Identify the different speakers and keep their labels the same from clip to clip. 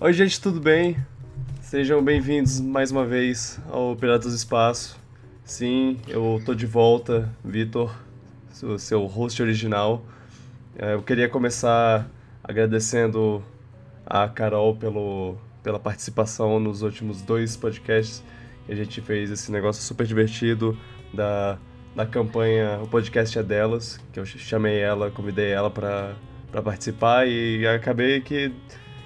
Speaker 1: Oi, gente, tudo bem? Sejam bem-vindos mais uma vez ao Piratas do Espaço. Sim, eu tô de volta, Vitor, seu- host original. Eh, Eu queria começar agradecendo a Carol pelo, pela participação nos últimos dois podcasts. A gente fez esse negócio super divertido da, da campanha O Podcast é Delas, que eu ch- chamei ela, convidei ela para participar e acabei que,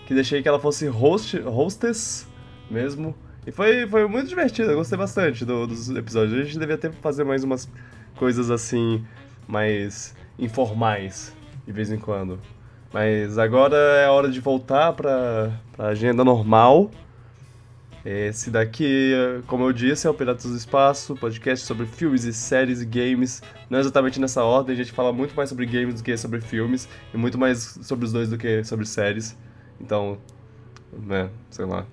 Speaker 1: que deixei que ela fosse host, hostess mesmo. E foi, foi muito divertido, eu gostei bastante do- dos episódios. A gente devia até fazer mais umas coisas assim, mais informais, de vez em quando. Mas agora é a hora de voltar pra, pra agenda normal. Esse daqui, como eu disse, é o Piratas do Espaço, podcast sobre filmes e séries e games. Não exatamente nessa ordem, a gente fala muito mais sobre games do que sobre filmes, e muito mais sobre os dois do que sobre séries. Então, né, sei lá.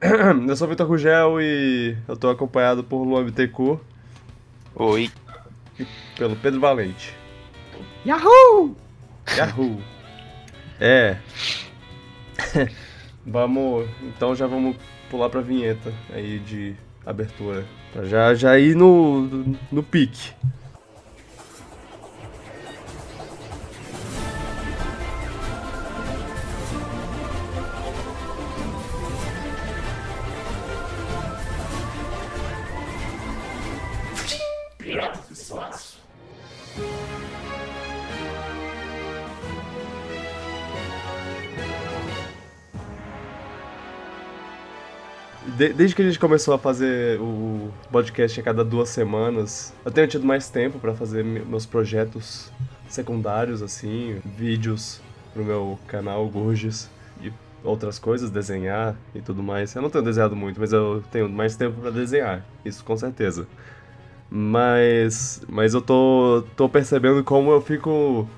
Speaker 1: Eu sou o Vitor Rugel e eu tô acompanhado por Luan Bittencourt
Speaker 2: Oi.
Speaker 1: e pelo Pedro Valente.
Speaker 3: Yahoo!
Speaker 1: Yahoo! É. vamos. Então já vamos pular pra vinheta aí de abertura. Pra já, já ir no, no pique. De- desde que a gente começou a fazer o podcast a cada duas semanas, eu tenho tido mais tempo pra fazer me- meus projetos secundários, assim, vídeos pro meu canal Gurges e outras coisas, desenhar e tudo mais. Eu não tenho desenhado muito, mas eu tenho mais tempo pra desenhar, isso com certeza. Mas, mas eu tô, tô percebendo como eu fico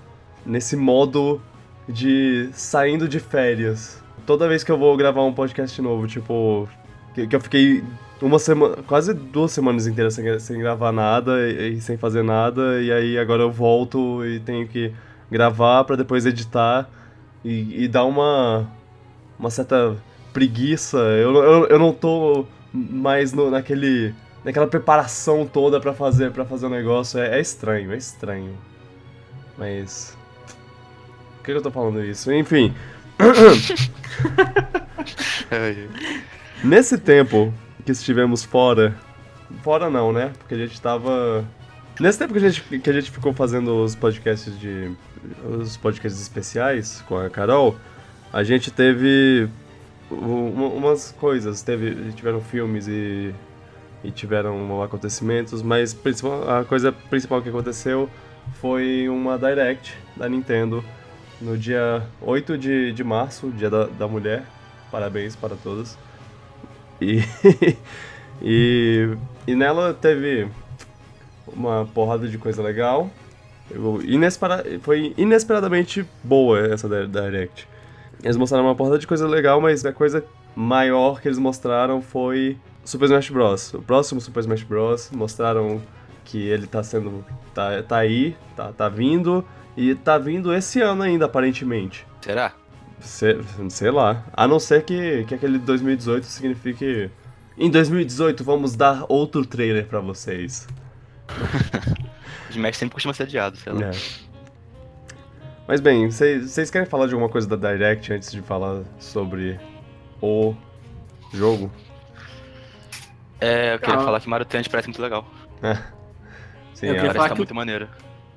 Speaker 1: nesse modo de saindo de férias. Toda vez que eu vou gravar um podcast novo, tipo, que, que eu fiquei uma semana, quase duas semanas inteiras sem, sem gravar nada e, e sem fazer nada, e aí agora eu volto e tenho que gravar pra depois editar e, e dar uma, uma certa preguiça. Eu, eu, eu não tô mais no, naquele, naquela preparação toda pra fazer, pra fazer o negócio. É, é estranho, é estranho. Mas. Por que eu tô falando isso? Enfim.
Speaker 2: Ai,
Speaker 1: Nesse tempo que estivemos fora, fora não, né? Porque a gente tava. Nesse tempo que a gente, que a gente ficou fazendo os podcasts de. os podcasts especiais com a Carol, a gente teve umas coisas. Teve, tiveram filmes e, e tiveram acontecimentos, mas a coisa principal que aconteceu foi uma Direct da Nintendo no dia 8 de, de março, dia da, da mulher. Parabéns para todas. E, e, e nela teve uma porrada de coisa legal. Inespera- foi inesperadamente boa essa di- Direct. Eles mostraram uma porrada de coisa legal, mas a coisa maior que eles mostraram foi Super Smash Bros. O próximo Super Smash Bros. mostraram que ele tá sendo. tá, tá aí, tá, tá vindo, e tá vindo esse ano ainda, aparentemente.
Speaker 2: Será?
Speaker 1: Sei, sei lá. A não ser que, que aquele 2018 signifique. Em 2018 vamos dar outro trailer pra vocês.
Speaker 2: Smash sempre costuma ser adiado, sei lá.
Speaker 1: É. Mas bem, vocês querem falar de alguma coisa da Direct antes de falar sobre o jogo?
Speaker 2: É, eu queria
Speaker 3: Ah.
Speaker 2: falar que Mario Tennis parece muito legal.
Speaker 1: Sim,
Speaker 3: Eu queria falar
Speaker 2: que tá
Speaker 3: que-
Speaker 2: muito maneiro.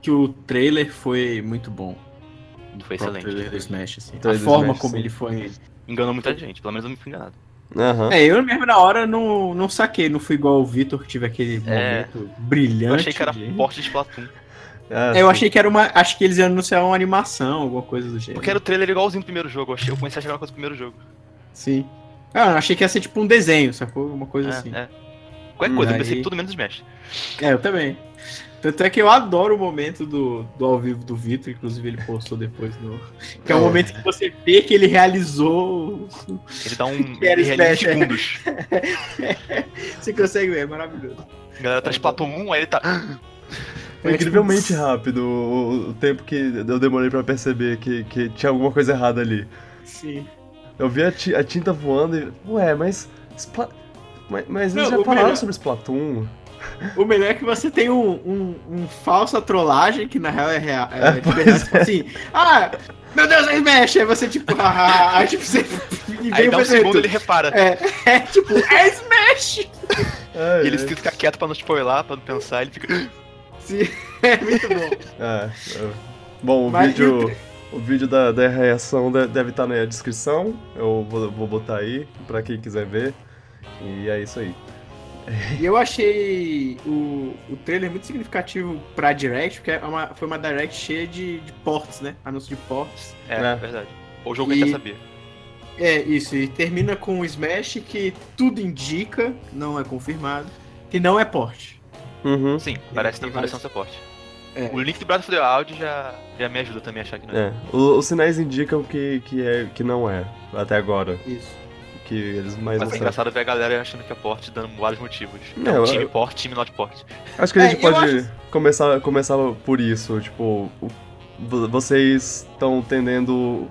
Speaker 3: Que o trailer foi muito bom.
Speaker 2: Foi
Speaker 3: O
Speaker 2: excelente.
Speaker 3: trailer do Smash, assim. A forma
Speaker 1: Smash,
Speaker 3: como
Speaker 1: sim.
Speaker 3: ele foi.
Speaker 2: Enganou muita gente, pelo menos eu me fui enganado.
Speaker 1: Aham.
Speaker 3: É, eu mesmo na hora não, não saquei, não fui igual o Vitor que tive aquele
Speaker 2: É.
Speaker 3: momento brilhante.
Speaker 2: Eu achei que era
Speaker 3: de-
Speaker 2: porte de Splatoon.
Speaker 1: Ah,
Speaker 3: É, eu
Speaker 1: sim.
Speaker 3: achei que era uma. Acho que eles iam anunciar uma animação, alguma coisa do gênero.
Speaker 2: Porque era o trailer igualzinho do primeiro jogo. Eu, achei, eu comecei a achar uma coisa do primeiro jogo.
Speaker 3: Sim. Ah, eu achei que ia ser tipo um desenho, sacou? Uma coisa
Speaker 2: É,
Speaker 3: assim.
Speaker 2: é. Qualquer coisa, eu
Speaker 3: Aí-
Speaker 2: pensei tudo menos Smash.
Speaker 3: É, eu também. Tanto é que eu adoro o momento do, do ao vivo do Vitor, inclusive ele postou depois no. Que é o momento que você vê que ele realizou.
Speaker 2: Ele dá um.
Speaker 3: Era
Speaker 2: ele
Speaker 3: é.
Speaker 2: segundos.
Speaker 3: Você consegue ver, é maravilhoso.
Speaker 2: A galera tá Splatoon 1, aí ele tá.
Speaker 1: Foi incrivelmente rápido o, o tempo que eu demorei pra perceber que, que tinha alguma coisa errada ali.
Speaker 3: Sim.
Speaker 1: Eu vi a, a tinta voando e. Ué, mas. Spla- Mas, mas eles
Speaker 3: Não,
Speaker 1: já falaram
Speaker 3: melhor-
Speaker 1: sobre Splatoon.
Speaker 3: O melhor é que você tem um, um, um falsa trollagem, que na real é real. É,
Speaker 1: É,
Speaker 3: verdade,
Speaker 1: é.
Speaker 3: tipo assim, ah, meu Deus, aí mexe, aí você tipo, ah, aí tipo, você. E
Speaker 2: Aí
Speaker 3: vem
Speaker 2: dá um segundo ele repara.
Speaker 3: É, é tipo, é Smash!
Speaker 1: É,
Speaker 2: E ele
Speaker 1: é,
Speaker 2: fica quieto pra não spoiler, pra não pensar, ele fica.
Speaker 3: Sim, é muito bom.
Speaker 1: é, é. Bom, o
Speaker 3: Mas o
Speaker 1: vídeo. O vídeo da, da reação de- deve estar na descrição. Eu vou, vou botar aí pra quem quiser ver. E é isso aí.
Speaker 3: E eu achei o, o trailer muito significativo pra Direct, porque é uma, foi uma Direct cheia de, de ports, né? Anúncio de ports.
Speaker 2: É,
Speaker 1: É.
Speaker 2: verdade. O jogo
Speaker 3: E-
Speaker 2: quer saber.
Speaker 3: É, isso, e termina com o Smash que tudo indica, não é confirmado, que não é port.
Speaker 1: Uhum.
Speaker 2: Sim, parece que parece um
Speaker 3: vários-
Speaker 2: suporte.
Speaker 3: É.
Speaker 2: O link do Breath of the Wild já, já me ajuda também a achar que não é.
Speaker 1: É. O- os sinais indicam que, que, é, que não é, até agora.
Speaker 3: Isso.
Speaker 1: Que eles mais
Speaker 2: Mas é engraçado ver a galera achando que é port, dando vários motivos.
Speaker 1: Não,
Speaker 2: Não,
Speaker 1: eu-
Speaker 2: time port, time not port.
Speaker 1: Acho que a
Speaker 3: É,
Speaker 1: gente
Speaker 3: eu
Speaker 1: pode começar, começar por isso. Tipo, vocês estão tendendo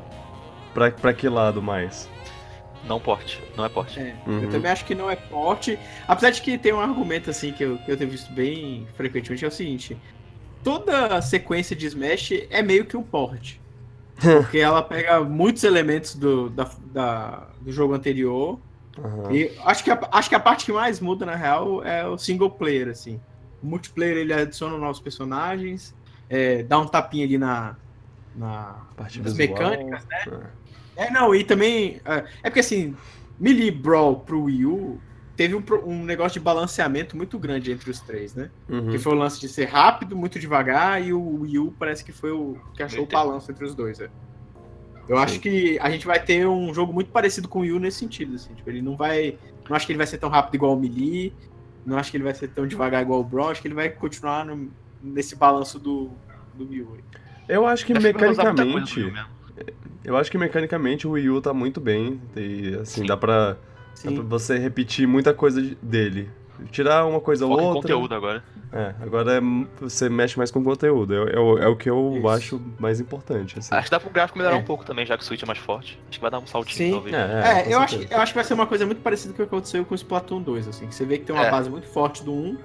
Speaker 1: pra, pra que lado mais?
Speaker 2: Não port, não é port.
Speaker 3: É,
Speaker 1: Uhum.
Speaker 3: Eu também acho que não é porte. Apesar de que tem um argumento assim que eu, que eu tenho visto bem frequentemente, é o seguinte: toda sequência de Smash é meio que um porte. Porque ela pega muitos elementos do, da, da- do jogo anterior.
Speaker 1: Aham.
Speaker 3: E acho que, a, acho que a parte que mais muda, na real, é o single player, assim. O multiplayer ele adiciona novos personagens, é, dá um tapinha ali na. na
Speaker 1: Parte
Speaker 3: nas
Speaker 1: visual.
Speaker 3: mecânicas, É, não, e também. É, é porque assim, Melee Brawl pro Wii U teve um, um negócio de balanceamento muito grande entre os três, né?
Speaker 1: Uhum.
Speaker 3: Que foi o lance de ser rápido, muito devagar, e o Wii U parece que foi o que achou o balanço entre os dois. é. Eu acho que a gente vai ter um jogo muito parecido com o Wii U nesse sentido, assim. Tipo, ele não vai. Não acho que ele vai ser tão rápido igual o Melee, não acho que ele vai ser tão devagar igual o Brawl, acho que ele vai continuar no- nesse balanço do, do Wii U.
Speaker 1: Eu acho que
Speaker 2: Acho que
Speaker 1: mecanicamente.
Speaker 2: Mesmo.
Speaker 1: Eu acho que mecanicamente o Wii U tá muito bem. E assim, dá pra, dá
Speaker 3: Sim.
Speaker 1: pra você repetir muita coisa de- dele. Tirar uma coisa ou outra.
Speaker 2: conteúdo agora.
Speaker 1: É, agora é- você mexe mais com conteúdo. É, é o- é o que eu
Speaker 3: Isso.
Speaker 1: acho mais importante. Assim.
Speaker 2: Acho que dá pro gráfico melhorar
Speaker 3: É.
Speaker 2: um pouco também, já que o Switch é mais forte. Acho que vai dar um saltinho,
Speaker 3: Sim.
Speaker 2: talvez.
Speaker 1: É,
Speaker 3: É, eu, acho, eu acho que vai ser uma coisa muito parecida com o que aconteceu com o Splatoon 2, assim. Que você vê que tem uma
Speaker 2: É.
Speaker 3: base muito forte do 1,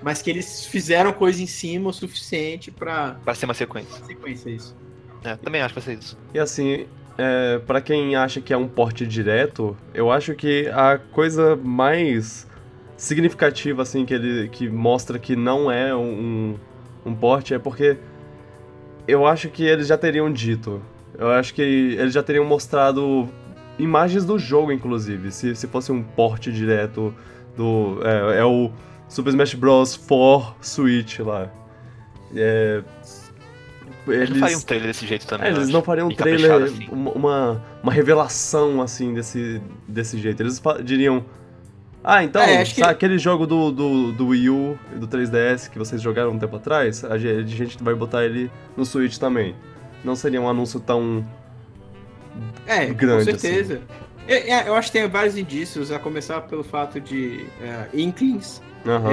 Speaker 3: mas que eles fizeram coisa em cima o suficiente pra
Speaker 2: Vai ser uma sequência.
Speaker 3: sequência isso.
Speaker 2: É, também acho que vai ser isso.
Speaker 1: E assim, é, para quem acha que é um porte direto, eu acho que a coisa mais significativa assim que ele que mostra que não é um, um porte é porque eu acho que eles já teriam dito. Eu acho que eles já teriam mostrado imagens do jogo, inclusive, se, se fosse um porte direto do é, é o Super Smash Bros. for Switch lá. É,
Speaker 2: Eles não fariam um trailer desse jeito também.
Speaker 1: é, eles não fariam um trailer,
Speaker 2: assim.
Speaker 1: uma, uma, revelação assim desse, desse jeito. Eles diriam. Ah, então,
Speaker 3: É, acho que-
Speaker 1: sabe aquele jogo do, do, do Wii U e do 3DS que vocês jogaram um tempo atrás? A ge- a gente vai botar ele no Switch também. Não seria um anúncio tão.
Speaker 3: É,
Speaker 1: Grande,
Speaker 3: com certeza. Eu, é, eu acho que tem vários indícios, a começar pelo fato de é, Inklings,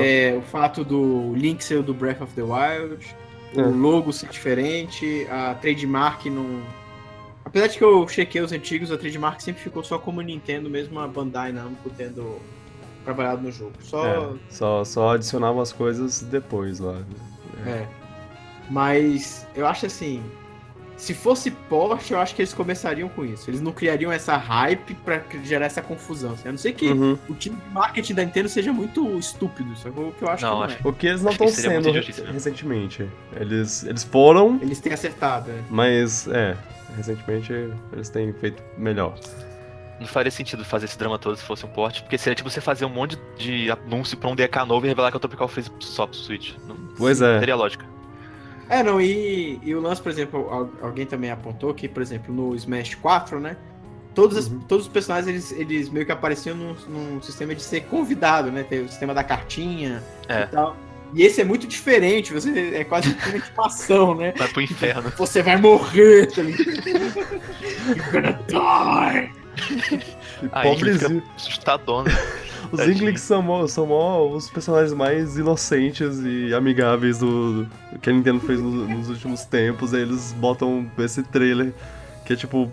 Speaker 3: é, o fato do Link ser o do Breath of the Wild,
Speaker 1: É.
Speaker 3: o logo ser diferente, a trademark não. Apesar de que eu chequei os antigos, a trademark sempre ficou só como Nintendo, mesmo a Bandai Namco tendo trabalhado no jogo. Só.
Speaker 1: É, só, só adicionavam as coisas depois lá.
Speaker 3: É. Mas eu acho assim. Se fosse porte, eu acho que eles começariam com isso. Eles não criariam essa hype pra gerar essa confusão. assim. A não ser que
Speaker 1: Uhum.
Speaker 3: o time de marketing da Nintendo seja muito estúpido. Isso é o que eu acho
Speaker 2: Não,
Speaker 3: que não
Speaker 2: acho
Speaker 3: é.
Speaker 1: O que eles não estão sendo
Speaker 2: mesmo.
Speaker 1: recentemente. Eles, eles foram,
Speaker 3: Eles têm acertado, né?
Speaker 1: mas é. Recentemente eles têm feito melhor.
Speaker 2: Não faria sentido fazer esse drama todo se fosse um port, porque seria tipo você fazer um monte de anúncio pra um DK novo e revelar que é o Tropical Freeze só pro Switch. Não
Speaker 1: Pois é.
Speaker 2: teria lógica.
Speaker 3: É, não, e, e o lance, por exemplo, al- alguém também apontou que, por exemplo, no Smash 4, né? Todos, as-
Speaker 1: Uhum.
Speaker 3: todos os personagens, eles, eles meio que apareciam num, num sistema de ser convidado, né? Tem o sistema da cartinha
Speaker 2: É.
Speaker 3: e tal. E esse é muito diferente, você é quase uma intimação, né?
Speaker 2: Vai pro inferno.
Speaker 3: Você vai morrer, tá ligado? You're gonna die.
Speaker 2: Ele
Speaker 1: pobrezinho.
Speaker 2: assustadona.
Speaker 1: Os. Inklings são, mó- são mó os personagens mais inocentes e amigáveis do, do que a Nintendo fez no- nos últimos tempos. Aí eles botam esse trailer que é tipo.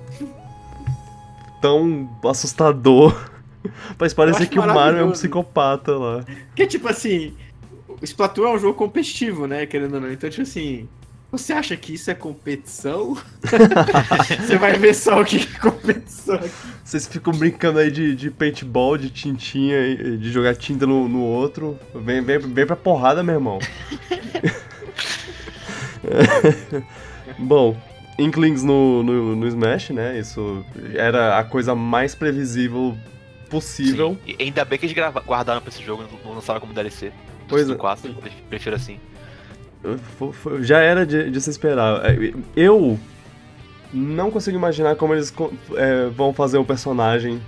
Speaker 1: tão assustador. Mas parece que o Mario é um psicopata lá.
Speaker 3: Porque, tipo assim, o Splatoon é um jogo competitivo, né? Querendo ou não. Então, tipo assim, você acha que isso é competição? você vai ver só o que é competição aqui.
Speaker 1: Vocês ficam brincando aí de, de paintball, de tintinha, de jogar tinta no, no outro. Vem, vem, vem pra porrada, meu irmão. Bom, Inklings no, no, no Smash, né? Isso era a coisa mais previsível possível.
Speaker 2: Sim. E ainda bem que eles guardaram pra esse jogo não lançaram como DLC.
Speaker 1: Pois é.
Speaker 2: 4, prefiro assim.
Speaker 1: Já era de, de se esperar. É, Eu não consigo imaginar como eles é, vão fazer o personagem,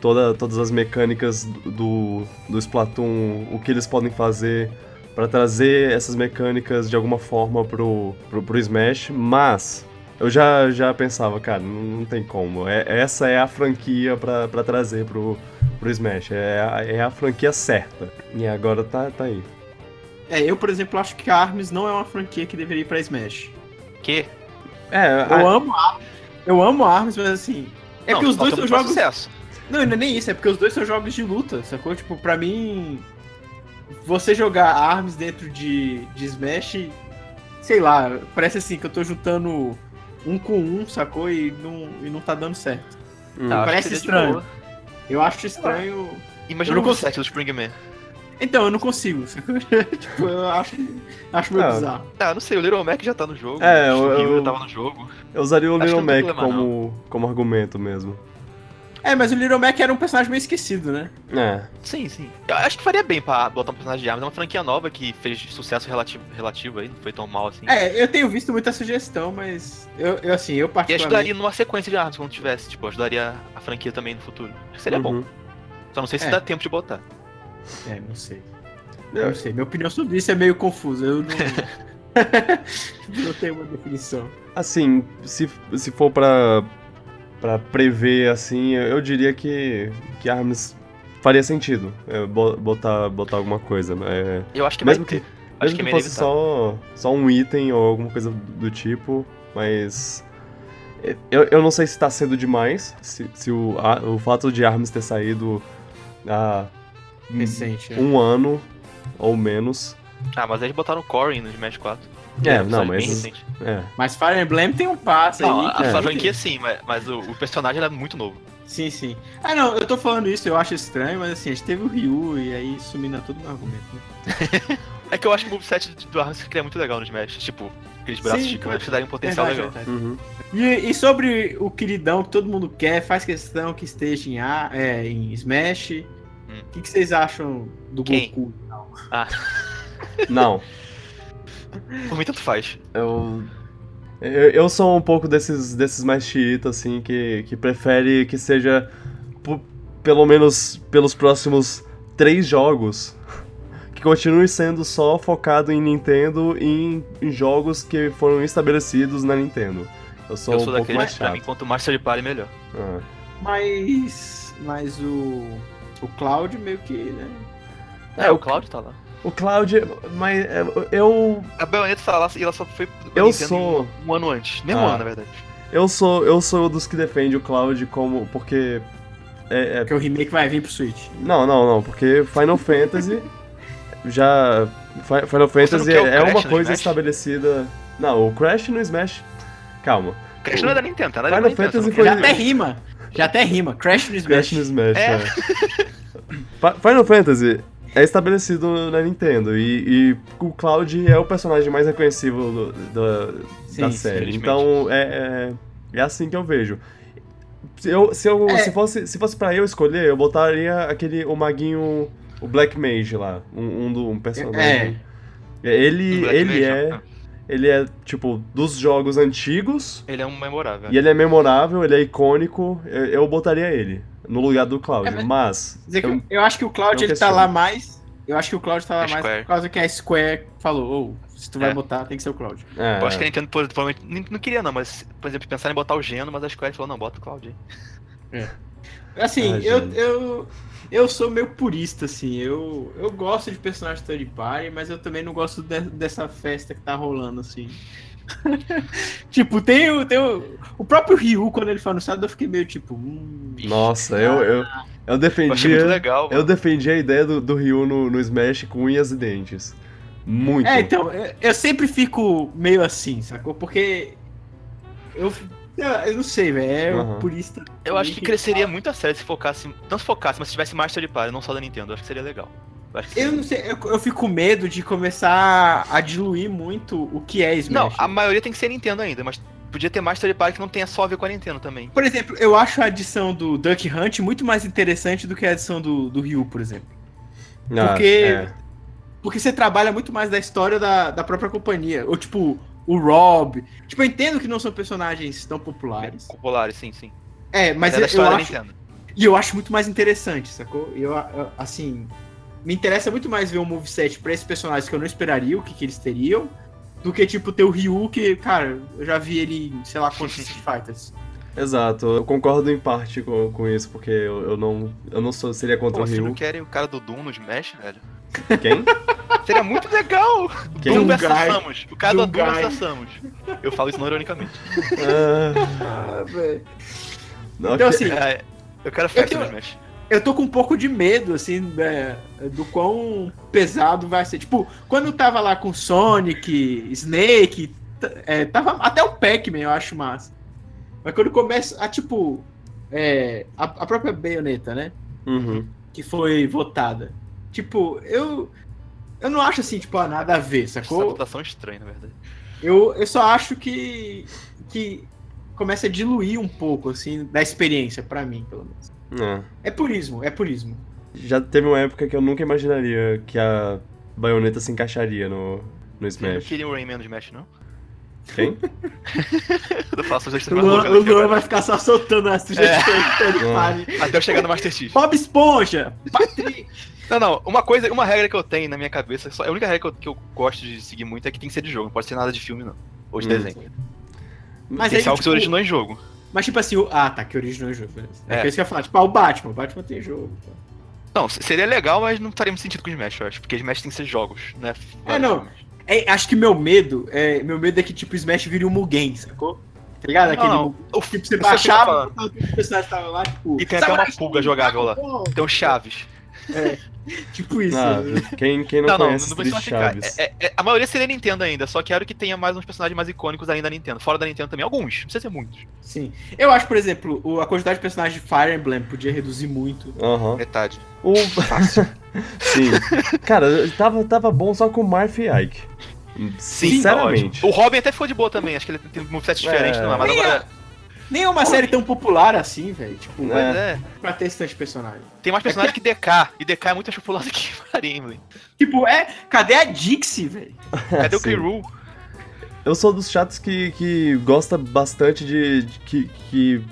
Speaker 1: toda, todas as mecânicas do, do Splatoon, o que eles podem fazer pra trazer essas mecânicas de alguma forma pro, pro, pro Smash, mas eu já, já pensava, cara, não, não tem como. É, essa é a franquia pra trazer pro, pro Smash, é a, é a franquia certa. E agora tá, tá aí.
Speaker 3: É, eu, por exemplo, acho que a Arms não é uma franquia que deveria ir pra Smash.
Speaker 2: Que?
Speaker 1: É,
Speaker 3: Eu
Speaker 1: a-
Speaker 3: amo a Eu amo Arms, mas assim. É
Speaker 2: não,
Speaker 3: que os dois
Speaker 2: falta
Speaker 3: são jogos.
Speaker 2: sucesso.
Speaker 3: Não, não é nem isso, é porque os dois são jogos de luta, sacou? Tipo, pra mim. Você jogar Arms dentro de, de Smash, sei lá, parece assim que eu tô juntando um com um, sacou? E não, e não tá dando certo.
Speaker 1: Hum.
Speaker 2: Tá,
Speaker 3: parece estranho. Eu acho estranho.
Speaker 2: Imagina
Speaker 3: Eu
Speaker 2: o
Speaker 3: não
Speaker 2: set do Spring Man.
Speaker 3: Então, eu não consigo, tipo, eu acho, acho meio
Speaker 1: Ah.
Speaker 3: bizarro.
Speaker 2: Ah, não sei, o Little Mac já tá no jogo.
Speaker 1: É,
Speaker 2: o
Speaker 1: eu- eu-
Speaker 2: tava no jogo.
Speaker 1: Eu usaria o
Speaker 2: Acho
Speaker 1: Little Mac
Speaker 2: problema,
Speaker 1: como, como argumento mesmo.
Speaker 3: É, mas o Little Mac era um personagem meio esquecido, né?
Speaker 1: É.
Speaker 2: Sim, sim. Eu acho que faria bem pra botar um personagem de armas. É uma franquia nova que fez sucesso relativo, relativo aí, não foi tão mal assim.
Speaker 3: É, eu tenho visto muita sugestão, mas eu, eu assim, eu
Speaker 2: E
Speaker 3: particularmente...
Speaker 2: ajudaria numa sequência de armas quando tivesse, tipo, ajudaria a franquia também no futuro. Acho que seria bom.
Speaker 1: Uhum.
Speaker 2: Só não sei se
Speaker 3: É.
Speaker 2: dá tempo de botar.
Speaker 3: É, não sei.
Speaker 1: Eu-
Speaker 3: Não sei. Minha opinião sobre isso é meio confusa. Eu não. não tenho uma definição.
Speaker 1: Assim, se, se for pra, pra prever assim, eu diria que, que Arms faria sentido é, bo- botar, botar alguma coisa. É,
Speaker 2: Eu acho que
Speaker 1: mesmo que.
Speaker 2: Acho
Speaker 1: mesmo
Speaker 2: que
Speaker 1: que
Speaker 2: é
Speaker 1: fosse só, só um item ou alguma coisa do tipo, mas. Eu, eu não sei se tá cedo demais, se, se o, a- o fato de Arms ter saído há
Speaker 3: Recente, né?
Speaker 1: um ano ou menos.
Speaker 2: Ah, mas eles botaram o Corey no Smash 4.
Speaker 1: É,
Speaker 2: um
Speaker 1: não, mas-
Speaker 2: bem recente.
Speaker 1: É.
Speaker 3: Mas Fire Emblem tem um passe
Speaker 2: Não,
Speaker 3: aí.
Speaker 2: a,
Speaker 3: que-
Speaker 1: É.
Speaker 2: franquia sim, mas, mas o, o personagem era muito novo.
Speaker 3: Sim, sim. Ah, não, eu tô falando isso, eu acho estranho, mas assim, a gente teve o Ryu e aí mina todo meu argumento, né?
Speaker 2: É que eu acho que o moveset do Arms é muito legal no Smash. Tipo, aqueles braços
Speaker 3: Sim,
Speaker 2: gigantes daria um potencial
Speaker 3: Verdade,
Speaker 2: legal.
Speaker 3: verdade.
Speaker 1: Uhum.
Speaker 3: E, e sobre o queridão que todo mundo quer, faz questão que esteja em, A, é, em Smash. O
Speaker 2: Hum.
Speaker 3: que, que vocês acham do
Speaker 2: Quem?
Speaker 3: Goku?
Speaker 1: Não.
Speaker 2: Por mim, tanto faz.
Speaker 1: Eu, eu, eu sou um pouco desses, desses mais chiitas, assim, que, que prefere que seja, pelo menos pelos próximos três jogos, que continue sendo só focado em Nintendo e em, em jogos que foram estabelecidos na Nintendo. Eu sou
Speaker 2: eu
Speaker 1: um
Speaker 2: sou
Speaker 1: pouco
Speaker 2: daquele,
Speaker 1: mais
Speaker 2: pra
Speaker 1: chato.
Speaker 2: mim, quanto mais third party, melhor.
Speaker 1: Ah.
Speaker 3: Mas. Mas o. O Cloud meio que, né?
Speaker 2: É,
Speaker 1: É,
Speaker 2: o
Speaker 1: o-
Speaker 2: Cloud tá lá.
Speaker 1: O Cloud, mas é, eu,
Speaker 2: A Bayonetta tá lá e ela só foi
Speaker 1: Eu sou-
Speaker 2: um, um ano antes. Mesmo
Speaker 1: Ah.
Speaker 2: ano, na verdade.
Speaker 1: eu sou eu sou dos que defende o Cloud como porque é, é
Speaker 3: Porque o remake vai vir pro Switch.
Speaker 1: Não, não, não, porque Final Fantasy já. Fi- Final Fantasy
Speaker 2: o
Speaker 1: é
Speaker 2: Crash
Speaker 1: uma coisa
Speaker 2: Smash?
Speaker 1: estabelecida. Não, o Crash no Smash. Calma.
Speaker 2: Crash não é da Nintendo, tá? É
Speaker 1: Final
Speaker 2: Nintendo,
Speaker 1: Fantasy foi-
Speaker 3: Já até rima. Já até rima. Crash no Smash.
Speaker 1: Crash no Smash,
Speaker 2: É.
Speaker 1: é. Final Fantasy é estabelecido na Nintendo e, e o Cloud é o personagem mais reconhecível do- da-
Speaker 3: Sim,
Speaker 1: da série. Então é, é, é assim que eu vejo. Se, eu, se, eu,
Speaker 3: É.
Speaker 1: se, fosse, se fosse pra eu escolher, eu botaria aquele, o maguinho, o Black Mage lá, um, um, do, um personagem. Ele,
Speaker 2: Do Black
Speaker 1: ele
Speaker 2: Mage,
Speaker 1: é,
Speaker 2: ó.
Speaker 1: ele é, tipo, dos jogos antigos,
Speaker 2: Ele é um memorável.
Speaker 1: e ele é memorável, ele é icônico, eu, eu botaria ele no lugar do Cloud,
Speaker 3: É, mas-
Speaker 1: mas... Eu-
Speaker 3: eu, eu acho que o Cloud ele tá lá mais. Eu acho que o Cloud tá lá
Speaker 2: A
Speaker 3: mais por causa que a Square falou, ou se tu vai
Speaker 2: É.
Speaker 3: botar, tem que ser o Cloud.
Speaker 1: é,
Speaker 2: Eu acho que a Nintendo por- provavelmente não queria não, mas, por exemplo, pensaram em botar o Geno, mas a Square falou, não, bota o Cloud aí.
Speaker 3: Assim,
Speaker 1: Ah,
Speaker 3: eu, eu, eu sou meio purista, assim. Eu, eu gosto de personagens third party, mas eu também não gosto de- dessa festa que tá rolando, assim. tipo, tem, o, tem o, o próprio Ryu, quando ele foi anunciado, eu fiquei meio tipo. Hum,
Speaker 1: Nossa, eu, eu, eu
Speaker 2: Eu muito
Speaker 1: defendia.
Speaker 2: legal.
Speaker 1: Eu defendi a ideia do, do Ryu no, no Smash com unhas e dentes. Muito.
Speaker 3: É, então, eu, eu sempre fico meio assim, sacou? Porque. Eu, eu, eu não sei, velho. É o purista.
Speaker 2: Eu acho que cresceria muito a série se focasse. Não se focasse, mas se tivesse mais third party, não só da Nintendo. Eu acho que seria legal. Eu acho que
Speaker 3: Eu
Speaker 2: seria.
Speaker 3: não sei, eu, eu fico com medo de começar a diluir muito o que é
Speaker 2: Não,
Speaker 3: Smash.
Speaker 2: a maioria tem que ser Nintendo ainda, mas podia ter mais third party que não tenha só a ver com a Nintendo também.
Speaker 3: Por exemplo, eu acho a adição do Duck Hunt muito mais interessante do que a adição do, do Ryu, por exemplo.
Speaker 1: Ah,
Speaker 3: porque-
Speaker 1: é.
Speaker 3: Porque você trabalha muito mais da história da, da própria companhia. Ou tipo, o Rob. Tipo, eu entendo que não são personagens tão populares.
Speaker 2: Populares, sim, sim.
Speaker 3: É, mas
Speaker 2: é
Speaker 3: eu,
Speaker 2: da
Speaker 3: eu acho.
Speaker 2: Nintendo.
Speaker 3: E eu acho muito mais interessante, sacou? Eu, eu, assim. Me interessa muito mais ver um moveset pra esses personagens que eu não esperaria, o que, que eles teriam, do que, tipo, ter o Ryu, que, cara, eu já vi ele em, sei lá, quantos Street Fighters.
Speaker 1: Exato, eu concordo em parte com, com isso, porque eu, eu não, eu não sou, seria contra
Speaker 2: Pô,
Speaker 1: o
Speaker 2: vocês não
Speaker 1: Ryu.
Speaker 2: querem o cara do Doom no Smash, velho?
Speaker 1: Quem?
Speaker 2: Seria muito legal!
Speaker 1: Quem?
Speaker 2: Doom
Speaker 3: Guy.
Speaker 2: Samus. O cara
Speaker 3: Doom
Speaker 2: do Doom vs Samus. Eu falo isso não ironicamente.
Speaker 1: Ah,
Speaker 3: Ah, velho.
Speaker 1: não,
Speaker 3: Então,
Speaker 1: que-
Speaker 3: assim,
Speaker 2: É, eu quero festa
Speaker 3: tenho-
Speaker 2: no Smash.
Speaker 3: Eu tô com um pouco de medo, assim, né, do quão pesado vai ser. Tipo, quando tava lá com Sonic, Snake, é, tava até o Pac-Man, eu acho massa. Mas quando começa a, tipo, é, a, a própria Bayonetta, né?
Speaker 1: Uhum.
Speaker 3: Que foi votada. Tipo, eu. Eu não acho assim, tipo, ah, nada a ver,
Speaker 2: Essa
Speaker 3: sacou?
Speaker 2: votação estranha, na verdade.
Speaker 3: Eu, eu só acho que. que começa a diluir um pouco, assim, da experiência, pra mim, pelo menos.
Speaker 1: É.
Speaker 3: É purismo, é purismo.
Speaker 1: Já teve uma época que eu nunca imaginaria que a baioneta se encaixaria no, no
Speaker 2: Vocês não
Speaker 1: Smash.
Speaker 2: queriam o Rayman no Smash, não?
Speaker 1: Quem?
Speaker 2: Eu faço
Speaker 3: O Luan, o
Speaker 2: aqui
Speaker 3: Luan vai ficar só soltando as sugestões que ele
Speaker 1: É.
Speaker 3: fale.
Speaker 2: Até eu chegar no Master Chief.
Speaker 3: Bob Esponja! Patrick!
Speaker 2: Não, não, uma coisa, uma regra que eu tenho na minha cabeça, só, a única regra que eu, que eu gosto de seguir muito é que tem que ser de jogo, não pode ser nada de filme, não. Ou de
Speaker 1: Hum.
Speaker 2: desenho.
Speaker 3: Mas
Speaker 2: tem
Speaker 3: aí,
Speaker 2: que ser algo que se
Speaker 3: tipo,
Speaker 2: originou em jogo.
Speaker 3: Mas tipo assim, o... ah, tá, que originou o jogo. É,
Speaker 2: É.
Speaker 3: isso que eu ia falar. Tipo, ah, o Batman. O Batman tem jogo. pô.
Speaker 2: Não, se- seria legal, mas não faria muito sentido com o Smash, eu acho. Porque Smash tem que ser jogos, né?
Speaker 3: É, não. É, acho que meu medo é. Meu medo é que, tipo, o Smash vire um Mugen, sacou? Tá ligado?
Speaker 2: Não,
Speaker 3: Aquele.
Speaker 2: não. O,
Speaker 3: Tipo, você
Speaker 2: o
Speaker 3: baixava, os personagens estavam lá, tipo.
Speaker 2: E tem até uma pulga jogável lá. Tem o Chaves.
Speaker 3: Tipo isso.
Speaker 1: Ah,
Speaker 3: né?
Speaker 1: quem, quem não,
Speaker 2: Não, não, não,
Speaker 1: conhece
Speaker 2: não precisa
Speaker 1: Street
Speaker 2: ficar.
Speaker 1: Chaves?
Speaker 2: É, é- é- a maioria seria Nintendo ainda, só quero que tenha mais uns personagens mais icônicos ainda da Nintendo. Fora da Nintendo também, alguns, não precisa ser muitos.
Speaker 3: Sim. Eu acho, por exemplo, o- a quantidade de personagens de Fire Emblem podia reduzir muito.
Speaker 1: Aham.
Speaker 2: Metade.
Speaker 1: O... Sim. Cara, tava, tava bom só com Marth e Ike. Sinceramente.
Speaker 2: tá. O Robin até ficou de boa também, acho que ele tem um moveset diferente,
Speaker 1: É.
Speaker 2: não é? Mas agora.
Speaker 3: Nem é uma série tão popular assim, velho. Tipo,
Speaker 1: É.
Speaker 2: Mas é.
Speaker 3: pra ter esse tanto de personagem.
Speaker 2: Tem mais personagens que DK, e DK é muito mais popular do que Fire Emblem.
Speaker 3: Tipo, é. Cadê a Dixie, velho?
Speaker 2: Cadê o
Speaker 1: Sim.
Speaker 2: Kiryu?
Speaker 1: Eu sou dos chatos que, que gosta bastante de, de, que, que-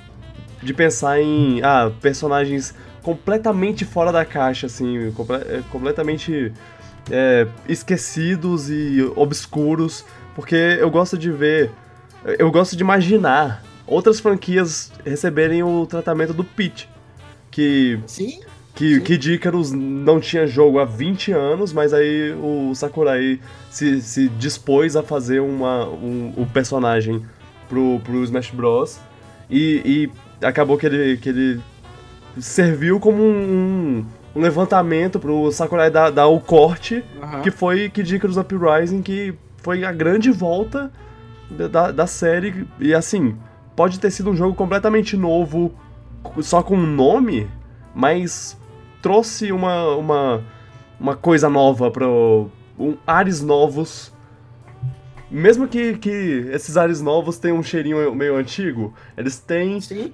Speaker 1: de pensar em ah, personagens completamente fora da caixa, assim, comple- é, completamente é, esquecidos e obscuros, porque eu gosto de ver, eu gosto de imaginar outras franquias receberem o tratamento do Peach, que
Speaker 3: Sim.
Speaker 1: que,
Speaker 3: Sim.
Speaker 1: que Icarus não tinha jogo há 20 anos, mas aí o Sakurai se, se dispôs a fazer uma, um, o personagem pro, pro Smash Bros. E, e acabou que ele, que ele serviu como um, um levantamento pro Sakurai dar, dar o corte, que foi Kid Icarus Uprising, que foi a grande volta da, da série. E assim, pode ter sido um jogo completamente novo, só com um nome, mas trouxe uma, uma, uma coisa nova pro. Um, ares novos. Mesmo que, que esses ares novos tenham um cheirinho meio antigo, eles têm.
Speaker 3: Sim.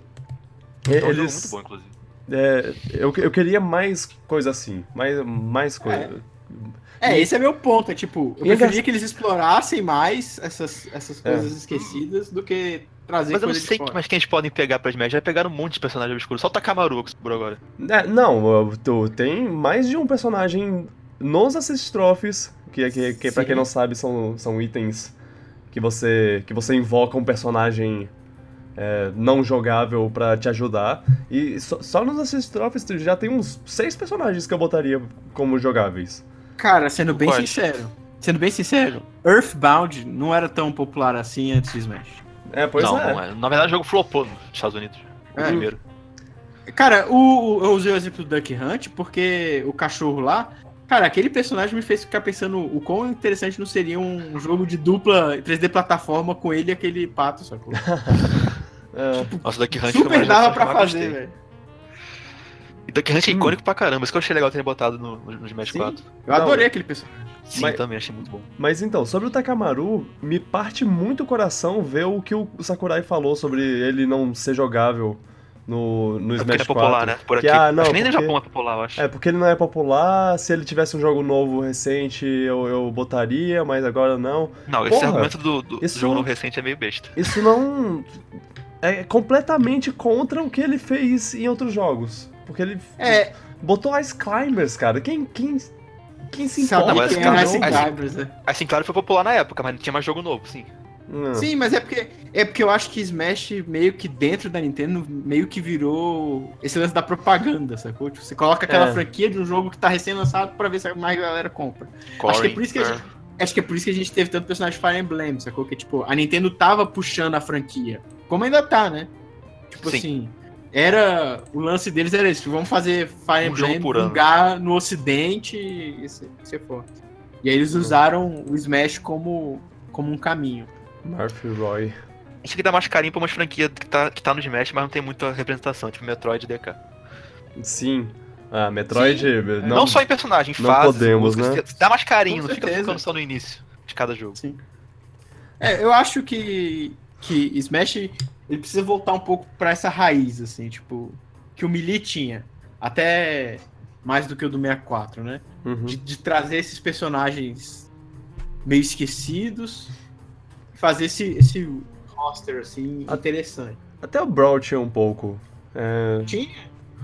Speaker 2: É um jogo
Speaker 1: eles,
Speaker 2: muito bom, inclusive.
Speaker 1: é, eu, eu queria mais coisa assim. Mais, mais coisa.
Speaker 3: É, esse é meu ponto. É tipo, eu
Speaker 1: é
Speaker 3: preferia
Speaker 1: engra-
Speaker 3: que eles explorassem mais essas, essas
Speaker 1: É.
Speaker 3: coisas esquecidas do que trazer
Speaker 2: Mas eu não sei
Speaker 3: fora.
Speaker 2: mais quem eles podem pegar pra Smash. Já pegaram um monte de personagens obscuros. Só o Takamaru que sobrou agora.
Speaker 1: É, não, tu- tem mais de um personagem nos Assist Trophies, que, que, que pra quem não sabe são, são itens que você, que você invoca um personagem é, não jogável pra te ajudar. E só, só nos Assist Trophies tu já tem uns seis personagens que eu botaria como jogáveis.
Speaker 3: Cara, sendo bem
Speaker 2: Quais?
Speaker 3: sincero. sendo bem sincero, Earthbound não era tão popular assim antes de Smash.
Speaker 1: É, pois
Speaker 2: não,
Speaker 1: é.
Speaker 2: não é. Na verdade, o jogo flopou nos Estados Unidos. O
Speaker 3: É.
Speaker 2: primeiro.
Speaker 3: Cara, o, o- eu usei o exemplo do Duck Hunt porque o cachorro lá. Cara, aquele personagem me fez ficar pensando o quão interessante não seria um jogo de dupla 3D plataforma com ele e aquele pato, sacou?
Speaker 1: É.
Speaker 2: Nossa, Duck Hunt
Speaker 3: Super dava pra fazer, velho.
Speaker 2: E Duck Hunt é icônico pra caramba. Isso que eu achei legal terem botado no, no, no Smash
Speaker 3: Sim.
Speaker 2: 4.
Speaker 3: Eu adorei aquele personagem.
Speaker 2: Sim,
Speaker 1: Mas-
Speaker 2: também achei muito bom.
Speaker 1: Mas então, sobre o Takamaru, me parte muito o coração ver o que o Sakurai falou sobre ele não ser jogável no, no
Speaker 2: É porque
Speaker 1: Smash
Speaker 2: ele é popular,
Speaker 1: 4.
Speaker 2: né? Por
Speaker 1: Que,
Speaker 2: aqui.
Speaker 1: ah, não,
Speaker 2: acho que nem no
Speaker 1: porque-
Speaker 2: Japão é popular, eu acho.
Speaker 1: É, porque ele não é popular, se ele tivesse um jogo novo recente eu, eu botaria, mas agora não.
Speaker 2: Não, esse
Speaker 1: Porra,
Speaker 2: argumento do, do, do
Speaker 1: isso-
Speaker 2: jogo novo recente é meio besta.
Speaker 1: Isso não. É completamente contra o que ele fez em outros jogos. Porque ele
Speaker 3: É,
Speaker 1: botou Ice Climbers, cara. Quem, quem, quem se importa
Speaker 2: mas
Speaker 3: quem
Speaker 1: com
Speaker 2: cara,
Speaker 3: é
Speaker 2: assim-
Speaker 3: Climbers,
Speaker 2: claro, foi popular na época, mas não tinha mais jogo novo, sim.
Speaker 1: Hum.
Speaker 3: Sim, mas é porque é porque eu acho que Smash meio que dentro da Nintendo meio que virou esse lance da propaganda, sacou? Tipo, você coloca aquela
Speaker 1: É.
Speaker 3: franquia de um jogo que tá recém-lançado pra ver se mais galera compra. Acho que é por isso que a
Speaker 2: é.
Speaker 3: gente, acho que é por isso que a gente teve tanto personagem de Fire Emblem, sacou? Que tipo, a Nintendo tava puxando a franquia. Como ainda tá, né? Tipo
Speaker 2: Sim.
Speaker 3: assim, era o lance deles era isso, vamos fazer Fire
Speaker 2: Um
Speaker 3: Emblem
Speaker 2: ano.
Speaker 3: lugar no ocidente e se, se for. E aí eles usaram o Smash como como um caminho.
Speaker 1: Murphy Roy.
Speaker 2: A gente tem que dar mais carinho pra umas franquias que tá, que tá no Smash, mas não tem muita representação, tipo Metroid e DK.
Speaker 1: Sim. Ah, Metroid.
Speaker 3: Sim.
Speaker 1: Não,
Speaker 2: Não, só em personagem, em
Speaker 1: não
Speaker 2: fases,
Speaker 1: podemos,
Speaker 2: músicas,
Speaker 1: né?
Speaker 2: Dá mais carinho,
Speaker 3: Com
Speaker 2: não fica ficando só no início de cada jogo.
Speaker 3: É, eu acho que, que Smash ele precisa voltar um pouco pra essa raiz, assim, tipo, que o Melee tinha. Até mais do que o do 64, né?
Speaker 1: Uhum.
Speaker 3: De, de trazer esses personagens meio esquecidos e fazer esse, esse roster, assim,
Speaker 1: A-
Speaker 3: interessante.
Speaker 1: Até o Brawl tinha um pouco. É,
Speaker 3: Tinha.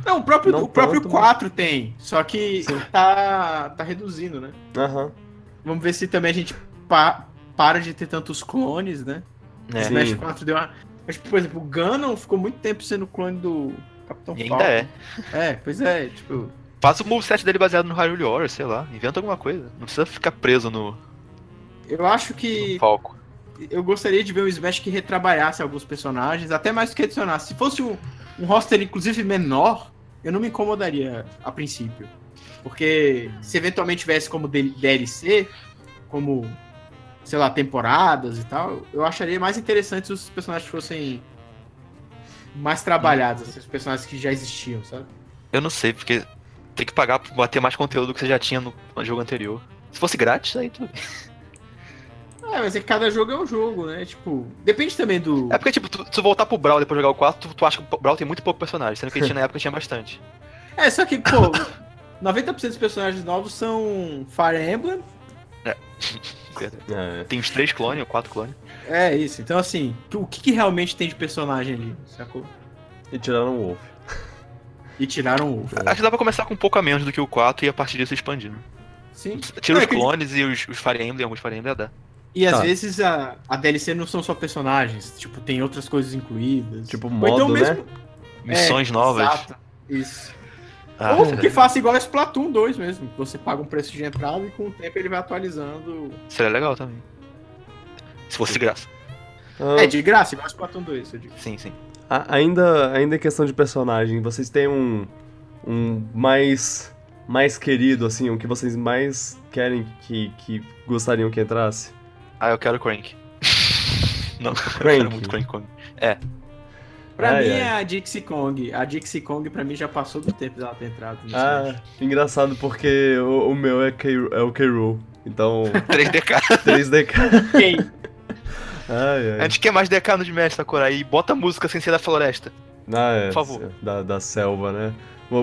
Speaker 3: Não, o próprio,
Speaker 1: Não
Speaker 3: o próprio
Speaker 1: tanto, mas-
Speaker 3: 4 tem, só que tá, tá reduzindo, né?
Speaker 1: Aham.
Speaker 3: Vamos ver se também a gente pa- para de ter tantos clones, né?
Speaker 2: É.
Speaker 3: Smash 4 deu uma. Mas, por exemplo, o Ganon ficou muito tempo sendo clone do Capitão
Speaker 2: E
Speaker 3: Falcon.
Speaker 2: ainda é.
Speaker 3: É, pois é, tipo.
Speaker 2: Faz o moveset dele baseado no Hyrule Warriors, sei lá. Inventa alguma coisa. Não precisa ficar preso no,
Speaker 3: Eu acho
Speaker 2: no
Speaker 3: que
Speaker 2: palco.
Speaker 3: eu gostaria de ver um Smash que retrabalhasse alguns personagens, até mais do que adicionasse. Se fosse um, um roster, inclusive, menor, eu não me incomodaria a princípio. Porque se eventualmente tivesse como DLC, como, sei lá, temporadas e tal, eu acharia mais interessante se os personagens fossem mais trabalhados, assim, os personagens que já existiam, sabe?
Speaker 2: Eu não sei, porque tem que pagar pra bater mais conteúdo que você já tinha no, jogo anterior. Se fosse grátis, aí tudo bem.
Speaker 3: É, mas é que cada jogo é um jogo, né? Tipo, depende também do.
Speaker 2: É porque, tipo, tu, se tu voltar pro Brawl depois de jogar o 4, tu, tu acha que o Brawl tem muito pouco personagem, sendo que tinha na época tinha bastante.
Speaker 3: É, só que, pô, 90% dos personagens novos são Fire Emblem.
Speaker 1: É.
Speaker 2: Tem uns 3 clones ou 4 clones.
Speaker 3: É isso. Então, assim, o que, que realmente tem de personagem ali, sacou?
Speaker 1: E tiraram o Wolf.
Speaker 3: E tiraram o.
Speaker 2: Acho que dá pra começar com um pouco a menos do que o 4 e a partir disso expandindo.
Speaker 3: Sim.
Speaker 2: Tira
Speaker 3: Não,
Speaker 2: os
Speaker 3: é que-
Speaker 2: clones e os, os Fire Emblem, alguns Fire Emblem dá.
Speaker 3: E às
Speaker 1: Tá.
Speaker 3: vezes a, a DLC não são só personagens, tipo, tem outras coisas incluídas.
Speaker 1: Tipo,
Speaker 3: Ou
Speaker 1: modo,
Speaker 3: então
Speaker 1: né?
Speaker 3: mesmo-
Speaker 2: Missões
Speaker 3: É,
Speaker 2: novas.
Speaker 3: Exato. Isso.
Speaker 2: Ah,
Speaker 3: Ou que faça igual a Splatoon 2 mesmo. Você paga um preço de entrada e com o tempo ele vai atualizando.
Speaker 2: Seria legal também. Se fosse de graça.
Speaker 1: Ah,
Speaker 3: É, de graça, igual a Splatoon 2, eu digo.
Speaker 2: Sim, sim.
Speaker 1: a- ainda, ainda em questão de personagem, vocês têm um, um mais, mais querido, assim, um que vocês mais querem que, que gostariam que entrasse?
Speaker 2: Ah, eu quero Crank. Não, eu
Speaker 1: Crank.
Speaker 2: quero muito Crank Kong.
Speaker 3: Pra
Speaker 1: Ai,
Speaker 3: mim
Speaker 1: ai.
Speaker 3: é a Dixie Kong. A Dixie Kong pra mim já passou do tempo dela ter entrado no
Speaker 1: Ah,
Speaker 3: Smash.
Speaker 1: engraçado porque o, o meu é, K, é o K-Rool. Então,
Speaker 2: 3DK.
Speaker 1: 3DK.
Speaker 3: Quem?
Speaker 1: Ai,
Speaker 2: A
Speaker 1: ai.
Speaker 2: gente quer mais DK no Smash, Sakura. E bota música sem ser da floresta.
Speaker 1: Ah, é,
Speaker 2: Por favor.
Speaker 1: Da, da selva, né?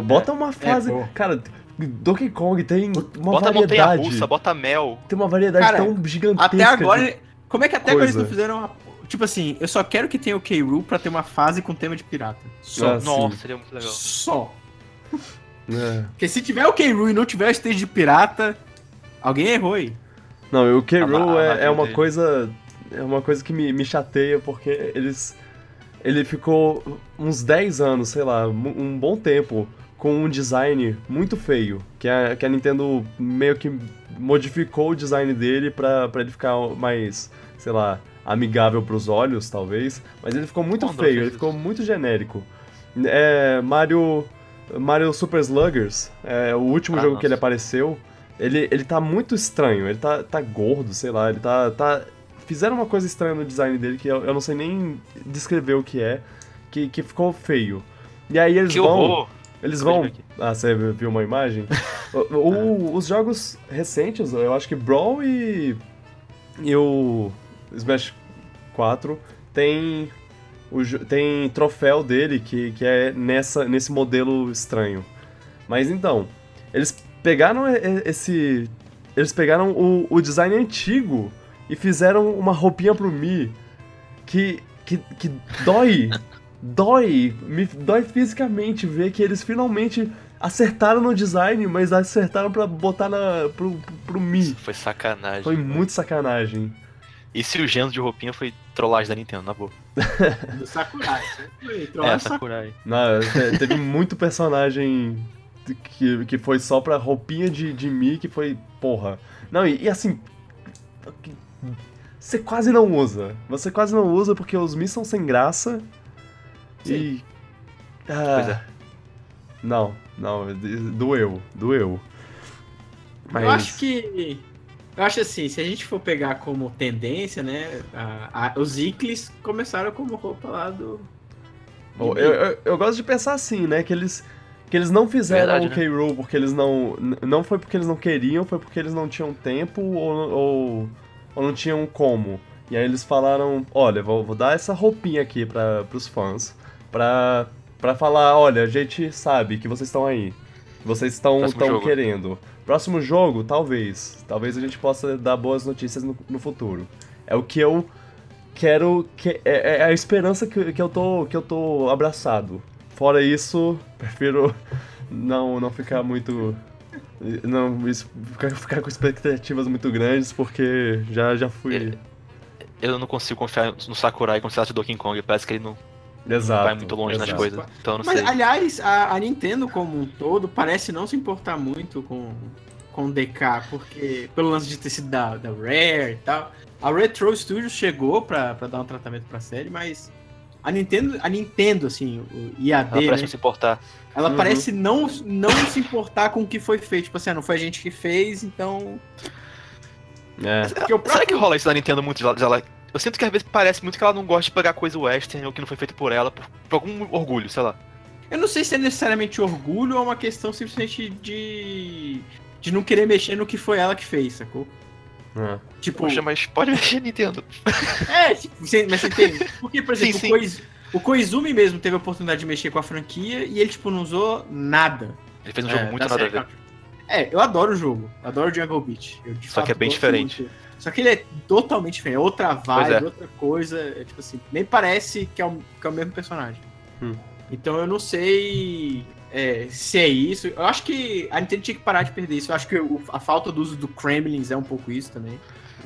Speaker 1: Bota uma fase.
Speaker 3: pô.
Speaker 1: cara, Donkey Kong tem uma
Speaker 2: bota montanha
Speaker 1: variedade.
Speaker 2: russa, bota mel.
Speaker 1: Tem uma variedade
Speaker 3: Cara,
Speaker 1: tão gigantesca.
Speaker 3: Até agora.
Speaker 1: de-
Speaker 3: Como é que até agora eles não fizeram uma. Tipo assim, eu só quero que tenha o K-Rool pra ter uma fase com tema de pirata. Só.
Speaker 1: Ah, sim.
Speaker 2: Nossa, seria muito legal.
Speaker 3: Só.
Speaker 1: É.
Speaker 3: Porque se tiver o K-Rool e não tiver o stage de pirata, alguém errou aí.
Speaker 1: Não, o K-Rool
Speaker 2: A- a
Speaker 1: é, é
Speaker 2: magia
Speaker 1: uma
Speaker 2: dele.
Speaker 1: coisa. É uma coisa que me, me chateia porque eles. Ele ficou uns 10 anos, sei lá, um bom tempo com um design muito feio. Que a, que a Nintendo meio que modificou o design dele pra, pra ele ficar mais, sei lá, amigável pros olhos, talvez. Mas ele ficou muito feio, ele ficou muito genérico. É, Mario, Mario Super Sluggers, é, o último
Speaker 2: Ah,
Speaker 1: jogo que ele
Speaker 2: nossa.
Speaker 1: apareceu, ele, ele tá muito estranho, ele tá, tá gordo, sei lá, ele tá, tá... Fizeram uma coisa estranha no design dele que eu, eu não sei nem descrever o que é, que, que ficou feio. E aí eles
Speaker 2: Que
Speaker 1: vão...
Speaker 2: horror!
Speaker 1: Eles vão. Ah, você viu uma imagem? O- o- os jogos recentes, eu acho que Brawl e. e o Smash 4 tem. O, tem troféu dele que, que é nessa, nesse modelo estranho. Mas então, eles pegaram esse. Eles pegaram o, o design antigo e fizeram uma roupinha pro Mi que. que, que dói. dói. Me dói fisicamente ver que eles finalmente acertaram no design, mas acertaram pra botar na, pro, pro, pro Mi.
Speaker 2: Isso foi sacanagem.
Speaker 1: Foi muito sacanagem.
Speaker 2: E se o gênero de roupinha foi trollagem da Nintendo, na boa.
Speaker 3: Do Sakurai. né? Foi,
Speaker 2: É,
Speaker 3: trollagem
Speaker 2: Sakurai.
Speaker 1: Não, te- teve muito personagem que, que foi só pra roupinha de, de Mi que foi. Porra. Não, e, e assim. Você quase não usa. Você quase não usa porque os Mi são sem graça. E. Ah,
Speaker 2: Pois é.
Speaker 1: Não, não, doeu, doeu. Mas.
Speaker 3: Eu acho que. Eu acho assim, se a gente for pegar como tendência, né? a- a- os Iclis começaram como roupa lá do.
Speaker 1: Eu, eu, eu gosto de pensar assim, né? Que eles, que eles não fizeram
Speaker 2: Verdade,
Speaker 1: o K-Rool porque eles não. Não foi porque eles não queriam, foi porque eles não tinham tempo ou, ou, ou não tinham como. E aí eles falaram: olha, vou, vou dar essa roupinha aqui para pros fãs. Pra, pra falar: olha, a gente sabe que vocês estão aí. Vocês estão querendo. Próximo jogo, talvez. Talvez a gente possa dar boas notícias no, no futuro. É o que eu quero. Que, é, é a esperança que, que, eu tô, que eu tô abraçado. Fora isso, prefiro não, não ficar muito. Não ficar, ficar com expectativas muito grandes, porque já, já fui.
Speaker 2: Eu não consigo confiar no Sakurai como se fosse do Donkey Kong. Parece que ele não
Speaker 1: Exato.
Speaker 2: vai muito longe nas
Speaker 1: exato.
Speaker 2: coisas. Então não
Speaker 3: Mas,
Speaker 2: sei.
Speaker 3: aliás, a, a Nintendo como um todo parece não se importar muito com, com o DK, porque pelo lance de ter sido da, da Rare e tal. A Retro Studios chegou pra, pra dar um tratamento pra série, mas a Nintendo, a Nintendo assim, o IAD,
Speaker 2: Ela parece
Speaker 3: né,
Speaker 2: não se importar.
Speaker 3: ela
Speaker 1: Uhum.
Speaker 3: parece não, não se importar com o que foi feito. Tipo assim, ah, não foi a gente que fez, então.
Speaker 1: É.
Speaker 2: Será
Speaker 3: próprio-
Speaker 2: que rola isso da Nintendo muito? de ela- Eu sinto que às vezes parece muito que ela não gosta de pegar coisa western ou que não foi feito por ela, por, por algum orgulho, sei lá.
Speaker 3: Eu não sei se é necessariamente orgulho ou uma questão simplesmente de. de não querer mexer no que foi ela que fez, sacou?
Speaker 1: é.
Speaker 3: Tipo,
Speaker 2: Poxa, mas pode mexer Nintendo.
Speaker 3: é, tipo, você, mas você entende? Porque, por
Speaker 2: Sim,
Speaker 3: exemplo,
Speaker 2: sim.
Speaker 3: O, Koiz- o Koizumi mesmo teve a oportunidade de mexer com a franquia e ele, tipo, não usou nada.
Speaker 2: Ele fez um jogo
Speaker 3: é,
Speaker 2: muito
Speaker 3: da
Speaker 2: nada a ver.
Speaker 3: É, eu adoro o jogo. Adoro Jungle Beat. Eu,
Speaker 2: Só que
Speaker 3: fato,
Speaker 2: é bem diferente.
Speaker 3: muito. Só que ele é totalmente diferente. É outra vibe,
Speaker 2: é.
Speaker 3: outra coisa. É, tipo assim, nem parece que é, o, que é o mesmo personagem.
Speaker 1: Hum.
Speaker 3: Então eu não sei é, se é isso. Eu acho que a Nintendo tinha que parar de perder isso. Eu acho que o- a falta do uso do Kremlins é um pouco isso também.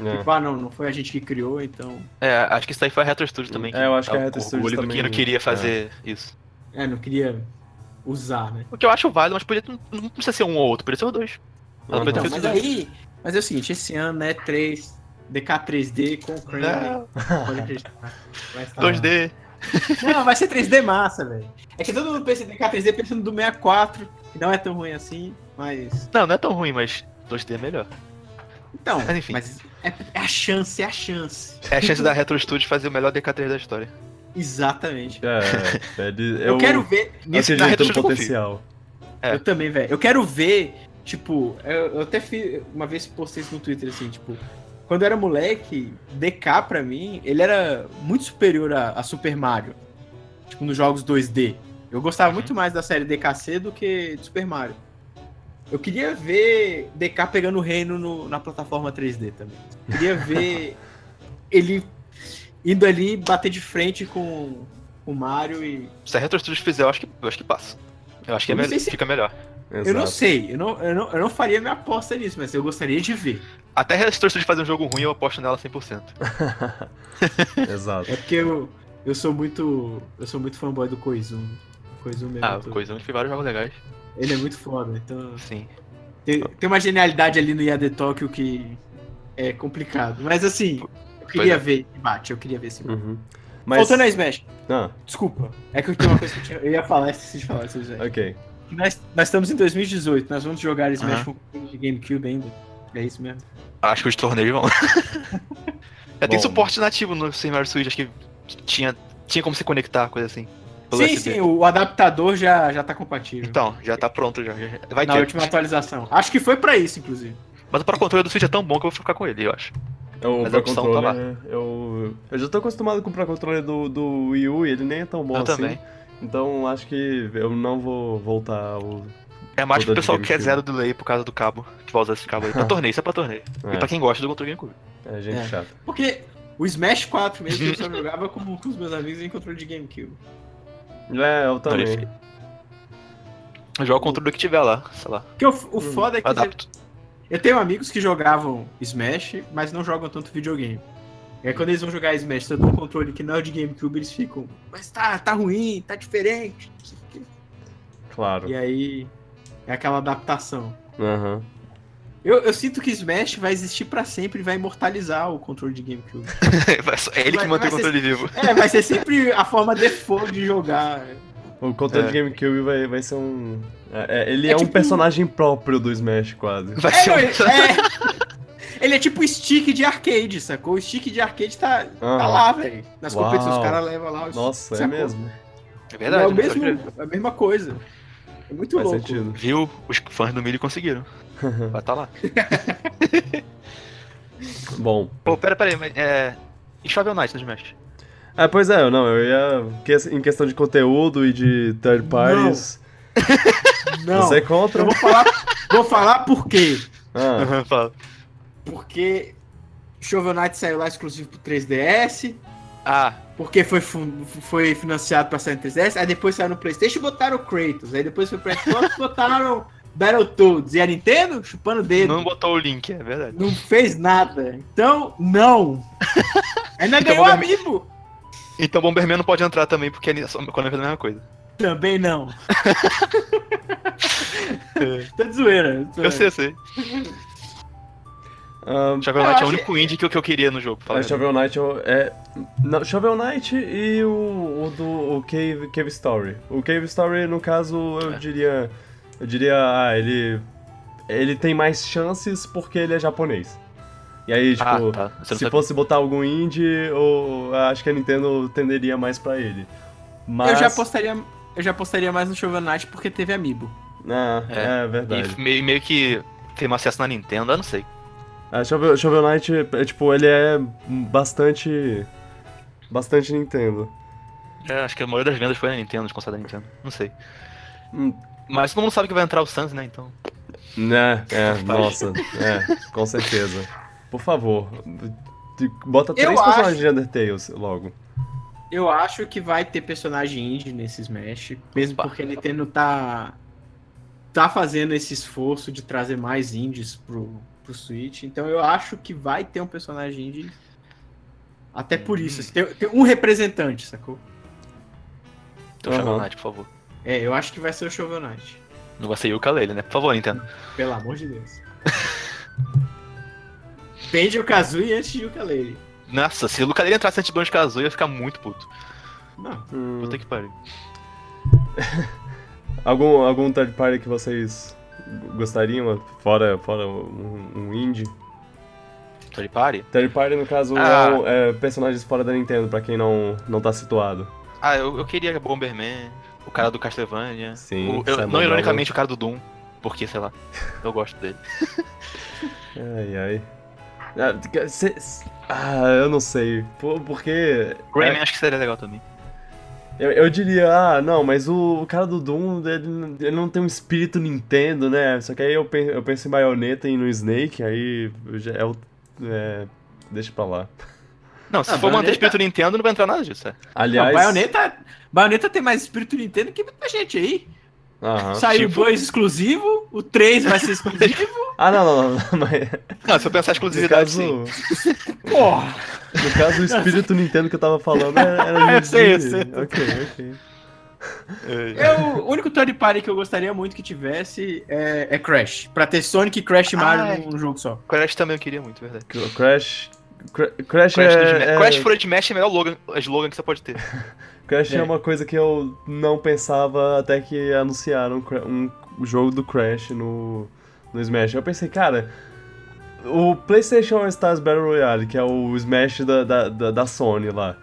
Speaker 1: É.
Speaker 3: Tipo, ah, não, não foi a gente que criou, então.
Speaker 2: É, acho que isso aí foi a Retro Studios também.
Speaker 1: É, eu acho que a
Speaker 2: tava
Speaker 1: Retro Studios também-
Speaker 2: que não queria fazer isso.
Speaker 3: É, não queria usar, né?
Speaker 2: O que eu acho válido, mas podia, não, não precisa ser um ou outro, podia ser os dois.
Speaker 3: Não,
Speaker 2: ter
Speaker 3: mas aí. Mas é o seguinte, esse ano, né, 3, DK3D com.
Speaker 2: Não,
Speaker 3: Pode acreditar. Vai estar-
Speaker 2: 2D.
Speaker 3: Não, vai ser 3D massa, velho. É que todo mundo pensa em DK3D pensando do 64, que não é tão ruim assim, mas.
Speaker 2: Não, não é tão ruim, mas 2D é melhor.
Speaker 3: Então,
Speaker 2: Mas enfim.
Speaker 3: mas é, é a chance, é a chance.
Speaker 2: É a chance da Retro Studios fazer o melhor DK3 da história.
Speaker 3: Exatamente.
Speaker 1: É, ele,
Speaker 3: Eu, quero ver. Nisso,
Speaker 1: acredito
Speaker 2: Retro eu
Speaker 1: potencial.
Speaker 2: É.
Speaker 3: Eu também, velho. Eu quero ver, tipo, eu, eu até fiz. Uma vez postei isso no Twitter assim, tipo. Quando eu era moleque, DK pra mim, ele era muito superior a, a Super Mario. Tipo, nos jogos 2D. Eu gostava muito mais da série DKC do que de Super Mario. Eu queria ver DK pegando o reino no- na plataforma 3D também. Queria ver ele indo ali bater de frente com o Mario e.
Speaker 2: Se a Retro Studios fizer, eu acho que, eu acho que passa. Eu acho que é
Speaker 3: Eu
Speaker 2: melhor-
Speaker 3: se-
Speaker 2: fica melhor.
Speaker 3: Eu não
Speaker 1: Exato.
Speaker 3: sei, eu não, eu, não, eu não faria minha aposta nisso, mas eu gostaria de ver.
Speaker 2: Até a Retro Studios fazer um jogo ruim, eu aposto nela 100%.
Speaker 1: Exato.
Speaker 3: É porque eu, eu sou muito. Eu sou muito fanboy do Koizumi. O Koizumi é
Speaker 2: Ah,
Speaker 3: muito-
Speaker 2: coisa, fez vários jogos legais.
Speaker 3: Ele é muito foda, então
Speaker 2: Sim.
Speaker 3: Tem, tem uma genialidade ali no Yade Tóquio que é complicado. Mas assim, eu queria
Speaker 2: é.
Speaker 3: ver esse bate, eu queria ver esse bate.
Speaker 1: Uhum. Mas...
Speaker 3: Voltando a Smash.
Speaker 1: Ah,
Speaker 3: Desculpa. É que eu tinha uma coisa que eu, tinha- eu ia falar, esqueci de falar sobre Smash.
Speaker 1: ok.
Speaker 3: Nós, nós estamos em 2018, nós vamos jogar Smash
Speaker 2: Aham.
Speaker 3: com controle de GameCube ainda. É isso mesmo.
Speaker 2: Acho que os torneios vão. Já tem suporte nativo no Mario Switch, acho que tinha, tinha como se conectar, coisa assim.
Speaker 3: Sim,
Speaker 2: USB.
Speaker 3: sim, o adaptador já, já tá compatível.
Speaker 2: Então, já tá pronto já. já- Vai
Speaker 3: na
Speaker 2: ter.
Speaker 3: última atualização. Acho que foi pra isso, inclusive.
Speaker 2: Mas o Pro Controller do Switch é tão bom que eu vou ficar com ele, eu acho.
Speaker 1: O
Speaker 2: Mas
Speaker 1: Pro
Speaker 2: a opção tá
Speaker 1: eu, eu já tô acostumado com o Pro Controller do, do Wii U e ele nem é tão bom
Speaker 2: eu
Speaker 1: assim.
Speaker 2: também.
Speaker 1: Então acho que eu não vou voltar ao.
Speaker 2: É mais que o pessoal que quer
Speaker 1: GameCube.
Speaker 2: zero delay por causa do cabo, que vai usar esse cabo aí. Pra torneio, isso é pra torneio. E pra
Speaker 1: É,
Speaker 2: quem gosta do controle GameCube.
Speaker 1: é gente
Speaker 3: É.
Speaker 1: chata.
Speaker 3: Porque o Smash 4 mesmo eu só jogava com, com os meus amigos em controle de GameCube.
Speaker 1: É, eu também.
Speaker 2: Eu jogo o controle que tiver lá, sei lá.
Speaker 3: Porque o, o
Speaker 1: Hum,
Speaker 3: foda é que
Speaker 2: Adapto.
Speaker 3: eu tenho amigos que jogavam Smash, mas não jogam tanto videogame. E aí quando eles vão jogar Smash, dou um controle que não é de GameCube, eles ficam, mas tá, tá ruim, tá diferente. não sei o quê."
Speaker 1: Claro.
Speaker 3: E aí é aquela adaptação.
Speaker 1: Aham.
Speaker 3: Eu, eu sinto que Smash vai existir pra sempre e vai imortalizar o controle de GameCube.
Speaker 2: é ele que
Speaker 3: Vai-
Speaker 2: mantém o
Speaker 3: vai ser-
Speaker 2: controle vivo.
Speaker 3: É, vai ser sempre a forma default de jogar.
Speaker 1: O controle
Speaker 2: É.
Speaker 1: de GameCube vai, vai ser um. é, é, ele
Speaker 3: É
Speaker 1: é, um
Speaker 3: tipo-
Speaker 1: personagem próprio do Smash, quase.
Speaker 2: Vai
Speaker 3: É,
Speaker 2: ser um...
Speaker 3: ele, é- é tipo stick de arcade, sacou? O stick de arcade tá, tá
Speaker 1: Aham.
Speaker 3: lá, velho. Nas
Speaker 1: Uau.
Speaker 3: competições os caras levam lá. os-
Speaker 1: Nossa, é
Speaker 3: sacou?
Speaker 1: mesmo.
Speaker 2: É
Speaker 3: É,
Speaker 2: verdade.
Speaker 3: o
Speaker 2: né?
Speaker 3: mesmo, é a mesma coisa. É muito
Speaker 1: Faz
Speaker 3: louco.
Speaker 1: sentido.
Speaker 2: Viu? Os fãs do Milho conseguiram. Vai tá lá.
Speaker 1: Bom.
Speaker 2: Pô, pera, pera aí, mas é. E Shovel Knight no Smash?
Speaker 1: É, pois é, não, eu ia. Em questão de conteúdo e de third parties.
Speaker 3: Não,
Speaker 1: Você é contra?
Speaker 3: eu vou falar, vou falar por quê.
Speaker 1: Ah,
Speaker 2: Fala.
Speaker 3: Porque Shovel Knight saiu lá exclusivo pro 3DS.
Speaker 2: Ah,
Speaker 3: Porque foi, foi financiado pra sair no 3DS. Aí depois saiu no Playstation e botaram o Kratos. Aí depois foi pro Xbox e botaram Battletoads. E a Nintendo chupando o dedo.
Speaker 2: não botou o link, é verdade.
Speaker 3: Não fez nada. Então, não. Ainda
Speaker 2: Então,
Speaker 3: ganhou
Speaker 2: vamos-
Speaker 3: amigo.
Speaker 2: Então Bomberman não pode entrar também, porque é só- quando faz a mesma coisa.
Speaker 3: Também não. Tá de zoeira.
Speaker 2: Eu sei, eu sei.
Speaker 1: Ah,
Speaker 2: Shovel
Speaker 3: Eu
Speaker 2: Knight é o único indie que eu, que eu queria no jogo.
Speaker 1: É. Shovel Knight eu- é. Não, Shovel Knight e o, o do o Cave, Cave Story. O Cave Story, no caso, eu
Speaker 2: É.
Speaker 1: diria. Eu diria, ah, ele. Ele tem mais chances porque ele é japonês. E aí, tipo,
Speaker 2: ah, tá.
Speaker 1: Se
Speaker 2: sabe.
Speaker 1: fosse botar algum indie, ou, acho que a Nintendo tenderia mais pra ele. Mas.
Speaker 3: Eu já apostaria. Eu já apostaria mais no Shovel Knight porque teve amiibo.
Speaker 1: Ah, é,
Speaker 2: É.
Speaker 1: verdade.
Speaker 2: E meio, meio que tem um acesso na Nintendo, eu não sei.
Speaker 1: Ah, Shovel, Shovel Knight, é, tipo, ele é bastante. Bastante Nintendo.
Speaker 2: É, acho que a maioria das vendas foi na Nintendo, de console da Nintendo. Não sei.
Speaker 1: Hum,
Speaker 2: Mas todo mundo sabe que vai entrar o Sans, né? Então.
Speaker 1: Né, é, nossa, é, com certeza. Por favor, bota três
Speaker 3: Eu
Speaker 1: personagens
Speaker 3: acho-
Speaker 1: de Undertale logo.
Speaker 3: Eu acho que vai ter personagem indie nesse Smash, mesmo
Speaker 2: Opa.
Speaker 3: porque a Nintendo tá tá fazendo esse esforço de trazer mais indies pro, pro Switch. Então eu acho que vai ter um personagem indie. Até por isso, assim, tem, tem um representante, sacou?
Speaker 2: Então,
Speaker 1: Aham.
Speaker 2: Shovel Knight, por favor.
Speaker 3: É, eu acho que vai ser o Shovel Knight.
Speaker 2: Não vai ser o Kalele, né? Por favor, Nintendo.
Speaker 3: Pelo amor de Deus. Pende o Kazooie antes de Ukulele.
Speaker 2: Nossa, se o Lucadeira entrasse antes do Banjo Kazooie, eu ia ficar muito puto.
Speaker 3: Não.
Speaker 1: Hum,
Speaker 2: Puta que pariu.
Speaker 1: algum, algum third party que vocês gostariam, fora, fora um, um indie?
Speaker 2: Third Party?
Speaker 1: Third party, no caso,
Speaker 2: Ah.
Speaker 1: é, é personagens fora da Nintendo, pra quem não, não tá situado.
Speaker 2: Ah, eu, eu queria Bomberman, o cara do Castlevania.
Speaker 1: Sim,
Speaker 2: o- eu-
Speaker 1: Simon
Speaker 2: não ironicamente o cara do Doom, porque, sei lá, eu gosto dele.
Speaker 1: Ai, ai. Ah, cê- ah, eu não sei. Por- Porque.
Speaker 2: Rayman
Speaker 1: é,
Speaker 2: acho que seria legal também.
Speaker 1: Eu, eu diria, ah, não, mas o, o cara do Doom, ele, ele não tem um espírito Nintendo, né? Só que aí eu, pen- eu penso em Bayonetta e no Snake, aí já é o. É, deixa pra lá.
Speaker 2: Não, se
Speaker 3: Ah,
Speaker 2: for manter
Speaker 3: Bayonetta-
Speaker 2: espírito Nintendo, não vai entrar nada disso, é.
Speaker 1: Aliás.
Speaker 3: Não, Bayonetta, Bayonetta tem mais espírito Nintendo que muita gente aí.
Speaker 1: Aham.
Speaker 3: Saiu
Speaker 2: tipo-
Speaker 3: dois exclusivo, o 3 vai ser exclusivo.
Speaker 1: Ah, não, não, não, não, mas.
Speaker 2: Não, se eu pensar
Speaker 1: No
Speaker 2: exclusividade,
Speaker 1: caso,
Speaker 2: sim.
Speaker 3: Porra!
Speaker 1: no caso, o espírito Nintendo que eu tava falando era, era
Speaker 3: Eu sei, eu
Speaker 1: de-
Speaker 3: sei.
Speaker 1: Ok, ok.
Speaker 3: Eu, o único third party que eu gostaria muito que tivesse é, é Crash. Pra ter Sonic, Crash e Mario
Speaker 2: Ah,
Speaker 3: num jogo só.
Speaker 2: Crash também eu queria muito, verdade.
Speaker 1: Crash. Cra- Crash,
Speaker 2: Crash,
Speaker 1: é, é-
Speaker 2: Crash Fora de Smash é o melhor logan, slogan que você pode ter.
Speaker 1: Crash é.
Speaker 3: É.
Speaker 1: uma coisa que eu não pensava até que anunciaram Cra- um jogo do Crash no, no Smash. Eu pensei, cara, o PlayStation All Stars Battle Royale, que é o Smash da, da, da, da Sony lá,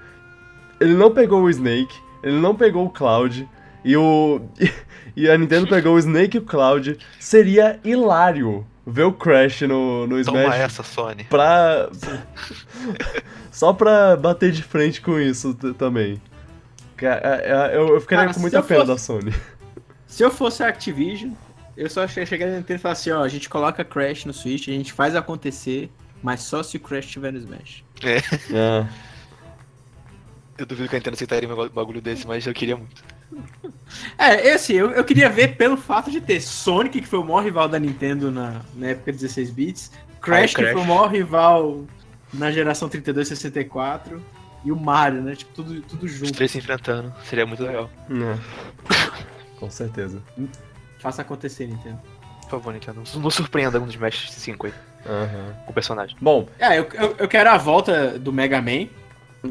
Speaker 1: ele não pegou o Snake, ele não pegou o Cloud, e o. E a Nintendo pegou o Snake e o Cloud. Seria hilário ver o Crash no, no
Speaker 2: Toma
Speaker 1: Smash
Speaker 2: essa, Sony.
Speaker 1: pra. Só pra bater de frente com isso também. É, é, Eu, eu ficaria
Speaker 3: Cara,
Speaker 1: com
Speaker 3: se
Speaker 1: muita
Speaker 3: eu
Speaker 1: pena
Speaker 3: fosse-
Speaker 1: da Sony.
Speaker 3: Se eu fosse a Activision, eu só che- chegaria na Nintendo e falaria assim, ó, a gente coloca Crash no Switch, a gente faz acontecer, mas só se o Crash estiver no Smash.
Speaker 1: É.
Speaker 2: Eu duvido que a Nintendo aceitaria um bagulho desse, mas eu queria muito.
Speaker 3: É, eu, assim, eu, eu queria ver pelo fato de ter Sonic, que foi o maior rival da Nintendo na, na época de 16 bits, Crash,
Speaker 2: Ah, o
Speaker 3: que
Speaker 2: Crash.
Speaker 3: foi o maior rival na geração 32 e 64, e o Mario, né? Tipo, tudo, tudo
Speaker 2: Os
Speaker 3: junto.
Speaker 2: três se enfrentando, seria muito legal.
Speaker 1: É. Com certeza.
Speaker 3: Faça acontecer, Nintendo.
Speaker 2: Por favor, Nintendo, nos surpreenda no Smash 5 aí,
Speaker 1: Aham.
Speaker 2: com o personagem.
Speaker 1: Bom,
Speaker 3: É, eu, eu, eu quero a volta do Mega Man.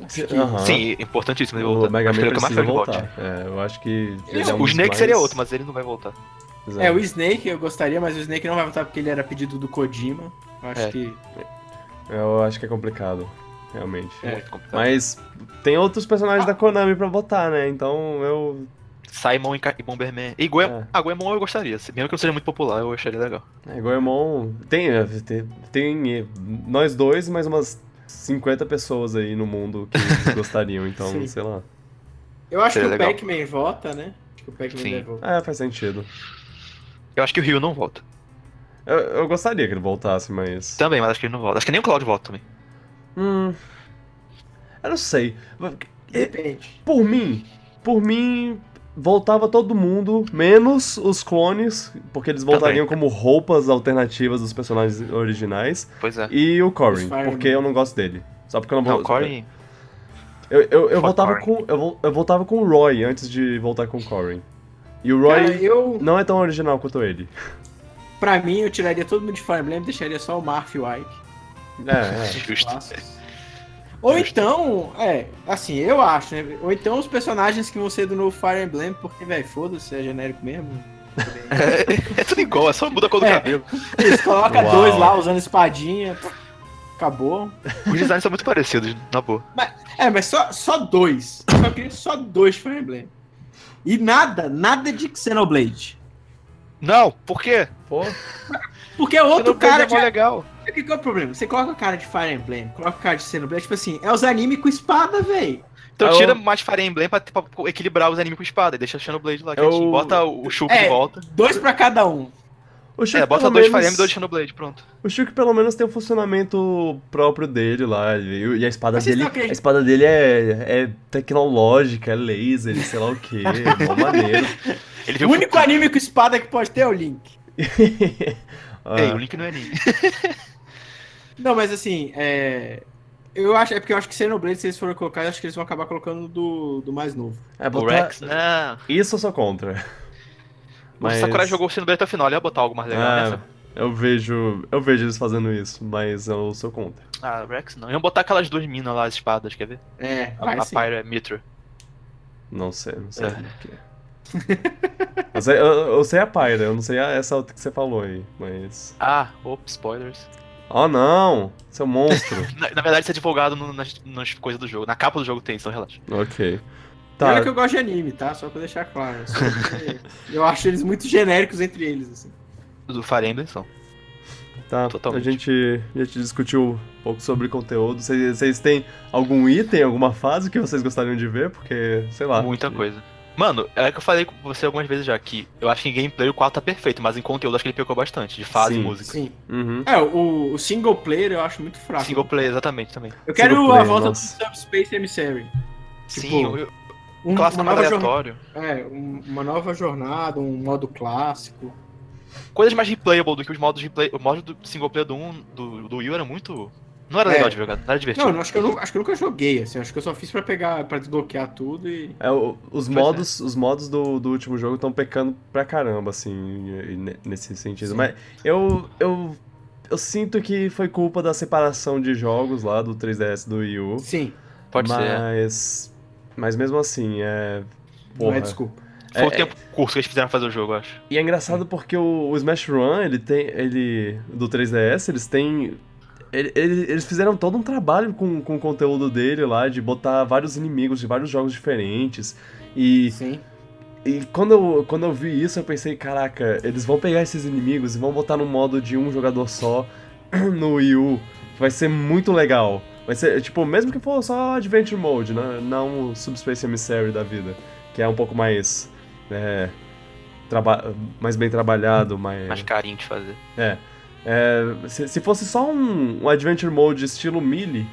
Speaker 3: Que-
Speaker 1: aham.
Speaker 2: Sim, importantíssimo ele
Speaker 1: o. Mega Man
Speaker 2: é
Speaker 1: precisa voltar. É, eu acho que. É um
Speaker 2: o
Speaker 1: dos
Speaker 2: Snake
Speaker 1: mais-
Speaker 2: seria outro, mas ele não vai voltar.
Speaker 1: Pois
Speaker 3: É, o Snake eu gostaria, mas o Snake não vai voltar porque ele era pedido do Kojima. Eu acho
Speaker 2: É.
Speaker 3: que.
Speaker 1: Eu acho que é complicado, realmente.
Speaker 3: É.
Speaker 2: Muito complicado.
Speaker 1: Mas tem outros personagens da Konami pra botar, né? Então eu.
Speaker 2: Simon e e Bomberman. E Goe...
Speaker 1: É.
Speaker 2: Ah, Goemon eu gostaria. Mesmo que não seja muito popular, eu acharia legal.
Speaker 1: É, Goemon. Tem, é, tem, tem, eh, nós dois, mais umas 50 pessoas aí no mundo que gostariam, então,
Speaker 3: Sim.
Speaker 1: sei lá.
Speaker 3: Eu acho
Speaker 2: Seria
Speaker 3: que o
Speaker 2: legal.
Speaker 3: Pac-Man vota, né? Acho que o Pac-Man
Speaker 2: Sim.
Speaker 3: deve.
Speaker 1: É, faz sentido.
Speaker 2: Eu acho que o Rio não volta.
Speaker 1: Eu, eu gostaria que ele voltasse, mas.
Speaker 2: Também, mas acho que ele não volta. Acho que nem o Cloud volta também.
Speaker 1: Hum. Eu não sei.
Speaker 3: Depende.
Speaker 1: Por mim, por mim, voltava todo mundo, menos os clones, porque eles voltariam como roupas alternativas dos personagens originais,
Speaker 2: Pois é.
Speaker 1: e o
Speaker 3: Fireman.
Speaker 1: porque eu não gosto dele. Só porque eu não vou.
Speaker 2: Não, Corey...
Speaker 1: Eu, eu, eu voltava
Speaker 2: Corey.
Speaker 1: com. Eu, eu voltava com o Roy antes de voltar com o Corey. E o Roy
Speaker 3: Cara, eu.
Speaker 1: não é tão original quanto ele.
Speaker 3: Pra mim, eu tiraria todo mundo de Fire Emblem e deixaria só o Marth e o Ike.
Speaker 1: É, é.
Speaker 2: Justo.
Speaker 3: Ou então, é, assim, eu acho, né? Ou então os personagens que vão ser do novo Fire Emblem, porque, velho, foda-se, é genérico mesmo.
Speaker 2: É, é tudo igual, é só muda a cor do
Speaker 3: É.
Speaker 2: cabelo.
Speaker 3: Eles colocam
Speaker 1: Uau.
Speaker 3: dois lá usando espadinha, acabou.
Speaker 2: Os designs são muito parecidos, na boa.
Speaker 3: É, mas só, só dois. Eu só queria só dois Fire Emblem. E nada, nada de Xenoblade.
Speaker 2: Não, por quê?
Speaker 1: Pô,
Speaker 3: Porque é outro
Speaker 2: Xenoblade
Speaker 3: cara
Speaker 2: é
Speaker 3: de...
Speaker 2: legal.
Speaker 3: O que, que é o problema? Você coloca a cara de Fire Emblem, coloca a cara de Xenoblade, tipo assim, é os animes com espada, velho.
Speaker 2: Então
Speaker 1: É o-
Speaker 2: tira mais Fire Emblem pra, pra equilibrar os animes com espada e deixa o Xenoblade lá
Speaker 1: É o-
Speaker 2: Bota o Shulk
Speaker 3: É.
Speaker 2: de volta.
Speaker 3: Dois pra cada um.
Speaker 1: o Shulk
Speaker 2: É, bota dois
Speaker 1: menos-
Speaker 2: Fire Emblem e dois Xenoblade, pronto.
Speaker 1: O Shulk pelo menos tem um funcionamento próprio dele lá. E, a espada
Speaker 3: Mas
Speaker 1: dele. A espada dele é, é tecnológica, é laser, sei lá o que. Mó maneiro.
Speaker 2: Ele
Speaker 3: O único anime com espada que pode ter é o Link.
Speaker 1: Ah,
Speaker 2: Ei, o Link não é anime.
Speaker 3: Não, mas assim, é. Eu acho, é porque eu acho que Xenoblade, se eles forem colocar, eu acho que eles vão acabar colocando do, do mais novo.
Speaker 1: é,
Speaker 2: O
Speaker 1: botar-
Speaker 2: Rex, não.
Speaker 1: Isso eu sou contra.
Speaker 2: O Sakurai jogou o Xenoblade até o final, ele ia botar algo mais legal
Speaker 1: Ah,
Speaker 2: nessa.
Speaker 1: eu vejo. Eu vejo eles fazendo isso, mas eu sou contra.
Speaker 2: Ah, Rex não. Iam botar aquelas duas minas lá, as espadas, quer ver?
Speaker 3: É,
Speaker 2: A,
Speaker 3: vai
Speaker 2: a. Pyro é Mitra.
Speaker 1: Não sei, não sei
Speaker 2: É.
Speaker 1: o que é. eu, sei, eu, eu sei a Pyra, eu não sei a- essa outra que você falou aí, mas.
Speaker 2: Ah, ops, spoilers.
Speaker 1: Oh não! Seu monstro!
Speaker 2: Na, na verdade, isso é divulgado no- nas, nas coisas do jogo. Na capa do jogo tem, então relaxa.
Speaker 1: ok.
Speaker 3: Tá.
Speaker 1: Tá,
Speaker 3: que eu gosto de anime, tá? Só pra deixar claro. Só porque eu acho eles muito genéricos entre eles, assim.
Speaker 2: Do Fire Emblem são.
Speaker 1: tá.
Speaker 2: totalmente.
Speaker 1: A gente, a gente discutiu um pouco sobre conteúdo. Vocês, vocês têm algum item, alguma fase que vocês gostariam de ver? Porque, sei lá.
Speaker 2: Muita coisa. Mano, é que eu falei com você algumas vezes já que eu acho que em gameplay o 4 tá perfeito, mas em conteúdo acho que ele pecou bastante, de fase
Speaker 1: Sim.
Speaker 2: e música.
Speaker 3: Sim.
Speaker 1: Uhum.
Speaker 3: É, o, o single player eu acho muito fraco.
Speaker 2: Single play, exatamente, também.
Speaker 3: Eu quero
Speaker 1: Single
Speaker 3: a
Speaker 1: player,
Speaker 3: volta
Speaker 1: nossa.
Speaker 3: do Subspace Emissary. Tipo,
Speaker 2: Sim, o,
Speaker 3: Um,
Speaker 2: o clássico
Speaker 3: uma, jornada,
Speaker 2: aleatório.
Speaker 3: é, um- uma nova jornada, um modo clássico.
Speaker 2: Coisas mais replayable do que os modos replay. O modo do single player do 1 do, do Wii era muito Não era
Speaker 3: É.
Speaker 2: legal de jogar, não era divertido.
Speaker 3: Não, não, acho que, eu acho que eu nunca joguei, assim. Acho que eu só fiz pra pegar, pra desbloquear tudo e.
Speaker 1: É, o- os
Speaker 2: Pois
Speaker 1: modos, os modos do, do último jogo estão pecando pra caramba, assim, ne- nesse sentido.
Speaker 3: Sim.
Speaker 1: Mas eu, eu, eu sinto que foi culpa da separação de jogos lá do 3DS e do Wii U.
Speaker 3: Sim,
Speaker 2: Pode ser. é.
Speaker 1: mas, mas mesmo assim, é.
Speaker 3: não é
Speaker 1: Porra.
Speaker 3: desculpa.
Speaker 2: Foi
Speaker 1: É-
Speaker 2: o tempo curto que eles fizeram fazer o jogo, eu acho.
Speaker 1: E é engraçado porque o, o Smash Run, ele tem. Ele. Do 3DS, eles têm. Ele- ele- eles fizeram todo um trabalho com, com o conteúdo dele lá, de botar vários inimigos de vários jogos diferentes. E,
Speaker 3: Sim.
Speaker 1: e quando, eu, quando eu vi isso, eu pensei, caraca, eles vão pegar esses inimigos e vão botar no modo de um jogador só no Wii U. Vai ser muito legal. Vai ser, tipo, mesmo que for só Adventure Mode, né? não o Subspace Emissary da vida. Que é um pouco mais. É, mais bem trabalhado, mais.
Speaker 2: Mais carinho de fazer.
Speaker 1: É. É, se, se fosse só um, um Adventure Mode estilo Melee,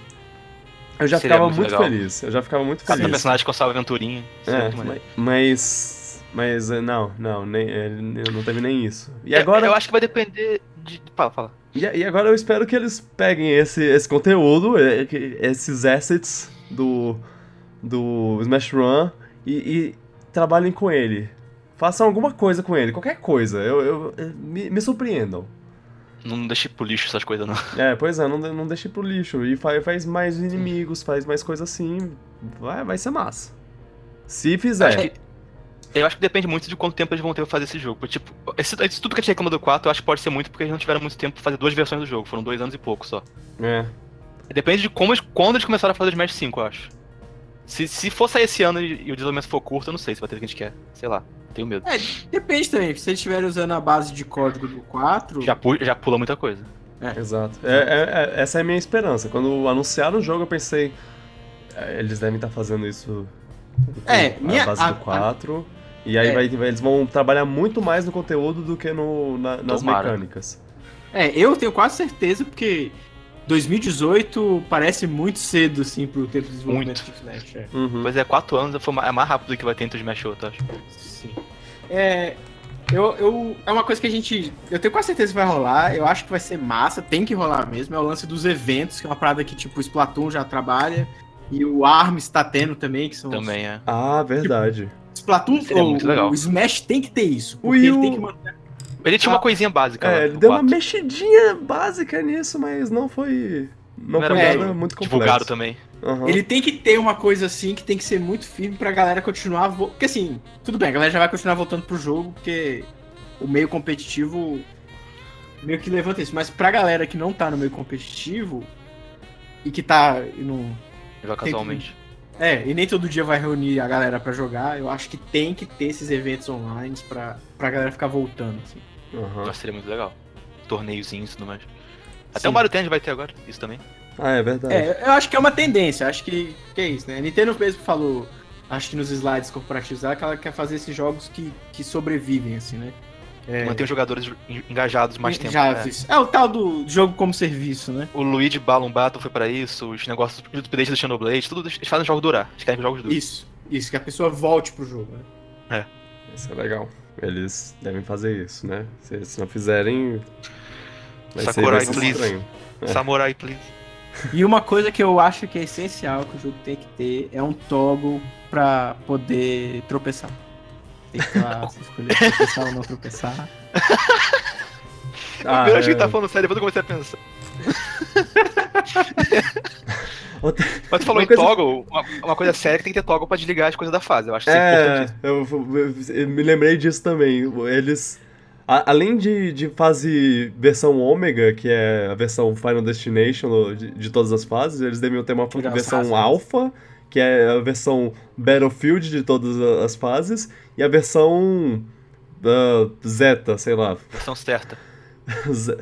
Speaker 1: eu já
Speaker 2: Seria
Speaker 1: ficava
Speaker 2: muito
Speaker 1: muito feliz. Eu já ficava muito
Speaker 2: Cada
Speaker 1: feliz.
Speaker 2: personagem com sua aventurinha. É
Speaker 1: É,
Speaker 2: muito maneiro.
Speaker 1: ma- mas. Mas é, não, não, nem, é, não teve nem isso. E
Speaker 2: É,
Speaker 1: agora,
Speaker 2: Eu acho que vai depender de. Fala, fala.
Speaker 1: e, e agora eu espero que eles peguem esse, esse conteúdo, que- esses assets do, do Smash Run e, e trabalhem com ele. Façam alguma coisa com ele, qualquer coisa. Eu, eu- me, me surpreendam.
Speaker 2: Não deixe pro lixo essas coisas, não.
Speaker 1: É, pois é, não, não deixe pro lixo. E faz, faz mais inimigos, faz mais coisa assim. Vai, vai ser massa. Se fizer.
Speaker 2: Acho que- Eu acho que depende muito de quanto tempo eles vão ter pra fazer esse jogo. Tipo, esse, esse tudo que a gente reclama do 4, eu acho que pode ser muito porque eles não tiveram muito tempo pra fazer duas versões do jogo. Foram dois anos e pouco só.
Speaker 1: É.
Speaker 2: Depende de como, quando eles começaram a fazer o Smash 5, eu acho. Se, se for sair esse ano e, o desenvolvimento for curto, eu não sei se vai ter o que a gente quer. Sei lá, tenho medo.
Speaker 3: É, depende também. Se eles estiverem usando a base de código do 4.
Speaker 2: Já, pu- já pula muita coisa.
Speaker 1: Exato. É, é- é- essa é a minha esperança. Quando anunciaram o jogo, eu pensei. é, Eles devem estar fazendo isso.
Speaker 3: É,
Speaker 1: a
Speaker 3: minha-
Speaker 1: base
Speaker 3: a-
Speaker 1: do 4. E aí
Speaker 3: É.
Speaker 1: vai- vai- eles vão trabalhar muito mais no conteúdo do que no, na- nas
Speaker 2: Tomara.
Speaker 1: mecânicas.
Speaker 3: É, eu tenho quase certeza, porque 2018 parece muito cedo, assim, pro tempo de desenvolvimento
Speaker 2: Muito.
Speaker 3: do Smash. É.
Speaker 1: Uhum.
Speaker 2: Pois é, 4 anos é mais rápido do que vai ter entre o Smash e outro, eu acho.
Speaker 3: Sim. É. Eu, eu, é uma coisa que a gente. Eu tenho quase certeza que vai rolar. Eu acho que vai ser massa, tem que rolar mesmo. É o lance dos eventos, que é uma parada que, tipo, o Splatoon já trabalha. E o ARMS tá tendo também, que são. os-
Speaker 2: Também é.
Speaker 1: Ah, verdade.
Speaker 3: Splatoon,
Speaker 2: Seria
Speaker 3: o,
Speaker 2: muito legal.
Speaker 3: o Smash tem que ter isso.
Speaker 1: O
Speaker 3: Porque
Speaker 1: Wii
Speaker 3: ele tem que manter.
Speaker 2: Ele tinha
Speaker 3: Ah,
Speaker 2: uma coisinha básica lá.
Speaker 1: É, ele
Speaker 2: no
Speaker 1: deu uma
Speaker 2: 4.
Speaker 1: mexidinha básica nisso, mas não foi. Não,
Speaker 2: Não
Speaker 1: foi
Speaker 2: era
Speaker 1: nada
Speaker 3: muito
Speaker 1: muito complexo.
Speaker 2: Divulgado também.
Speaker 1: Aham.
Speaker 3: Ele tem que ter uma coisa assim que tem que ser muito firme pra galera continuar. Vo... Porque assim, tudo bem, a galera já vai continuar voltando pro jogo, porque o meio competitivo meio que levanta isso. Mas pra galera que não tá no meio competitivo e que tá. e não-
Speaker 2: Jogar
Speaker 3: Tem que-
Speaker 2: casualmente.
Speaker 3: É, e nem todo dia vai reunir a galera pra jogar, eu acho que tem que ter esses eventos online pra, pra galera ficar voltando. Assim.
Speaker 2: Nossa, seria muito legal. Torneiozinhos e tudo mais. Até
Speaker 3: Sim.
Speaker 2: o Mario Tennis vai ter agora, isso também.
Speaker 1: Ah, é verdade.
Speaker 3: É, eu acho que é uma tendência, acho que, que é isso, né? A Nintendo mesmo falou, acho que nos slides corporativos dela, que ela quer fazer esses jogos que, que sobrevivem, assim, né? É,
Speaker 2: Manter os jogadores en- engajados mais tempo.
Speaker 3: já
Speaker 2: né?
Speaker 3: É o tal do jogo como serviço, né?
Speaker 2: O Luigi Balloon Battle foi pra isso, os negócios os updates do Xenoblade, tudo eles fazem o jogo durar. Eles querem que os jogos durem.
Speaker 3: Isso, isso, que a pessoa volte pro jogo, né?
Speaker 1: Isso é legal. Eles devem fazer isso, né? Se, se não fizerem. Vai ser,
Speaker 2: Sakurai,
Speaker 1: vai ser
Speaker 2: please.
Speaker 1: estranho. É.
Speaker 2: Samurai, please.
Speaker 3: E uma coisa que eu acho que é essencial que o jogo tem que ter é um toggle pra poder tropeçar. Tem que lá, escolher tropeçar ou não tropeçar.
Speaker 1: Ah,
Speaker 2: eu acho que
Speaker 1: é.
Speaker 2: tá falando sério, depois eu comecei a pensar.
Speaker 1: Outra-
Speaker 2: Mas tu falou
Speaker 1: Uma
Speaker 2: em
Speaker 1: coisa-
Speaker 2: toggle, uma, uma coisa séria que tem que ter toggle pra desligar as coisas da fase. Eu acho isso
Speaker 1: É,
Speaker 2: importante.
Speaker 1: eu, eu- eu me lembrei disso também. Eles. a- além de, de fase versão Ômega, que é a versão Final Destination de, de todas as fases, eles deviam ter uma
Speaker 3: Tirar as
Speaker 1: versão. Alpha, que é a versão Battlefield de todas as fases, e a versão ah, Zeta, sei lá,
Speaker 2: Versão certa.
Speaker 1: Z-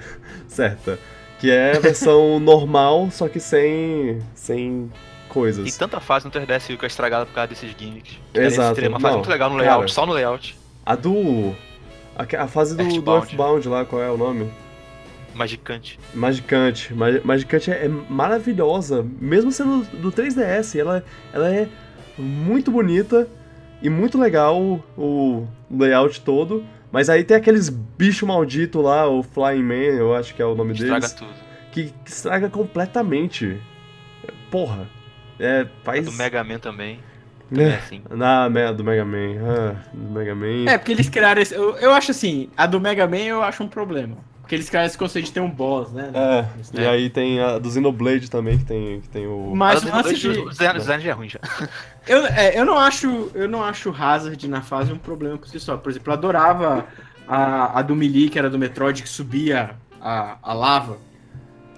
Speaker 1: certa. Que é a versão normal, só que sem, sem coisas.
Speaker 2: Tem tanta fase no 3DS que é estragada por causa desses gimmicks.
Speaker 1: Exato,
Speaker 2: uma fase
Speaker 1: não,
Speaker 2: muito legal no
Speaker 1: cara.
Speaker 2: layout, só no layout.
Speaker 1: A do. A, a fase do do
Speaker 2: Earthbound.
Speaker 1: Earthbound lá, qual é o nome?
Speaker 2: Magicante.
Speaker 1: Magicante. Ma- Magicante é, é maravilhosa, mesmo sendo do 3DS. Ela, ela é muito bonita e muito legal o layout todo. Mas aí tem aqueles bicho maldito lá, o Flying Man, eu acho que é o nome
Speaker 2: Estraga
Speaker 1: deles.
Speaker 2: tudo.
Speaker 1: que, que estraga completamente. Porra. É, faz.
Speaker 2: Do Mega Man também. também é assim.
Speaker 1: Na me- do Mega Man. Ah, do Mega Man.
Speaker 3: É, porque eles criaram esse. Eu, eu acho assim, a do Mega Man eu acho um problema. Porque eles criaram esse conceito de ter um boss, né?
Speaker 1: É,
Speaker 3: Isso,
Speaker 1: e
Speaker 3: né?
Speaker 1: aí tem a do Xenoblade também, que tem, que tem o.
Speaker 3: Mas o lance de.
Speaker 2: o design, o é ruim já.
Speaker 3: Eu, é, eu não acho. Eu não acho o Hazard na fase um problema por si só. Por exemplo, eu adorava a, a do Melee, que era do Metroid, que subia a, a lava.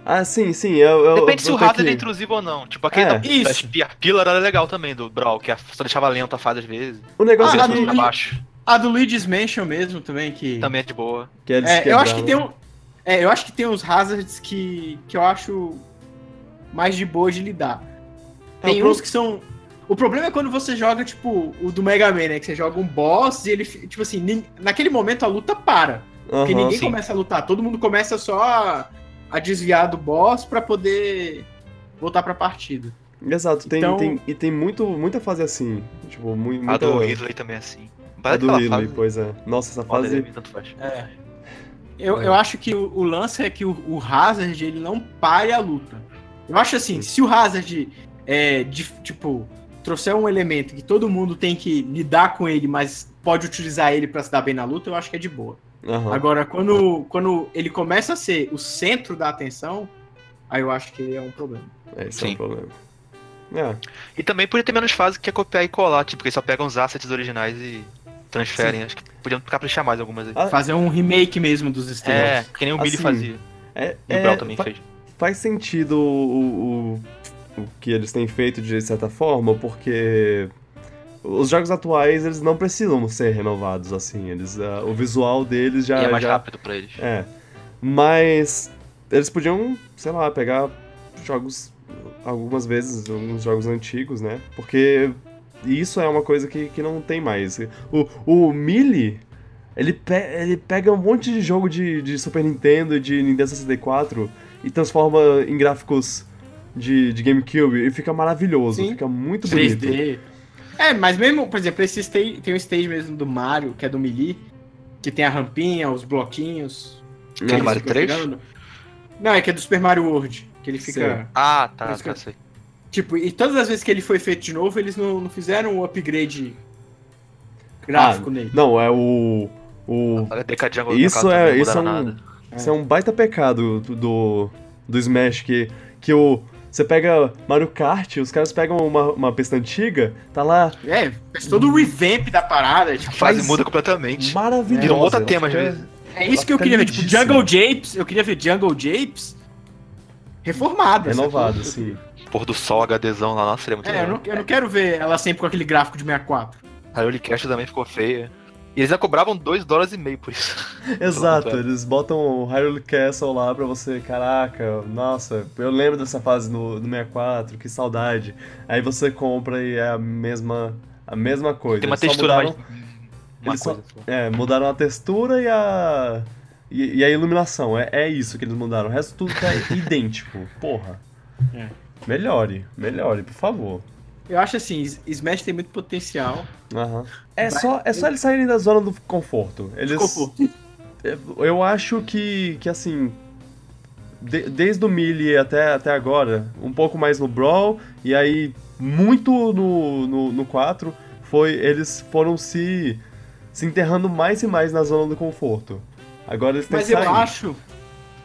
Speaker 1: Ah, sim, sim. Eu, eu,
Speaker 2: Depende se
Speaker 1: eu
Speaker 2: o
Speaker 1: tô
Speaker 2: Hazard é
Speaker 1: aqui.
Speaker 2: intrusivo ou não. Tipo, aquele
Speaker 1: É.
Speaker 2: da,
Speaker 3: Isso.
Speaker 2: da Pillar era legal também, do Brawl, que só deixava lento a fase às vezes.
Speaker 1: O negócio
Speaker 3: Ah,
Speaker 1: é
Speaker 3: do-
Speaker 1: que,
Speaker 2: pra baixo.
Speaker 3: A do Luigi's Mansion mesmo também, que.
Speaker 2: Também é de boa.
Speaker 1: que
Speaker 3: É, eu acho que tem um. É, eu acho que tem uns hazards que, que eu acho mais de boa de lidar.
Speaker 1: É,
Speaker 3: Tem
Speaker 1: pro-
Speaker 3: uns que são. O problema é quando você joga, tipo, o do Mega Man, né? Que você joga um boss e ele. Tipo assim, nin- naquele momento a luta para. Porque
Speaker 1: Aham.
Speaker 3: ninguém
Speaker 2: sim.
Speaker 3: começa a lutar. Todo mundo começa só a, a desviar do boss pra poder voltar pra partida.
Speaker 1: Exato, tem,
Speaker 3: Então-
Speaker 1: tem, e tem muito, muita fase assim. Tipo, mu- muita.
Speaker 2: A do Ridley também é assim.
Speaker 1: a
Speaker 2: Parece
Speaker 1: do Ridley,
Speaker 2: fase.
Speaker 1: pois é. Nossa, essa fase.
Speaker 2: né? Tanto faz.
Speaker 3: É. Eu,
Speaker 1: É.
Speaker 3: eu acho que o, o lance é que o, o Hazard ele não pare a luta. Eu acho assim, se o Hazard é, de- tipo, trouxer um elemento que todo mundo tem que lidar com ele, mas pode utilizar ele pra se dar bem na luta, eu acho que é de boa.
Speaker 1: Aham.
Speaker 3: Agora, quando, quando ele começa a ser o centro da atenção, aí eu acho que ele é um problema.
Speaker 1: É, esse é
Speaker 2: Sim.
Speaker 1: problema. É,
Speaker 2: E também podia ter menos fases que é copiar e colar, tipo, que eles só pegam os assets originais e transferem. Acho que podiam caprichar mais algumas aí.
Speaker 1: Ah,
Speaker 3: Fazer um remake mesmo dos
Speaker 2: É,
Speaker 3: estereótipos.
Speaker 2: que nem o Billy
Speaker 1: Assim,
Speaker 2: fazia.
Speaker 1: é,
Speaker 2: E o
Speaker 1: é,
Speaker 2: Brawl também
Speaker 1: fa-
Speaker 2: fez.
Speaker 1: faz sentido o, o, o que eles têm feito de certa forma, porque os jogos atuais eles não precisam ser renovados assim. Eles, ah, o visual deles já.
Speaker 2: e é mais
Speaker 1: já-
Speaker 2: rápido pra eles.
Speaker 1: É. Mas eles podiam, sei lá, pegar jogos algumas vezes, alguns jogos antigos, né? Porque isso é uma coisa que, que não tem mais. O, o Melee, ele, pe ele pega um monte de jogo de, de Super Nintendo e de Nintendo 64 e transforma em gráficos de, de GameCube e fica maravilhoso,
Speaker 3: Sim.
Speaker 1: fica muito bonito.
Speaker 3: 3D. É, mas mesmo, por exemplo, esse stage, tem um stage mesmo do Mario, que é do Melee, que tem a rampinha, os bloquinhos.
Speaker 2: Mario
Speaker 3: ficam
Speaker 2: 3?
Speaker 3: pegando. Não, é que é do Super Mario World, que ele fica...
Speaker 2: Ah, tá, tá, sei.
Speaker 3: Tipo, e todas as vezes que ele foi feito de novo, eles não, não fizeram um upgrade gráfico
Speaker 1: Ah,
Speaker 3: nele.
Speaker 1: Não, é o. o
Speaker 2: A DK Jungle
Speaker 1: Isso
Speaker 2: no caso,
Speaker 1: é- isso é um-
Speaker 2: nada.
Speaker 1: Isso é um baita pecado do, do, do Smash, que, que o. Você pega Mario Kart, os caras pegam uma, uma pista antiga, tá lá
Speaker 3: É, fez todo o revamp da parada. Tipo,
Speaker 2: A fase
Speaker 1: faz-
Speaker 2: muda completamente.
Speaker 1: maravilhoso.
Speaker 2: Virou outro
Speaker 1: ela
Speaker 2: tema, vezes.
Speaker 3: é isso que eu queria ver. Tipo. Jungle Japes, eu queria ver Jungle Japes reformada.
Speaker 1: Renovado, sim.
Speaker 2: Pôr do sol, HDzão lá, nossa, seria muito
Speaker 3: É, eu
Speaker 2: legal.
Speaker 3: não, eu não quero ver ela sempre com aquele gráfico de 64.
Speaker 2: A Early Cash também ficou feia. E eles já cobravam 2 dólares e meio por isso.
Speaker 1: Exato,
Speaker 2: é.
Speaker 1: eles botam o Hyrule Castle lá pra você, caraca, nossa, eu lembro dessa fase no, no 64, que saudade. Aí você compra e é a mesma, a mesma coisa.
Speaker 2: Tem uma
Speaker 1: Eles só
Speaker 2: textura mais.
Speaker 1: mudaram-
Speaker 2: Uma
Speaker 1: eles só-
Speaker 2: coisa. só.
Speaker 1: É, mudaram a textura e a. E, e a iluminação. É, é isso que eles mudaram. O resto tudo tá idêntico. Porra.
Speaker 3: É.
Speaker 1: Melhore, melhore, por favor.
Speaker 3: Eu acho assim, Smash tem muito potencial.
Speaker 1: Aham. É só, é só eles saírem da zona do conforto. Eles.
Speaker 3: Conforto.
Speaker 1: Eu acho que, que assim. de- desde o Melee até, até agora, um pouco mais no Brawl, e aí muito no, no, no 4, foi, eles foram se, se enterrando mais e mais na zona do conforto. Agora eles têm
Speaker 3: Mas
Speaker 1: que
Speaker 3: eu
Speaker 1: sair.
Speaker 3: acho.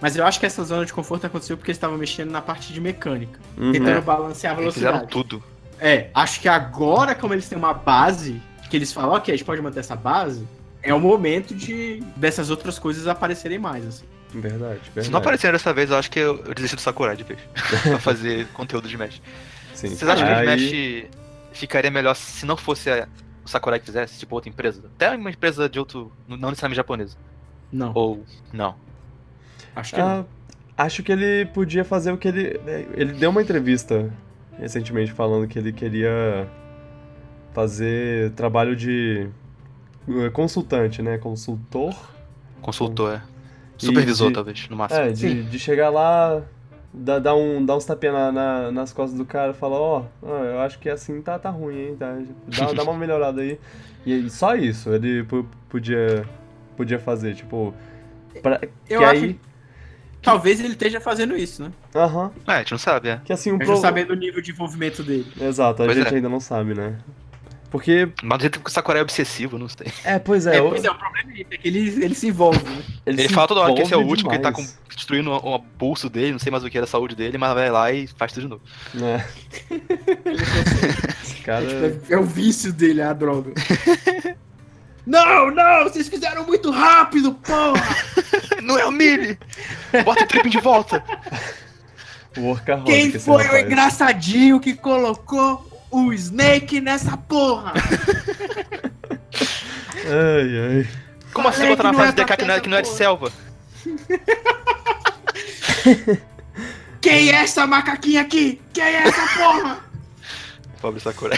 Speaker 3: Mas eu acho que essa zona de conforto aconteceu porque eles estavam mexendo na parte de mecânica.
Speaker 1: Uhum.
Speaker 3: Tentando
Speaker 2: É.
Speaker 3: balancear a
Speaker 2: Eles fizeram
Speaker 3: velocidade.
Speaker 2: tudo.
Speaker 3: É, acho que agora, como eles têm uma base, que eles falam, ok, a gente pode manter essa base, é o momento de dessas outras coisas aparecerem mais, assim.
Speaker 1: Verdade, verdade.
Speaker 2: Se não aparecer dessa vez, eu acho que eu, eu desisti do Sakurai de vez. pra fazer conteúdo de Smash.
Speaker 1: Sim.
Speaker 2: Vocês acham que o
Speaker 1: Aí-
Speaker 2: Smash ficaria melhor se não fosse a- o Sakurai que fizesse, tipo outra empresa? Até uma empresa de outro. não necessariamente japonesa.
Speaker 3: Não,
Speaker 2: Ou. Não.
Speaker 3: Acho que não.
Speaker 1: Ah, acho que ele podia fazer o que ele. Ele deu uma entrevista recentemente falando que ele queria fazer trabalho de eh, consultante, né? Consultor.
Speaker 2: Consultor, é. Supervisor,
Speaker 1: de-
Speaker 2: talvez, no máximo.
Speaker 1: É, de, de chegar lá, dar, dar, um, dar uns tapinhas na, na- nas costas do cara e falar, ó, ó, eu acho que assim tá, tá ruim, hein? Tá, dá, dá uma melhorada aí. E só isso ele po- podia, podia fazer, tipo. Pra,
Speaker 3: Eu
Speaker 1: que
Speaker 3: acho-
Speaker 1: aí.
Speaker 3: Talvez ele esteja fazendo isso, né?
Speaker 1: Aham.
Speaker 2: É, a gente não sabe, é.
Speaker 1: Que assim, um
Speaker 3: Mesmo
Speaker 1: pro...
Speaker 3: sabendo o nível de envolvimento dele.
Speaker 1: Exato, a
Speaker 2: Pois
Speaker 1: gente
Speaker 2: é.
Speaker 1: ainda não sabe, né? Porque.
Speaker 2: Mas do jeito que o Sakurai é obsessivo, não sei.
Speaker 1: É, pois é.
Speaker 3: É,
Speaker 1: eu-
Speaker 3: pois é, o problema é esse, é que ele, ele se envolve, né?
Speaker 2: Ele,
Speaker 1: se
Speaker 2: fala toda hora que esse é o último, que ele tá com,
Speaker 1: demais.
Speaker 2: destruindo o, o pulso dele, não sei mais o que era a saúde dele, mas vai lá e faz tudo de novo.
Speaker 1: É. Esse cara.
Speaker 3: É, é o vício dele, a droga. não, não, vocês fizeram muito rápido, porra!
Speaker 2: não é o Mili! Bota o tripping de volta!
Speaker 1: Workaholic.
Speaker 3: Quem foi o engraçadinho que colocou o Snake nessa porra?
Speaker 1: Ai, ai.
Speaker 2: Como assim botar na
Speaker 3: não
Speaker 2: fase
Speaker 3: é
Speaker 2: DK que não é, que não é de selva?
Speaker 3: Quem é essa macaquinha aqui? Quem é essa porra?
Speaker 2: Pobre Sakurai.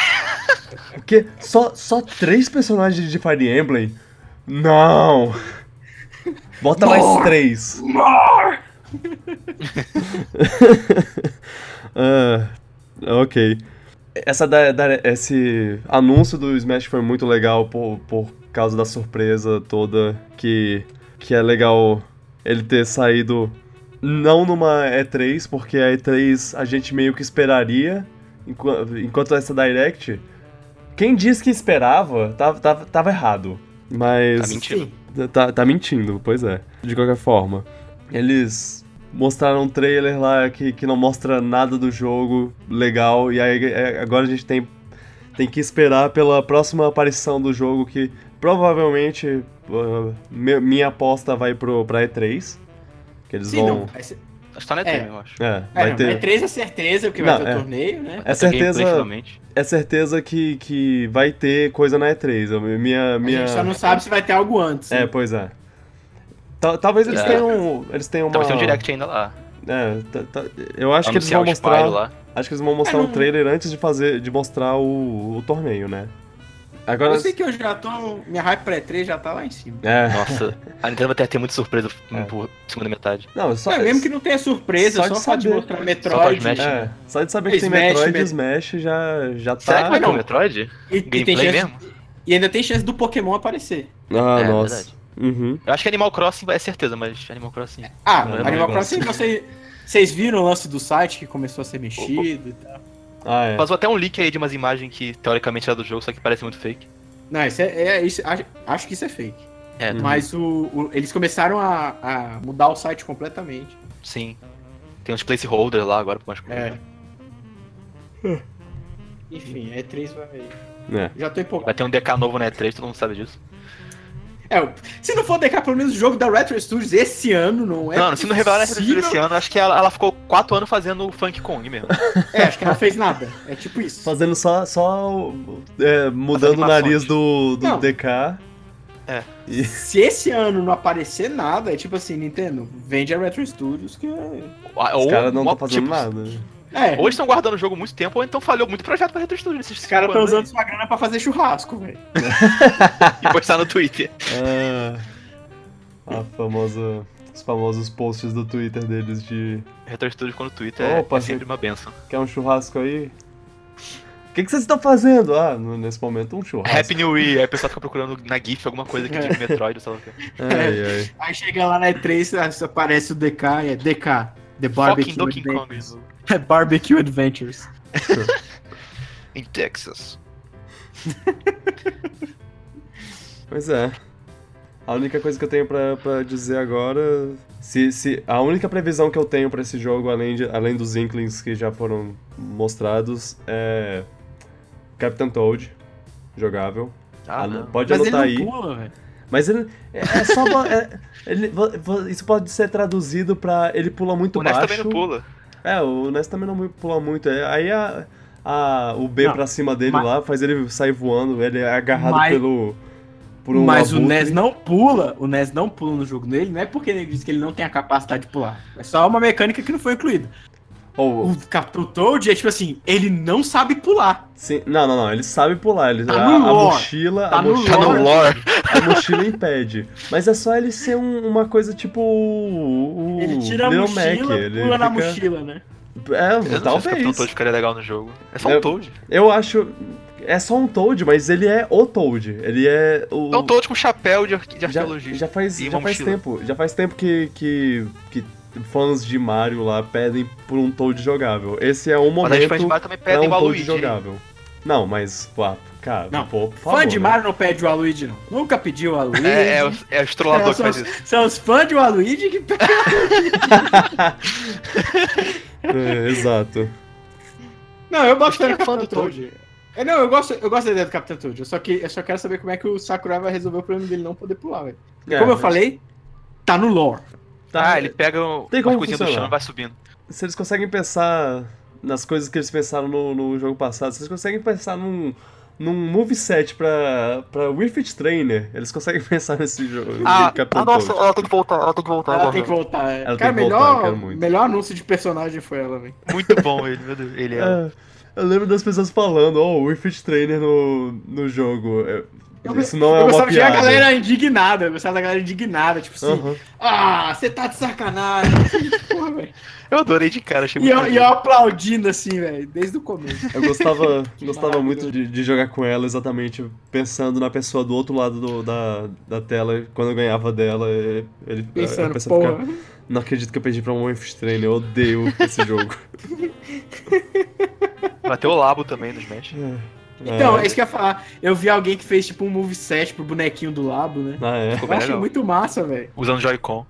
Speaker 1: Porque só, só três personagens de Fire Emblem? Não! Bota mais
Speaker 3: More!
Speaker 1: três. Ah, ok. Essa da- da- esse anúncio do Smash foi muito legal por, por causa da surpresa toda. Que, que é legal ele ter saído não numa E3, porque a E3 a gente meio que esperaria. Enqu- Enquanto essa Direct. Quem disse que esperava tava, tava, tava errado. Mas.
Speaker 2: Tá mentindo.
Speaker 1: Tá, tá mentindo, pois é. De qualquer forma, eles mostraram um trailer lá que, que não mostra nada do jogo legal, e aí é, agora a gente tem, tem que esperar pela próxima aparição do jogo, que provavelmente uh, mi- minha aposta vai pro, pra E3. Que eles
Speaker 3: Sim,
Speaker 1: vão.
Speaker 3: não.
Speaker 2: Acho que tá na
Speaker 3: É.
Speaker 2: E3, eu acho.
Speaker 1: É,
Speaker 3: É,
Speaker 1: vai
Speaker 3: não,
Speaker 1: ter.
Speaker 3: E3 é certeza, porque
Speaker 1: Não,
Speaker 3: vai ter
Speaker 1: é.
Speaker 3: o torneio, né?
Speaker 1: É
Speaker 2: ter gameplay,
Speaker 1: certeza, é certeza que, que vai ter coisa na E3. Eu- Minha,
Speaker 3: A
Speaker 1: minha...
Speaker 3: gente só não sabe se vai ter algo antes.
Speaker 1: É,
Speaker 3: né?
Speaker 1: pois é. Tal- Talvez eles
Speaker 2: É.
Speaker 1: tenham. Eles tenham uma.
Speaker 2: Talvez tenha um direct ainda lá.
Speaker 1: É, eu acho que eles vão
Speaker 2: o
Speaker 1: mostrar. Acho que eles vão mostrar
Speaker 3: É,
Speaker 1: um
Speaker 3: não-
Speaker 1: trailer antes de fazer, de mostrar o, o torneio, né? Agora.
Speaker 3: Eu sei que eu já tô. Minha hype pré 3 já tá lá em cima.
Speaker 1: É.
Speaker 2: Nossa, a Nintendo vai ter, ter muita surpresa
Speaker 1: É.
Speaker 2: por segunda metade.
Speaker 1: Não, só.
Speaker 3: é, mesmo que não tenha surpresa,
Speaker 1: só
Speaker 3: só,
Speaker 1: de
Speaker 3: só de
Speaker 1: saber.
Speaker 3: mostrar
Speaker 2: Só
Speaker 3: Metroid.
Speaker 2: Smash.
Speaker 1: É, só de saber que tem
Speaker 3: Smash,
Speaker 1: Metroid e Smash já, já tá.
Speaker 2: Será que vai ter
Speaker 3: não.
Speaker 2: o Metroid?
Speaker 3: E, e tem
Speaker 2: Gameplay
Speaker 3: chance,
Speaker 2: mesmo?
Speaker 3: e ainda tem chance do Pokémon aparecer.
Speaker 1: Ah,
Speaker 2: É,
Speaker 1: nossa.
Speaker 2: verdade.
Speaker 1: Uhum.
Speaker 2: Eu acho que Animal Crossing é certeza, mas Animal Crossing.
Speaker 3: Ah,
Speaker 2: é
Speaker 3: Animal. Crossing, você, vocês viram o lance do site que começou a ser mexido e tal?
Speaker 1: Ah, é.
Speaker 2: Vazou até um leak aí de umas imagens que teoricamente era do jogo, só que parece muito fake.
Speaker 3: Não, isso é, é- isso, acho, acho que isso é fake.
Speaker 2: É,
Speaker 1: Uhum.
Speaker 3: Mas o, o- eles começaram a, a mudar o site completamente.
Speaker 2: sim. Tem uns placeholders lá agora pra umas coisas.
Speaker 3: É. Enfim, a E3 vai.
Speaker 1: É.
Speaker 3: Já tô empolgado.
Speaker 2: Vai ter um DK novo na E3, todo mundo sabe disso.
Speaker 3: É, se não for DK, pelo menos o jogo da Retro Studios esse ano não é.
Speaker 2: Não, se não revelar na E3
Speaker 3: possível.
Speaker 2: esse ano, acho que ela, ela ficou 4 anos fazendo o Funk Kong mesmo.
Speaker 3: É, acho que ela fez nada. É tipo isso.
Speaker 1: Fazendo só. só é, mudando o nariz do, do
Speaker 3: Não.
Speaker 1: DK.
Speaker 2: É.
Speaker 1: E,
Speaker 3: Se esse ano não aparecer nada, é tipo assim, Nintendo, vende a Retro Studios que é.
Speaker 1: os caras não estão fazendo
Speaker 2: tipo,
Speaker 1: nada.
Speaker 3: É,
Speaker 2: Ou estão guardando o jogo muito tempo, ou então falhou muito projeto pra Retro nesses
Speaker 3: os caras estão usando sua grana pra fazer churrasco, velho.
Speaker 2: E postar no Twitter.
Speaker 1: Ah, a famosa, os famosos posts do Twitter deles de
Speaker 2: Retro Studios quando o Twitter é-
Speaker 1: Opa,
Speaker 2: é sempre uma benção.
Speaker 1: quer um churrasco aí? O que, que vocês estão fazendo? Ah, no- nesse momento um churrasco.
Speaker 2: Happy New Year, aí o pessoal fica procurando na GIF alguma coisa que tipo Metroid, sei lá o que.
Speaker 3: Aí chega lá na E3, aparece o DK e é DK. The
Speaker 2: Fucking
Speaker 3: Barbecue
Speaker 2: Kong
Speaker 3: Adventures. É Barbecue Adventures.
Speaker 2: em Texas.
Speaker 1: Pois é. A única coisa que eu tenho pra, pra dizer agora. Se, se, a única previsão que eu tenho pra esse jogo, além, de, além dos Inklings que já foram mostrados, é. Captain Toad, jogável.
Speaker 2: Ah, não.
Speaker 1: Pode
Speaker 3: Mas ele
Speaker 1: anotar
Speaker 3: não
Speaker 1: aí.
Speaker 3: pula, velho.
Speaker 1: Mas ele. É, é só. é- ele- isso pode ser traduzido pra. Ele pula muito
Speaker 2: O Ness
Speaker 1: baixo.
Speaker 2: também não pula.
Speaker 1: É, o Ness também não pula muito. É, aí a, a- o B
Speaker 3: Não,
Speaker 1: pra cima dele
Speaker 3: mas-
Speaker 1: lá faz ele sair voando. Ele é agarrado
Speaker 3: Mas-
Speaker 1: pelo. Por um
Speaker 3: Mas o
Speaker 1: abutre.
Speaker 3: NES não pula, o NES não pula no jogo dele, não é porque ele diz que ele não tem a capacidade de pular. É só uma mecânica que não foi incluída.
Speaker 1: Ou-
Speaker 3: O Capitão Toad é tipo assim, ele não sabe pular.
Speaker 1: sim, não, não, não. Ele sabe pular. Ele,
Speaker 3: Tá
Speaker 1: a,
Speaker 3: no
Speaker 1: a
Speaker 3: lore.
Speaker 1: mochila.
Speaker 3: Tá
Speaker 1: a,
Speaker 3: no
Speaker 1: mochila
Speaker 2: Tá lore.
Speaker 1: a mochila impede. Mas é só ele ser um- uma coisa tipo. O, o
Speaker 3: Ele tira a mochila,
Speaker 1: Mac. Ele
Speaker 3: pula na
Speaker 1: fica-
Speaker 3: mochila, né?
Speaker 1: É,
Speaker 2: Eu não sei se o Capitão
Speaker 1: talvez.
Speaker 2: Toad ficaria legal no jogo. É só
Speaker 1: Eu-
Speaker 2: um Toad.
Speaker 1: Eu acho. É só um Toad, mas ele é o Toad. Ele é o.
Speaker 2: É um Toad com chapéu de, arque- de
Speaker 1: já,
Speaker 2: arqueologista.
Speaker 1: já faz, já faz
Speaker 2: mochila.
Speaker 1: tempo. Já faz tempo que, que, que fãs de Mario lá pedem por um Toad jogável. Esse é um
Speaker 2: Mas aí os fãs de
Speaker 1: momento
Speaker 2: Mario também pedem
Speaker 1: um
Speaker 2: o
Speaker 1: Toad jogável. Não, mas, pô, cara,
Speaker 3: Não,
Speaker 1: pô, por favor.
Speaker 3: Fã de
Speaker 1: né?
Speaker 3: Mario não pede o Aluigi, não. Nunca pediu o Aluigi.
Speaker 2: É, é, os- é os trolladores que
Speaker 3: são,
Speaker 2: faz
Speaker 3: os,
Speaker 2: isso.
Speaker 3: são os fãs de Waluigi que pedem.
Speaker 1: É, exato.
Speaker 3: Não, eu gosto do
Speaker 2: é fã do Toad?
Speaker 3: Toad. É, não, eu gosto, eu gosto da ideia do Capitão Toad. Eu só, que, eu só quero saber como é que o Sakurai vai resolver o problema dele não poder pular, velho.
Speaker 1: É,
Speaker 3: Como eu
Speaker 1: mas
Speaker 3: falei, tá no lore.
Speaker 1: Tá-
Speaker 2: Ah, ele pega o-
Speaker 1: Tem como
Speaker 2: coisinhas do chão e vai subindo.
Speaker 1: Se eles conseguem pensar nas coisas que eles pensaram no, no jogo passado, se eles conseguem pensar num, num moveset pra, pra Wii Fit Trainer, eles conseguem pensar nesse jogo.
Speaker 2: Ah, ah, nossa, ela tem que voltar, ela tem que voltar.
Speaker 3: Ela
Speaker 2: agora.
Speaker 3: tem que voltar. é.
Speaker 1: Ela
Speaker 3: Cara,
Speaker 1: tem que voltar, eu
Speaker 3: melhor,
Speaker 1: quero muito.
Speaker 3: melhor anúncio de personagem foi ela, velho.
Speaker 2: Muito bom ele, meu Deus. Ele é.
Speaker 1: É, eu lembro das pessoas falando, oh, Wii Fit Trainer no, no jogo. É, Isso não é
Speaker 3: eu
Speaker 1: uma
Speaker 3: gostava de ver a
Speaker 1: piada.
Speaker 3: galera indignada. Eu gostava da galera indignada, tipo assim.
Speaker 1: Aham.
Speaker 3: Ah, você tá de sacanagem. Porra, velho.
Speaker 2: Eu adorei de cara, achei
Speaker 3: E
Speaker 2: muito
Speaker 3: eu, e eu aplaudindo assim, velho, desde o começo.
Speaker 1: Eu gostava, gostava muito de, de jogar com ela, exatamente pensando na pessoa do outro lado do- da, da tela, quando eu ganhava dela, ele a
Speaker 3: Pensando,
Speaker 1: pessoa
Speaker 3: porra.
Speaker 1: ficava, não acredito que eu perdi pra um Wolf Trainer, eu odeio esse jogo.
Speaker 2: Bateu o labo também no Smash.
Speaker 3: Então, é
Speaker 1: é,
Speaker 3: isso que eu ia falar. Eu vi alguém que fez tipo um moveset pro bonequinho do labo, né?
Speaker 1: ah, é.
Speaker 3: Eu achei muito massa, velho.
Speaker 2: Usando Joy-Con.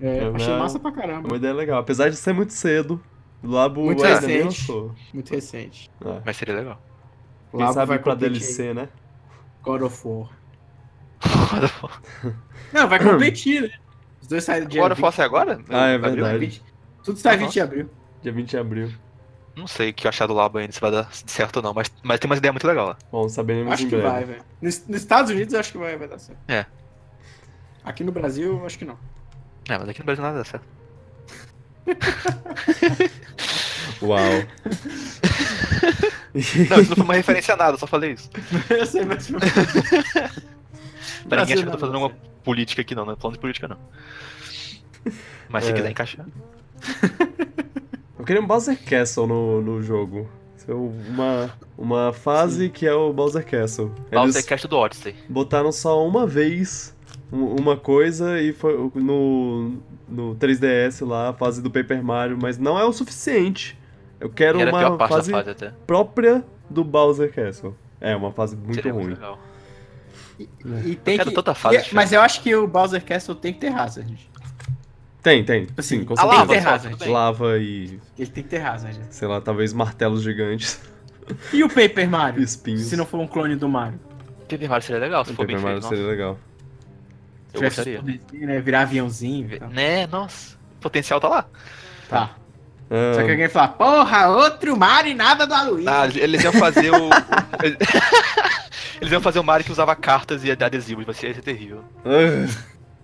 Speaker 3: É,
Speaker 1: É,
Speaker 3: achei
Speaker 1: não.
Speaker 3: massa pra
Speaker 1: É
Speaker 3: caramba.
Speaker 1: uma ideia legal, apesar de ser muito cedo. O Labo
Speaker 3: Muito
Speaker 1: ainda nem
Speaker 3: recente. Muito recente.
Speaker 1: É.
Speaker 2: Mas seria legal.
Speaker 1: Quem
Speaker 3: Labo
Speaker 1: sabe
Speaker 3: vai
Speaker 1: pra DLC, né?
Speaker 3: God of War. Não, vai competir, né? Os dois saem dia
Speaker 2: Agora
Speaker 3: 20,
Speaker 2: fosse agora?
Speaker 1: Ah, é
Speaker 2: Abril?
Speaker 1: verdade.
Speaker 3: 20. Tudo sai
Speaker 2: Nossa.
Speaker 3: 20 de abril.
Speaker 1: Dia 20 de abril.
Speaker 2: Não sei o que eu achar do labo ainda, se vai dar certo ou não, mas, mas tem umas ideias muito legais lá.
Speaker 1: Bom, saberemos
Speaker 3: Acho que
Speaker 1: breve.
Speaker 3: vai, velho. Nos, nos Estados Unidos eu acho que vai, vai dar certo.
Speaker 2: É.
Speaker 3: Aqui no Brasil, eu acho que não.
Speaker 2: É, mas aqui no Brasil nada dá certo.
Speaker 1: Uau.
Speaker 2: Não, isso não foi uma referência a nada, eu só falei isso.
Speaker 3: eu sei, mas.
Speaker 2: Pra ninguém achar que eu tô fazendo
Speaker 3: dá
Speaker 2: uma política aqui não, não é plano de política não. Mas se
Speaker 1: É.
Speaker 2: quiser encaixar.
Speaker 1: Eu queria um Bowser Castle no, no jogo. É Uma, uma fase que é o Bowser Castle.
Speaker 2: Bowser
Speaker 1: Eles
Speaker 2: Cast do Odyssey.
Speaker 1: botaram só uma vez um- uma coisa e foi no, no 3DS lá, a fase do Paper Mario, mas não é o suficiente. Eu quero
Speaker 2: E
Speaker 1: uma fase,
Speaker 2: fase até.
Speaker 1: própria do Bowser Castle. É, uma fase muito
Speaker 2: Seria
Speaker 1: ruim.
Speaker 2: legal.
Speaker 3: E tem
Speaker 2: quero
Speaker 3: que...
Speaker 2: fase
Speaker 3: e-
Speaker 2: diferente.
Speaker 3: mas eu acho que o Bowser Castle tem que ter Hazard.
Speaker 1: Tem, tem.
Speaker 3: Assim,
Speaker 1: Sim, com
Speaker 2: a
Speaker 1: certeza.
Speaker 2: lava bem.
Speaker 1: Lava e,
Speaker 3: Ele tem que ter Hazard.
Speaker 1: sei lá, talvez martelos gigantes
Speaker 3: E o Paper Mario?
Speaker 1: espinhos.
Speaker 3: Se não for um clone do Mario.
Speaker 2: Paper Mario seria legal, se
Speaker 1: O
Speaker 2: for bem
Speaker 1: Paper Mario
Speaker 2: feito.
Speaker 1: seria
Speaker 2: Nossa,
Speaker 1: legal.
Speaker 2: eu
Speaker 3: Tivesse
Speaker 2: gostaria.
Speaker 3: né? Virar aviãozinho.
Speaker 2: Né, nossa. O potencial tá lá.
Speaker 3: Tá.
Speaker 1: Ah,
Speaker 3: Só que alguém fala, porra, outro Mario e nada do Aloysio.
Speaker 2: Ah, eles iam fazer o. eles iam fazer o Mario que usava cartas e adesivos, vai ser, ia ser terrível.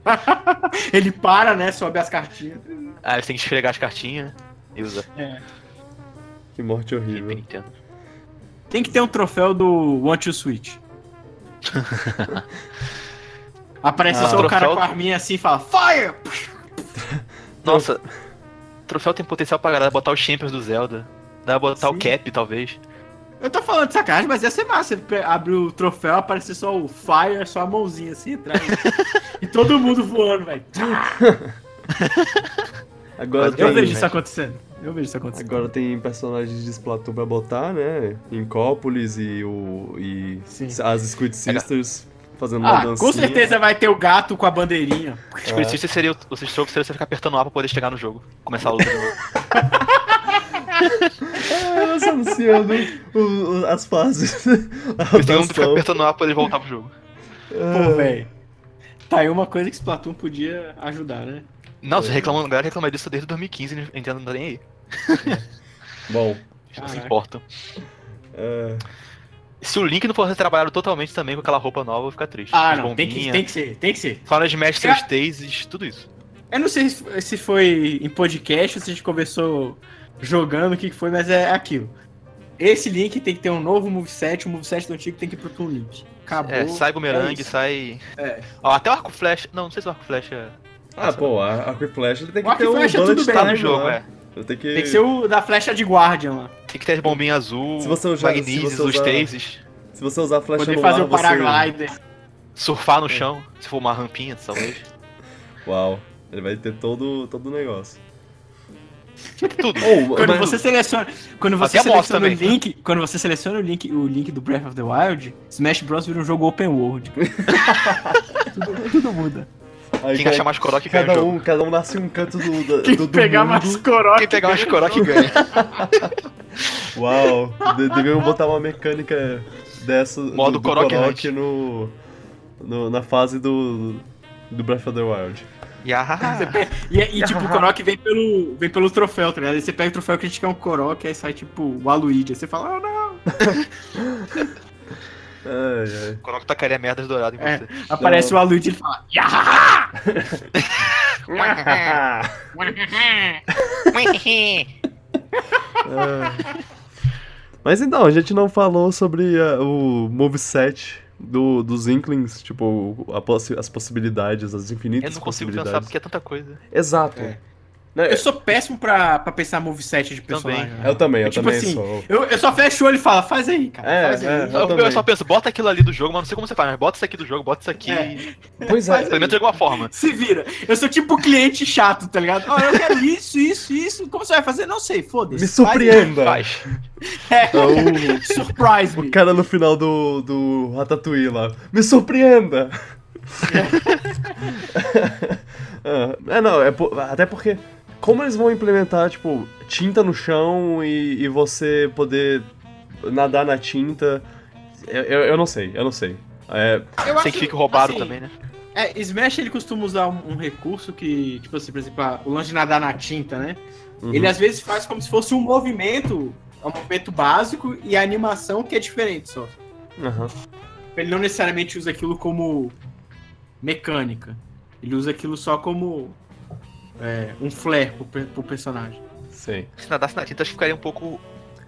Speaker 3: Ele para, né? Sobe as cartinhas.
Speaker 2: Ah, eles têm que esfregar as cartinhas e usa.
Speaker 3: É.
Speaker 1: que morte horrível.
Speaker 2: Nintendo.
Speaker 3: Tem que ter um troféu do Want to Switch. Aparece
Speaker 1: Ah.
Speaker 3: só o cara com a arminha assim e fala, Fire!
Speaker 2: Nossa, troféu tem potencial pra galera botar os Champions do Zelda. Dá pra botar
Speaker 3: Sim.
Speaker 2: o Cap, talvez.
Speaker 3: Eu tô falando de sacanagem, mas ia ser massa. Você abre o troféu, aparecer só o Fire, só a mãozinha assim atrás. e todo mundo voando, velho.
Speaker 1: Agora
Speaker 2: Eu
Speaker 1: tem,
Speaker 3: vejo isso acontecendo. Eu vejo isso acontecendo.
Speaker 1: agora tem personagens de Splatoon pra botar, né? Incópolis e, o, e
Speaker 3: Sim.
Speaker 1: as Squid Sisters fazendo uma
Speaker 3: Ah,
Speaker 1: dancinha.
Speaker 3: com certeza vai ter o gato com a bandeirinha.
Speaker 2: Os Policistas seria o- os strokes seria você ficar apertando A pra poder chegar no jogo. Começar a luta de novo.
Speaker 1: Ah, elas anunciando o- o- as fases. A
Speaker 2: Eles têm que ficar
Speaker 1: rotação.
Speaker 2: apertando A pra poder voltar pro jogo.
Speaker 3: Pô,
Speaker 1: Ah,
Speaker 3: velho. Tá aí uma coisa que Splatoon podia ajudar, né?
Speaker 2: Não, você reclama, a galera reclama disso desde 2015 e a não tá nem aí.
Speaker 1: Bom.
Speaker 2: Não se importam.
Speaker 1: é,
Speaker 2: Se o Link não fosse trabalhado totalmente também com aquela roupa nova, eu vou ficar triste.
Speaker 3: Ah,
Speaker 2: As
Speaker 3: não, tem que, tem que ser, tem que ser.
Speaker 2: Final Smash
Speaker 3: Cara-
Speaker 2: seus tases, tudo isso.
Speaker 3: Eu não sei se se foi em podcast ou se a gente conversou jogando, o que foi, mas é aquilo. Esse Link tem que ter um novo moveset, o moveset do antigo tem que ir pro Toon Link. Acabou.
Speaker 2: É, sai bumerangue,
Speaker 3: é
Speaker 2: sai.
Speaker 3: É.
Speaker 2: Ó, até o arco flash. Não, não sei se o arco flash é.
Speaker 1: Ah, pô, a, a Quick Flash ele tem que
Speaker 3: O Arco
Speaker 1: ter um
Speaker 3: Flash é
Speaker 1: bullet
Speaker 3: bem,
Speaker 2: Tá
Speaker 1: time
Speaker 2: no jogo,
Speaker 1: lá.
Speaker 2: é.
Speaker 1: Tem que...
Speaker 3: Tem que ser o da flecha de Guardian lá.
Speaker 2: Tem que ter as bombinhas azul,
Speaker 1: Se você usar- se você
Speaker 2: os
Speaker 1: usar-
Speaker 2: tases,
Speaker 1: Se você usar a flecha
Speaker 3: Poder
Speaker 1: no
Speaker 3: fazer o
Speaker 1: você-
Speaker 3: paraglider.
Speaker 2: surfar no chão, se for uma rampinha, talvez.
Speaker 1: Uau. Ele vai ter todo, todo o
Speaker 2: Tudo.
Speaker 1: Oh,
Speaker 3: Quando
Speaker 1: mas-
Speaker 3: você seleciona, quando você
Speaker 2: Até
Speaker 3: seleciona o link, quando você seleciona o link, o link do Breath of the Wild, Smash Bros vira um jogo open world. tudo, tudo muda.
Speaker 1: aí
Speaker 2: Quem achar mais Korok ganha o
Speaker 1: cada
Speaker 2: jogo.
Speaker 1: um, cada um nasce em um canto do, do,
Speaker 3: Quem
Speaker 1: do, do
Speaker 3: pegar
Speaker 1: mundo.
Speaker 3: mais coroca.
Speaker 2: Quem pegar mais Korok ganha.
Speaker 1: Uau, de, devemos botar uma mecânica dessa
Speaker 2: Modo
Speaker 1: do, do
Speaker 2: Korok
Speaker 1: Korok no, no, na fase do, do Breath of the Wild.
Speaker 2: Yahaha.
Speaker 3: E, e, tipo, o Korok vem pelo, vem pelo troféu, tá ligado? Aí você pega o troféu que a gente quer um Korok, aí sai tipo o Aluigi. Aí você fala, oh não!
Speaker 1: Ai, ai.
Speaker 2: Korok tacaria merdas douradas em
Speaker 3: É.
Speaker 2: você.
Speaker 3: Aparece o Aluigi e ele fala, Yahaha!
Speaker 1: Ah. Mas então, a gente não falou sobre ah, o moveset do, dos Inklings, tipo, a possi- as possibilidades, as infinitas
Speaker 2: Eu não consigo
Speaker 1: possibilidades.
Speaker 2: pensar porque é tanta coisa.
Speaker 1: Exato.
Speaker 3: É.
Speaker 1: Né,
Speaker 3: Eu sou péssimo pra, pra pensar moveset de personagem.
Speaker 2: Também.
Speaker 3: né?
Speaker 1: Eu também, eu
Speaker 3: É tipo
Speaker 1: também
Speaker 3: assim,
Speaker 1: sou.
Speaker 3: Eu, eu só fecho o olho e falo, faz aí, cara.
Speaker 1: É,
Speaker 3: faz aí.
Speaker 1: é,
Speaker 2: Eu,
Speaker 1: Eu
Speaker 2: eu só penso, bota aquilo ali do jogo, mas não sei como você faz, mas bota isso aqui do jogo, bota isso aqui.
Speaker 3: É.
Speaker 1: Pois é,
Speaker 3: Faz
Speaker 2: Experimenta de alguma forma.
Speaker 3: Se vira. Eu sou tipo o cliente chato, tá ligado? Ó, eu quero isso, isso, isso. Como você vai fazer? Não sei, foda-se.
Speaker 1: me surpreenda.
Speaker 2: Faz.
Speaker 3: É.
Speaker 1: O,
Speaker 3: Surprise
Speaker 1: o
Speaker 3: me.
Speaker 1: cara no final do, do Ratatouille lá, me surpreenda! Ah, é, não, é até porque, como eles vão implementar, tipo, tinta no chão e, e você poder nadar na tinta, eu, eu, eu não sei, eu não sei. É,
Speaker 3: Eu
Speaker 2: Sem que fique roubado
Speaker 3: assim,
Speaker 2: também, né?
Speaker 3: É, Smash ele costuma usar um, um recurso que, tipo assim, por exemplo, o lance de nadar na tinta, né?
Speaker 1: uhum.
Speaker 3: Ele às vezes faz como se fosse um movimento, um movimento básico e a animação que é diferente só.
Speaker 1: Aham.
Speaker 3: Ele não necessariamente usa aquilo como mecânica. Ele usa aquilo só como é, um flare pro, pro personagem.
Speaker 1: Sim.
Speaker 2: Se nadasse na tinta, acho que ficaria um pouco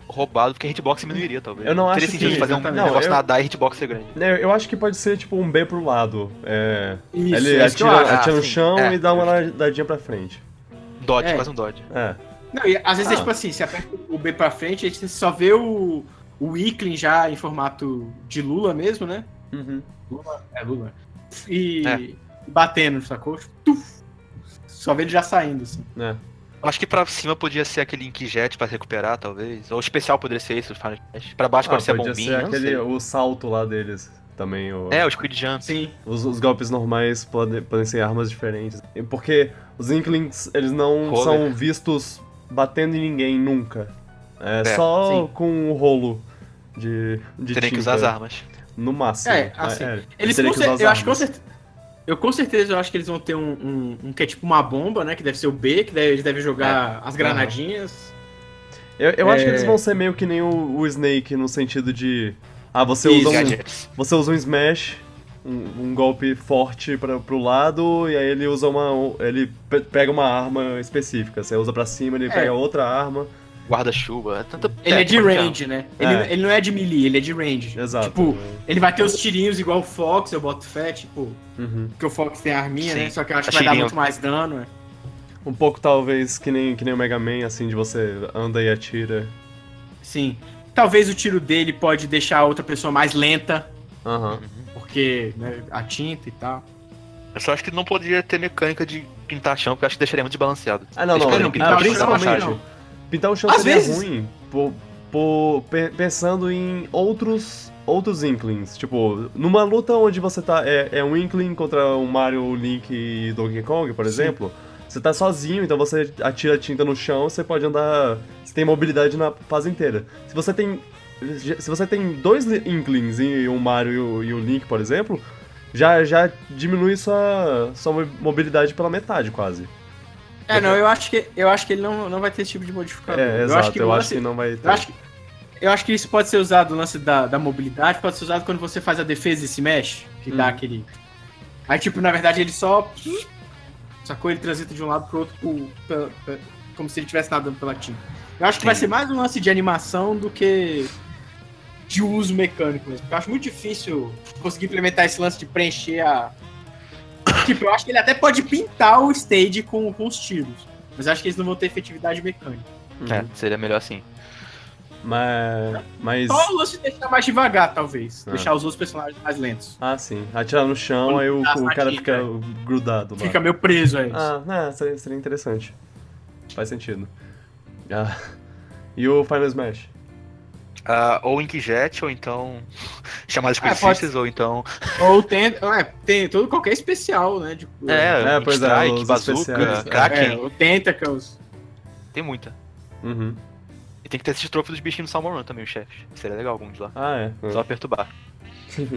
Speaker 2: roubado, porque a hitbox diminuiria, talvez.
Speaker 1: Eu não
Speaker 2: Teria
Speaker 1: acho
Speaker 2: sentido
Speaker 1: que-
Speaker 2: de fazer um
Speaker 3: exatamente.
Speaker 2: negócio
Speaker 1: Não, eu-
Speaker 2: nadar e hitbox ser grande.
Speaker 1: É, Eu acho que pode ser tipo um B pro lado. É,
Speaker 3: Isso,
Speaker 1: ele
Speaker 3: é isso que eu
Speaker 1: atira,
Speaker 3: acho.
Speaker 1: atira no
Speaker 2: Ah,
Speaker 1: chão
Speaker 2: É,
Speaker 1: e dá uma nadadinha pra frente.
Speaker 2: Dodge,
Speaker 3: É.
Speaker 2: quase um dodge.
Speaker 1: É.
Speaker 3: Não, e às vezes é
Speaker 1: Ah.
Speaker 3: tipo assim, você aperta o B pra frente, a gente só vê o, o Ickling já em formato de Lula mesmo, né?
Speaker 1: Uhum.
Speaker 3: Lula, é Lula. E
Speaker 2: É.
Speaker 3: batendo, sacou? Tuf. Só vê ele já saindo, assim.
Speaker 1: É.
Speaker 2: Eu Acho que pra cima podia ser aquele Inkjet pra recuperar, talvez. Ou o especial poderia ser esse, os Final. Pra baixo
Speaker 1: Ah,
Speaker 2: pode ser a bombinha,
Speaker 1: ser
Speaker 2: não
Speaker 1: aquele,
Speaker 2: sei.
Speaker 1: o salto lá deles também. O,
Speaker 2: É, o Squid Jump.
Speaker 3: Sim.
Speaker 1: os, os golpes normais podem, podem ser armas diferentes. Porque os Inklings, eles não
Speaker 2: Roller.
Speaker 1: são vistos batendo em ninguém nunca. É,
Speaker 2: É,
Speaker 1: só
Speaker 3: sim.
Speaker 1: com o rolo de, de
Speaker 2: Teria que usar as armas.
Speaker 1: No máximo.
Speaker 3: É, assim, Eles
Speaker 1: usar
Speaker 3: cer-
Speaker 1: as
Speaker 3: eu acho que com
Speaker 1: armas.
Speaker 3: certeza. Eu com certeza eu acho que eles vão ter um, um, um que é tipo uma bomba, né? Que deve ser o B, que deve, eles devem jogar as granadinhas.
Speaker 1: Eu, eu acho que
Speaker 3: É.
Speaker 1: eles vão ser meio que nem o, o Snake, no sentido de. Ah, você
Speaker 3: Isso.
Speaker 1: usa um. Você usa um smash, um, um golpe forte pra, pro lado, e aí ele usa uma. Ele pe- pega uma arma específica. Você usa pra cima, ele
Speaker 3: É.
Speaker 1: pega outra arma.
Speaker 2: Guarda-chuva. Tanta
Speaker 3: Ele é de range, né? Ele,
Speaker 1: É.
Speaker 3: ele não é de melee, ele é de range.
Speaker 1: Exato.
Speaker 3: Tipo, ele vai ter os tirinhos igual o Fox, eu boto fé, tipo,
Speaker 1: Uhum.
Speaker 3: porque o Fox tem a arminha,
Speaker 2: Sim,
Speaker 3: né? Só que eu acho que vai dar muito mais dano, né?
Speaker 1: Um pouco talvez que nem, que nem o Mega Man, assim, de você anda e atira.
Speaker 3: Sim. Talvez o tiro dele pode deixar a outra pessoa mais lenta,
Speaker 1: Aham.
Speaker 3: porque né, a tinta e tal.
Speaker 2: Eu só acho que não poderia ter mecânica de pintar chão, porque eu acho que deixaria muito desbalanceado.
Speaker 1: Ah, não,
Speaker 2: Eles
Speaker 1: não.
Speaker 2: poderiam
Speaker 1: ah,
Speaker 2: pintar o chão,
Speaker 1: principalmente.
Speaker 2: não.
Speaker 1: Pintar o chão
Speaker 3: Às
Speaker 1: seria
Speaker 3: vezes-
Speaker 1: ruim por, por- pe- pensando em outros outros Inklings. Tipo, numa luta onde você tá. É, é um Inkling contra um Mario, Link e Donkey Kong, por
Speaker 3: Sim.
Speaker 1: exemplo. Você tá sozinho, então você atira tinta no chão, você pode andar. Você tem mobilidade na fase inteira. Se você tem. Se você tem dois li- Inklings e um Mario e o, o Link, por exemplo, já, já diminui sua, sua mo- mobilidade pela metade, quase.
Speaker 3: É, não, eu acho que, eu acho que ele não, não vai ter esse tipo de modificador.
Speaker 1: É,
Speaker 3: eu
Speaker 1: exato.
Speaker 3: acho que,
Speaker 1: eu acho que não vai ter.
Speaker 3: eu acho que Eu acho que isso pode ser usado, o lance da, da mobilidade, pode ser usado quando você faz a defesa e se mexe, que dá
Speaker 1: Hum.
Speaker 3: aquele. Aí, tipo, na verdade, ele só. Sacou? Ele transita de um lado pro outro, pro- pela- pela- como se ele estivesse nadando pela tinta. Eu acho que vai
Speaker 2: Sim.
Speaker 3: ser mais um lance de animação do que de uso mecânico mesmo. Eu acho muito difícil conseguir implementar esse lance de preencher a. Tipo, eu acho que ele até pode pintar o stage com, com os tiros. Mas eu acho que eles não vão ter efetividade mecânica.
Speaker 1: Uhum.
Speaker 2: É, seria melhor assim.
Speaker 1: Mas. Mas.
Speaker 3: Só o lance de deixar mais devagar, talvez.
Speaker 1: Ah.
Speaker 3: Deixar os outros personagens mais lentos.
Speaker 1: Ah, sim. Atirar no chão,
Speaker 3: Quando
Speaker 1: aí o, o cara fica grudado lá.
Speaker 3: Fica meio preso aí.
Speaker 1: Ah, é, seria, seria interessante. Faz sentido. Ah. E o Final Smash?
Speaker 2: Ah, ou Inkjet, ou então chamadas
Speaker 3: Ah,
Speaker 2: específicas, ou então.
Speaker 3: Ou tem, é, tem todo qualquer especial, né? De,
Speaker 2: É,
Speaker 1: É, pois é,
Speaker 2: Strike,
Speaker 1: os
Speaker 2: Bazooka,
Speaker 1: especiais.
Speaker 3: é,
Speaker 2: Kraken.
Speaker 3: o Tentacles.
Speaker 2: Tem muita.
Speaker 1: Uhum.
Speaker 2: E tem que ter esses troféus dos bichinhos do Salmon Run também, os chefes. Seria legal alguns lá.
Speaker 1: Ah, é.
Speaker 2: Só perturbar.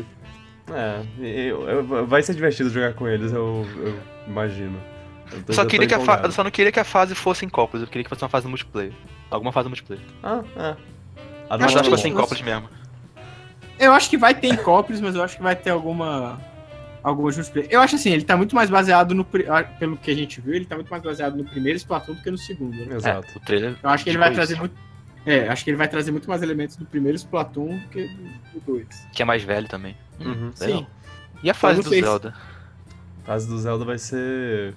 Speaker 1: É, eu- eu- vai ser divertido jogar com eles, eu, eu imagino. Eu
Speaker 2: só, queria que a fa- só não queria que a fase fosse em copos, eu queria que fosse uma fase multiplayer. Alguma fase multiplayer.
Speaker 1: Ah, é.
Speaker 3: Acho
Speaker 2: acho que vai ser em copos mesmo.
Speaker 3: Eu acho que vai ter em Copres, mas eu acho que vai ter alguma. Alguma justificativa. Eu acho assim, ele tá muito mais baseado no. ah, Pelo que a gente viu, ele tá muito mais baseado no primeiro Splatoon do que no segundo. Né?
Speaker 1: Exato.
Speaker 2: É, o trailer.
Speaker 3: Eu acho que ele
Speaker 2: indicou
Speaker 3: vai trazer
Speaker 2: isso,
Speaker 3: muito. É, acho que ele vai trazer muito mais elementos do primeiro Splatoon do que do 2.
Speaker 2: Que é mais velho também.
Speaker 1: Uhum.
Speaker 3: Sim.
Speaker 2: E a fase do Zelda?
Speaker 1: A fase do Zelda vai ser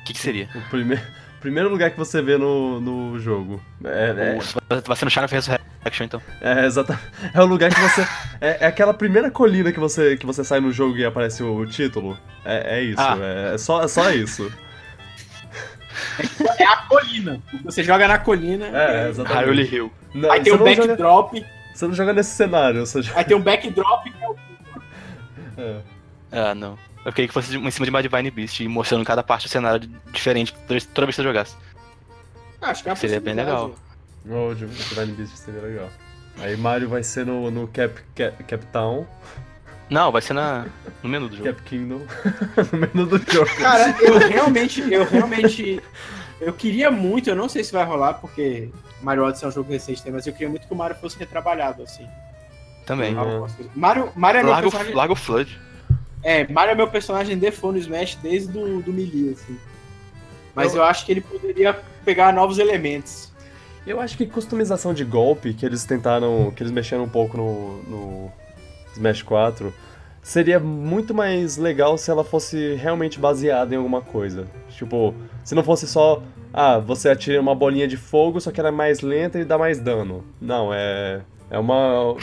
Speaker 2: O que, que seria?
Speaker 1: o primeiro, primeiro lugar que você vê no, no jogo. É,
Speaker 2: O- Vai ser no Shadow of Resurrection, então.
Speaker 1: é, é, exata, é o lugar que você. É, é aquela primeira colina que você, que você sai no jogo e aparece o, título. É, é isso,
Speaker 2: Ah.
Speaker 1: é, é só, é só isso.
Speaker 3: É a colina. Você joga na colina.
Speaker 1: É, exatamente.
Speaker 2: Hyrule Hill.
Speaker 1: Não,
Speaker 3: Aí tem um
Speaker 1: não joga,
Speaker 3: backdrop.
Speaker 1: você não joga nesse cenário, você joga.
Speaker 3: Aí tem um backdrop que é o.
Speaker 1: É.
Speaker 2: Ah, não. Eu queria que fosse em cima de uma Divine Beast e mostrando cada parte do cenário diferente toda vez que você jogasse.
Speaker 3: Acho que é uma
Speaker 2: Seria bem
Speaker 3: possibilidade.
Speaker 1: O Divine Beast seria legal. Aí Mario vai ser no, no Cap, Cap, Cap Town,
Speaker 2: Não, vai ser na, no menu do jogo.
Speaker 1: Cap Kingdom, no menu do jogo.
Speaker 3: Cara, eu realmente, eu realmente. Eu queria muito, eu não sei se vai rolar, porque Mario Odyssey é um jogo recente, né, mas eu queria muito que o Mario fosse retrabalhado, assim.
Speaker 2: Também.
Speaker 3: Coisas. Mario, Mario é
Speaker 2: Larga, o-
Speaker 3: personagem.
Speaker 2: larga o Flood.
Speaker 3: É, Mario é meu personagem default no Smash desde do, do Melee, assim. Mas eu... acho que ele poderia pegar novos elementos.
Speaker 1: Eu acho que customização de golpe, que eles tentaram, que eles mexeram um pouco no, no Smash 4, seria muito mais legal se ela fosse realmente baseada em alguma coisa. Tipo, se não fosse só, ah, você atira uma bolinha de fogo, só que ela é mais lenta e dá mais dano. Não, é. É uma.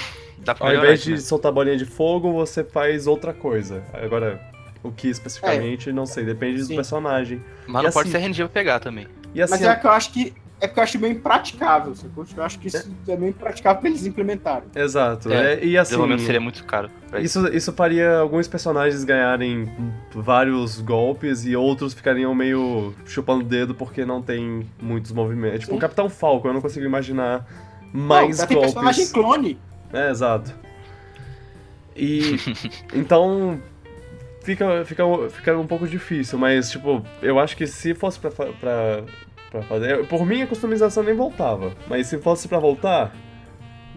Speaker 2: Dá pra
Speaker 1: Ao invés de
Speaker 2: né?
Speaker 1: soltar bolinha de fogo, você faz outra coisa. Agora, o que especificamente, não sei, depende do
Speaker 3: Sim.
Speaker 1: personagem.
Speaker 2: Mas
Speaker 1: E
Speaker 2: não pode
Speaker 1: assim-
Speaker 2: ser RNG pra pegar também.
Speaker 1: E assim,
Speaker 3: Mas é que eu acho que. É porque eu acho meio impraticável, sacou? Eu acho que isso é meio impraticável pra eles implementarem.
Speaker 1: exato.
Speaker 2: É,
Speaker 1: é- e assim.
Speaker 2: Desenvolvimento seria muito caro. isso.
Speaker 1: Isso, faria alguns personagens ganharem vários golpes e outros ficariam meio chupando o dedo porque não tem muitos movimentos. Tipo,
Speaker 3: Sim.
Speaker 1: o Capitão Falcon, eu não consigo imaginar mais
Speaker 3: Não, tem personagem
Speaker 1: golpes.
Speaker 3: clone.
Speaker 1: É, exato. E então fica, fica, fica um pouco difícil, mas tipo, eu acho que se fosse pra, pra, pra fazer. Por mim a customização nem voltava. Mas se fosse pra voltar,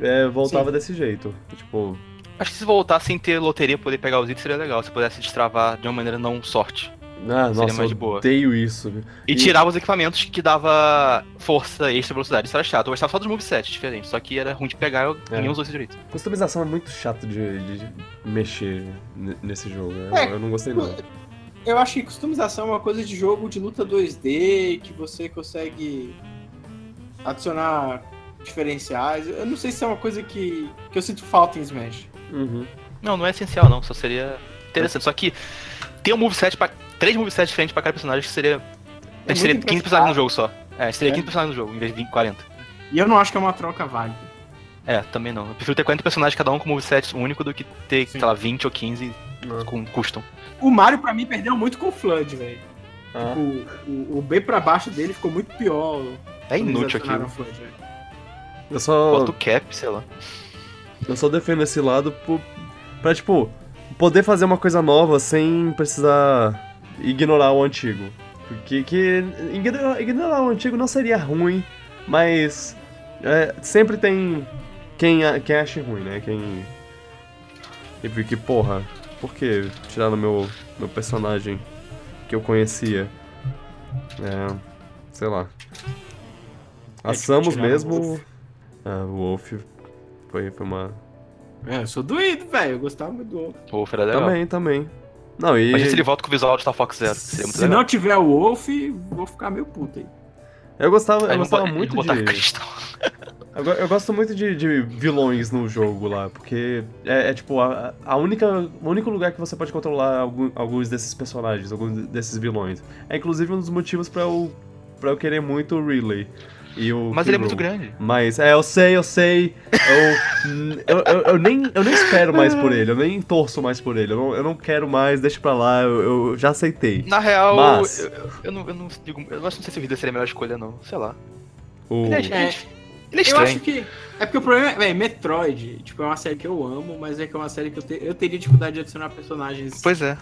Speaker 1: é, voltava
Speaker 3: Sim.
Speaker 1: desse jeito. Tipo,
Speaker 2: Acho que se voltar sem ter loteria poder pegar os itens seria legal. Se pudesse destravar de uma maneira não sorte.
Speaker 1: Ah,
Speaker 2: Seria
Speaker 1: nossa,
Speaker 2: mais de
Speaker 1: eu
Speaker 2: boa.
Speaker 1: odeio isso.
Speaker 2: E,
Speaker 1: E-
Speaker 2: tirava os equipamentos que dava força, extra velocidade. Isso era chato. Eu gostava só dos movesets diferentes. Só que era ruim de pegar eu
Speaker 1: É.
Speaker 2: ninguém usou isso direito.
Speaker 1: Customização é muito chato de, de mexer nesse jogo. né?
Speaker 3: É,
Speaker 1: eu não gostei não.
Speaker 3: Eu acho que customização é uma coisa de jogo de luta 2D, que você consegue adicionar diferenciais. Eu não sei se é uma coisa que, que eu sinto falta em Smash.
Speaker 1: Uhum.
Speaker 2: Não, não é essencial não. Só seria interessante. Só que ter um moveset pra. Três movesets diferentes pra cada personagem que seria.
Speaker 3: É
Speaker 2: seria
Speaker 3: muito
Speaker 2: 15 personagens no jogo só. É, seria
Speaker 3: É.
Speaker 2: 15 personagens no jogo, em vez de 20, 40.
Speaker 3: E eu não acho que é uma troca válida.
Speaker 2: É, também não. Eu prefiro ter 40 personagens cada um com moveset único do que ter,
Speaker 3: Sim.
Speaker 2: sei lá, 20 ou 15
Speaker 1: Ah.
Speaker 2: com custom.
Speaker 3: O Mario, pra mim, perdeu muito com o Flood, velho.
Speaker 1: Ah.
Speaker 3: O, o, o B pra baixo dele ficou muito pior.
Speaker 2: É inútil
Speaker 3: velho.
Speaker 1: Eu só,
Speaker 2: Bota o cap, sei lá.
Speaker 1: eu só defendo esse lado por, pra, tipo, poder fazer uma coisa nova sem precisar ignorar o antigo. Porque que, ignorar, ignorar o antigo não seria ruim, mas é, sempre tem quem, a- quem acha ruim, né? Quem. E porque, porra, por que tiraram meu, meu personagem que eu conhecia? É. Sei lá. A
Speaker 3: É,
Speaker 1: Samus mesmo.
Speaker 3: Wolf.
Speaker 1: Ah, o Wolf foi, foi uma.
Speaker 3: É, eu sou doído, velho. Eu gostava muito do Wolf.
Speaker 2: O Wolf era legal.
Speaker 1: Também, também. Não, e.
Speaker 2: Imagina se ele volta com o visual de Star Fox Zero.
Speaker 3: Se
Speaker 2: legal.
Speaker 3: não tiver o Wolf, vou ficar meio puto aí.
Speaker 1: Eu gostava,
Speaker 2: Aí
Speaker 1: eu gostava muito de. Eu, eu gosto muito de, de vilões no jogo lá, porque é, é, tipo a, a única, o único lugar que você pode controlar algum- alguns desses personagens, alguns desses vilões. É inclusive um dos motivos pra eu, pra eu querer muito o Relay. E o
Speaker 2: Mas ele é muito grande.
Speaker 1: Mas, é, eu sei, eu sei. Eu, eu, eu, eu nem, eu nem espero mais por ele, eu nem torço mais por ele. Eu não, eu não quero mais, deixa pra lá, eu, eu já aceitei.
Speaker 2: Na real,
Speaker 1: Mas-
Speaker 2: eu, eu- eu não, eu não digo. Eu acho que não sei se o Ridley seria a melhor escolha, não. Sei lá.
Speaker 1: O...
Speaker 2: Ele é,
Speaker 3: É,
Speaker 2: ele é
Speaker 3: Eu
Speaker 2: estranho.
Speaker 3: acho que. É porque o problema é, véi, Metroid, tipo, é uma série que eu amo, mas é que é uma série que eu, te- eu teria dificuldade de adicionar personagens.
Speaker 2: Pois é.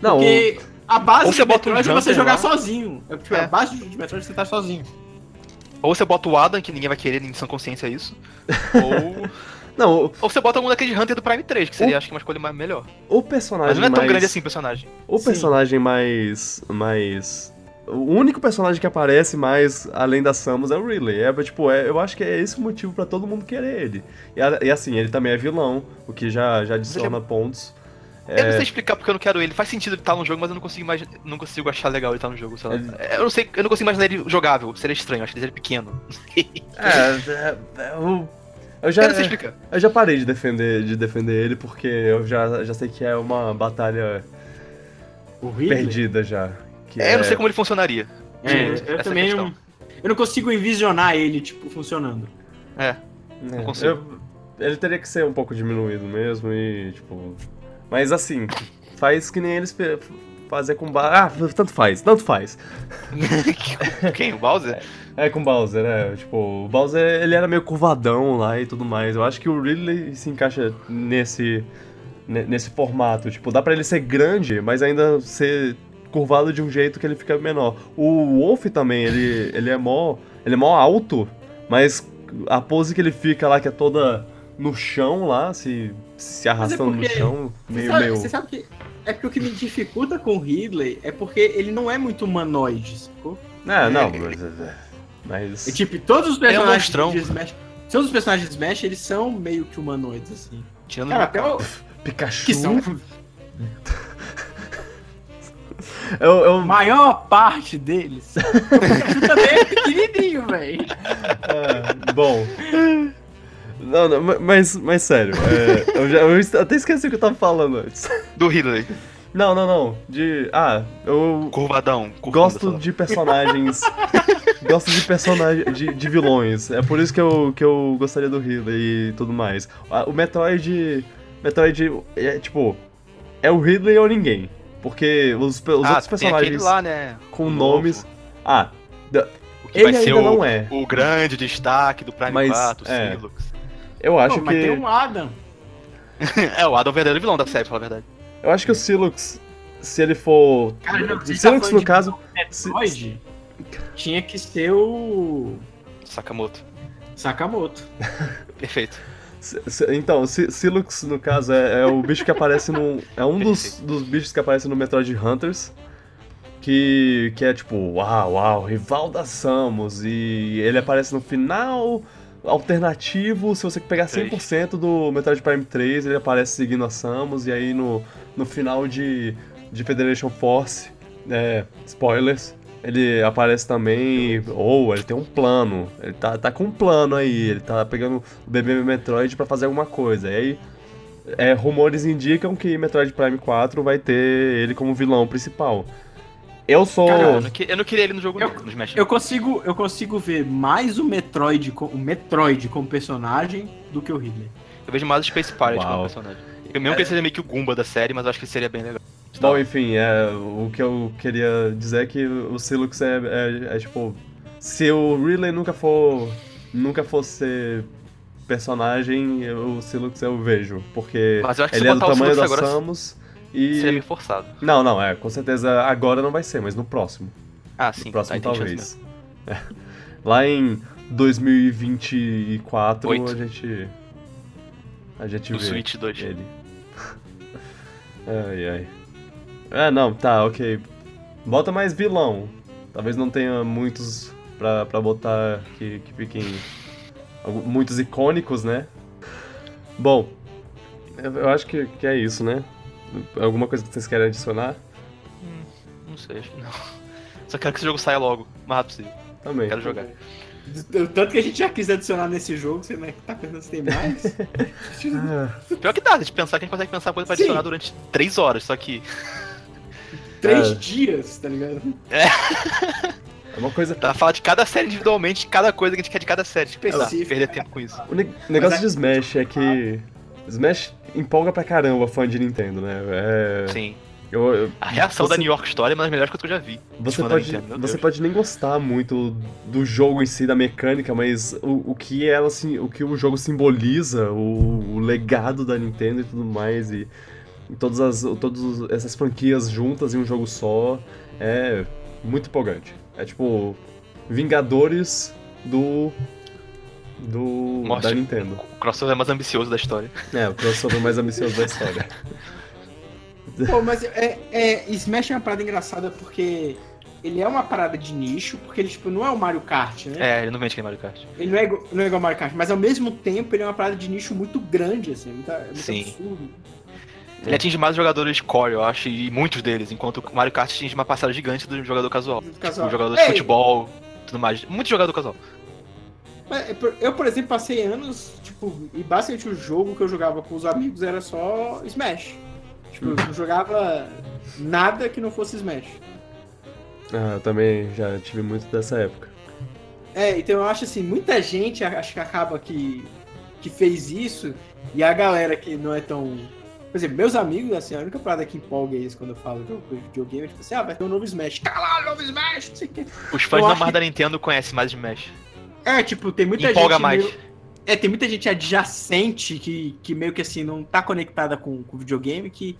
Speaker 1: Não,
Speaker 3: porque a base de
Speaker 2: um
Speaker 3: Metroid é você jogar
Speaker 2: lá.
Speaker 3: sozinho. É, tipo,
Speaker 2: É.
Speaker 3: A base de Metroid é você tá sozinho.
Speaker 2: Ou você bota o Adam, que ninguém vai querer, em sã consciência isso. Ou.
Speaker 1: não, o-
Speaker 2: ou você bota algum daquele Hunter do Prime 3, que seria, acho que, uma escolha mais melhor.
Speaker 1: o personagem
Speaker 2: Mas não é tão
Speaker 1: mais...
Speaker 2: grande assim o personagem.
Speaker 1: O
Speaker 3: Sim.
Speaker 1: personagem mais. mais. O único personagem que aparece mais além da Samus é o Ridley. É, tipo, é, eu acho que é esse o motivo pra todo mundo querer ele. E, e assim, ele também é vilão, o que já, já adiciona pontos.
Speaker 2: Eu não
Speaker 1: É,
Speaker 2: sei explicar porque eu não quero ele. Faz sentido ele estar no jogo, mas eu não consigo mais, não consigo achar legal ele estar no jogo, sei lá. Eu não sei, eu não consigo imaginar ele jogável. Seria estranho, acho que ele seria pequeno.
Speaker 1: é, é, é, eu, eu já,
Speaker 2: eu não sei explicar.
Speaker 1: eu já parei de defender, de defender ele porque eu já, já sei que é uma batalha perdida já. que
Speaker 2: É, eu não sei como ele funcionaria.
Speaker 3: É, eu
Speaker 2: é
Speaker 3: também não. Eu não consigo envisionar ele, tipo, funcionando.
Speaker 2: É.
Speaker 1: É,
Speaker 2: Não consigo.
Speaker 1: eu- ele teria que ser um pouco diminuído mesmo e, tipo. Mas assim, faz que nem eles fazer com ba... Ah, tanto faz, tanto faz.
Speaker 2: Quem? O Bowser?
Speaker 1: É com o Bowser, né? Tipo, o Bowser ele era meio curvadão lá e tudo mais. Eu acho que o Ridley se encaixa nesse. ne- nesse formato. Tipo, dá pra ele ser grande, mas ainda ser curvado de um jeito que ele fica menor. O Wolf também, ele, ele é mó. Ele é mó alto, mas a pose que ele fica lá, que é toda no chão lá, se, se arrastando no
Speaker 3: porque
Speaker 1: chão,
Speaker 3: Você
Speaker 1: meio,
Speaker 3: sabe,
Speaker 1: meio.
Speaker 3: você sabe que. É porque o que me dificulta com o Ridley é porque ele não é muito humanoide, sacou?
Speaker 1: É, não, mas. mas...
Speaker 3: É tipo, todos os
Speaker 2: um
Speaker 3: personagens
Speaker 2: monstrão.
Speaker 3: de Smash. Todos os personagens de Smash, eles são meio que humanoides, assim.
Speaker 2: Tirando
Speaker 3: Cara,
Speaker 2: o
Speaker 3: até o.
Speaker 1: Pikachu.
Speaker 3: Que são.
Speaker 1: Eu, eu,
Speaker 3: A maior parte deles. o Pikachu também é pequenininho, velho.
Speaker 1: É, bom. Não, não, ma- mas, mas sério, é, eu, já, eu até esqueci o que eu tava falando antes.
Speaker 2: Do Ridley.
Speaker 1: Não, não, não. De. Ah, eu
Speaker 2: Curvadão.
Speaker 1: gosto de personagens. gosto de personagens. De, de vilões. É por isso que eu, que eu gostaria do Ridley e tudo mais. Ah, O Metroid. Metroid é tipo. É o Ridley ou ninguém. Porque os, os
Speaker 2: ah,
Speaker 1: outros personagens
Speaker 2: lá, né?
Speaker 1: com
Speaker 2: o
Speaker 1: nomes.
Speaker 2: novo,
Speaker 1: Ah,
Speaker 2: o que
Speaker 1: ele
Speaker 2: vai ser
Speaker 1: ainda
Speaker 2: o,
Speaker 1: não é.
Speaker 2: o grande destaque do Prime
Speaker 1: Mas,
Speaker 2: 4, o
Speaker 1: é.
Speaker 2: Silux.
Speaker 1: Eu acho
Speaker 3: Pô, mas
Speaker 1: que.
Speaker 3: tem um Adam.
Speaker 2: é, o Adam é o verdadeiro vilão da série, pra falar a verdade.
Speaker 1: Eu acho que o Silux, se ele for.
Speaker 3: Cara, não, tá
Speaker 1: Silux,
Speaker 3: falando
Speaker 1: no
Speaker 3: de
Speaker 1: caso.
Speaker 3: Metroid tinha que ser o.
Speaker 2: Sakamoto.
Speaker 3: Sakamoto.
Speaker 2: Perfeito.
Speaker 1: se- se- Então, si- Silux, no caso, é, é o bicho que aparece no. É um dos, dos bichos que aparece no Metroid Hunters. Que, que é tipo, uau, uau, rival da Samus. E ele aparece no final alternativo. Se você pegar 100% do Metroid Prime 3, ele aparece seguindo a Samus. E aí no, no final de, de Federation Force, é, spoilers, ele aparece também. Ou ele tem um plano. Ele tá, tá com um plano aí. Ele tá pegando o bebê Metroid pra fazer alguma coisa. E aí. É, rumores indicam que Metroid Prime 4 vai ter ele como vilão principal. Eu sou.
Speaker 3: Cara,
Speaker 2: Eu não, que- eu não queria ele no jogo
Speaker 3: Eu-
Speaker 2: no Smash.
Speaker 3: Eu consigo, eu consigo ver mais o Metroid, o Metroid como personagem do que o Ridley.
Speaker 2: Eu vejo mais o Space Pirate
Speaker 1: Uau.
Speaker 2: como personagem. Eu mesmo que ele seja meio que o Goomba da série, mas eu acho que seria bem legal.
Speaker 1: Bom, enfim, é, o que eu queria dizer é que o Silux é, é- é, tipo. Se o Ridley nunca for. Nunca fosse personagem, eu- o Silux eu vejo. Porque
Speaker 2: Mas eu acho que se
Speaker 1: ele é do tamanho da
Speaker 2: agora,
Speaker 1: Samus.
Speaker 2: Seria
Speaker 1: E.
Speaker 2: meio forçado.
Speaker 1: Não, não, é, com certeza agora não vai ser, mas no próximo.
Speaker 2: Ah,
Speaker 1: No
Speaker 2: sim.
Speaker 1: próximo
Speaker 2: tá,
Speaker 1: talvez. É. Lá em 2024
Speaker 2: Oito.
Speaker 1: a gente. A gente
Speaker 2: No
Speaker 1: vê
Speaker 2: Switch 2.
Speaker 1: ele. ai ai. É, não, tá, ok. Bota mais vilão. Talvez não tenha muitos pra, pra botar que, que fiquem. Muitos icônicos, né? Bom, eu, eu acho que, que é isso, né? Alguma coisa que vocês querem adicionar?
Speaker 2: Não sei, acho que não. Só quero que esse jogo saia logo, o mais rápido possível.
Speaker 1: Também.
Speaker 2: Quero jogar.
Speaker 3: O tanto que a gente já quis adicionar nesse jogo, você não é que tá pensando se tem mais?
Speaker 2: Pior que dá, de pensar que a gente consegue pensar coisa pra
Speaker 3: Sim.
Speaker 2: adicionar durante 3 horas, só que.
Speaker 3: Três
Speaker 1: É.
Speaker 3: dias, tá ligado?
Speaker 1: é uma coisa.
Speaker 2: Tá, fala de cada série individualmente, cada coisa que a gente quer de cada série. Tipo,
Speaker 3: Específico.
Speaker 2: perder tempo com isso.
Speaker 1: O ne- negócio
Speaker 3: é-
Speaker 1: de Smash é que. Smash empolga pra caramba fã de Nintendo, né? É.
Speaker 2: Sim.
Speaker 1: Eu, eu-
Speaker 2: A reação
Speaker 1: você-
Speaker 2: da New York Story é uma das melhores coisas que eu já vi.
Speaker 1: Você pode,
Speaker 2: Nintendo,
Speaker 1: você pode nem gostar muito do jogo em si, da mecânica, mas o, o que ela assim, o que o jogo simboliza, o, o legado da Nintendo e tudo mais, e, e todas, as, todas essas franquias juntas em um jogo só, é muito empolgante. É tipo Vingadores do. Do.
Speaker 2: Mostra.
Speaker 1: da Nintendo.
Speaker 2: O crossover mais ambicioso da história.
Speaker 1: É, o crossover mais ambicioso da história.
Speaker 3: Pô, mas é, é, Smash é uma parada engraçada porque ele é uma parada de nicho, porque ele, tipo, não é o Mario Kart, né?
Speaker 2: É, ele não vende que nem Mario Kart.
Speaker 3: Ele não é, igual- não é igual ao Mario Kart, mas ao mesmo tempo ele é uma parada de nicho muito grande, assim, muito, é muito
Speaker 2: Sim.
Speaker 3: absurdo.
Speaker 2: Ele atinge mais os jogadores core, eu acho, e muitos deles, enquanto o Mario Kart atinge uma parcela gigante do jogador casual.
Speaker 3: Casual.
Speaker 2: O jogador de
Speaker 3: É,
Speaker 2: futebol, tudo mais. Muito jogador casual.
Speaker 3: Mas, é, por- Eu, por exemplo, passei anos, tipo, e basicamente o jogo que eu jogava com os amigos era só Smash. Tipo, eu não jogava nada que não fosse Smash.
Speaker 1: Ah, eu também já tive muito dessa época.
Speaker 3: É, então eu acho assim, muita gente acho que acaba que, que fez isso, e a galera que não é tão. Por exemplo, meus amigos, assim, a única parada que empolga eles quando eu falo de de videogame é tipo assim, ah, vai ter um novo Smash. Caralho, novo Smash, não sei o quê.
Speaker 2: Os fãs mais
Speaker 3: que-
Speaker 2: da Nintendo conhecem mais Smash.
Speaker 3: É, tipo, tem muita
Speaker 2: Empolga
Speaker 3: gente.
Speaker 2: mais.
Speaker 3: meio- É, tem muita gente adjacente que, que meio que assim não tá conectada com o videogame que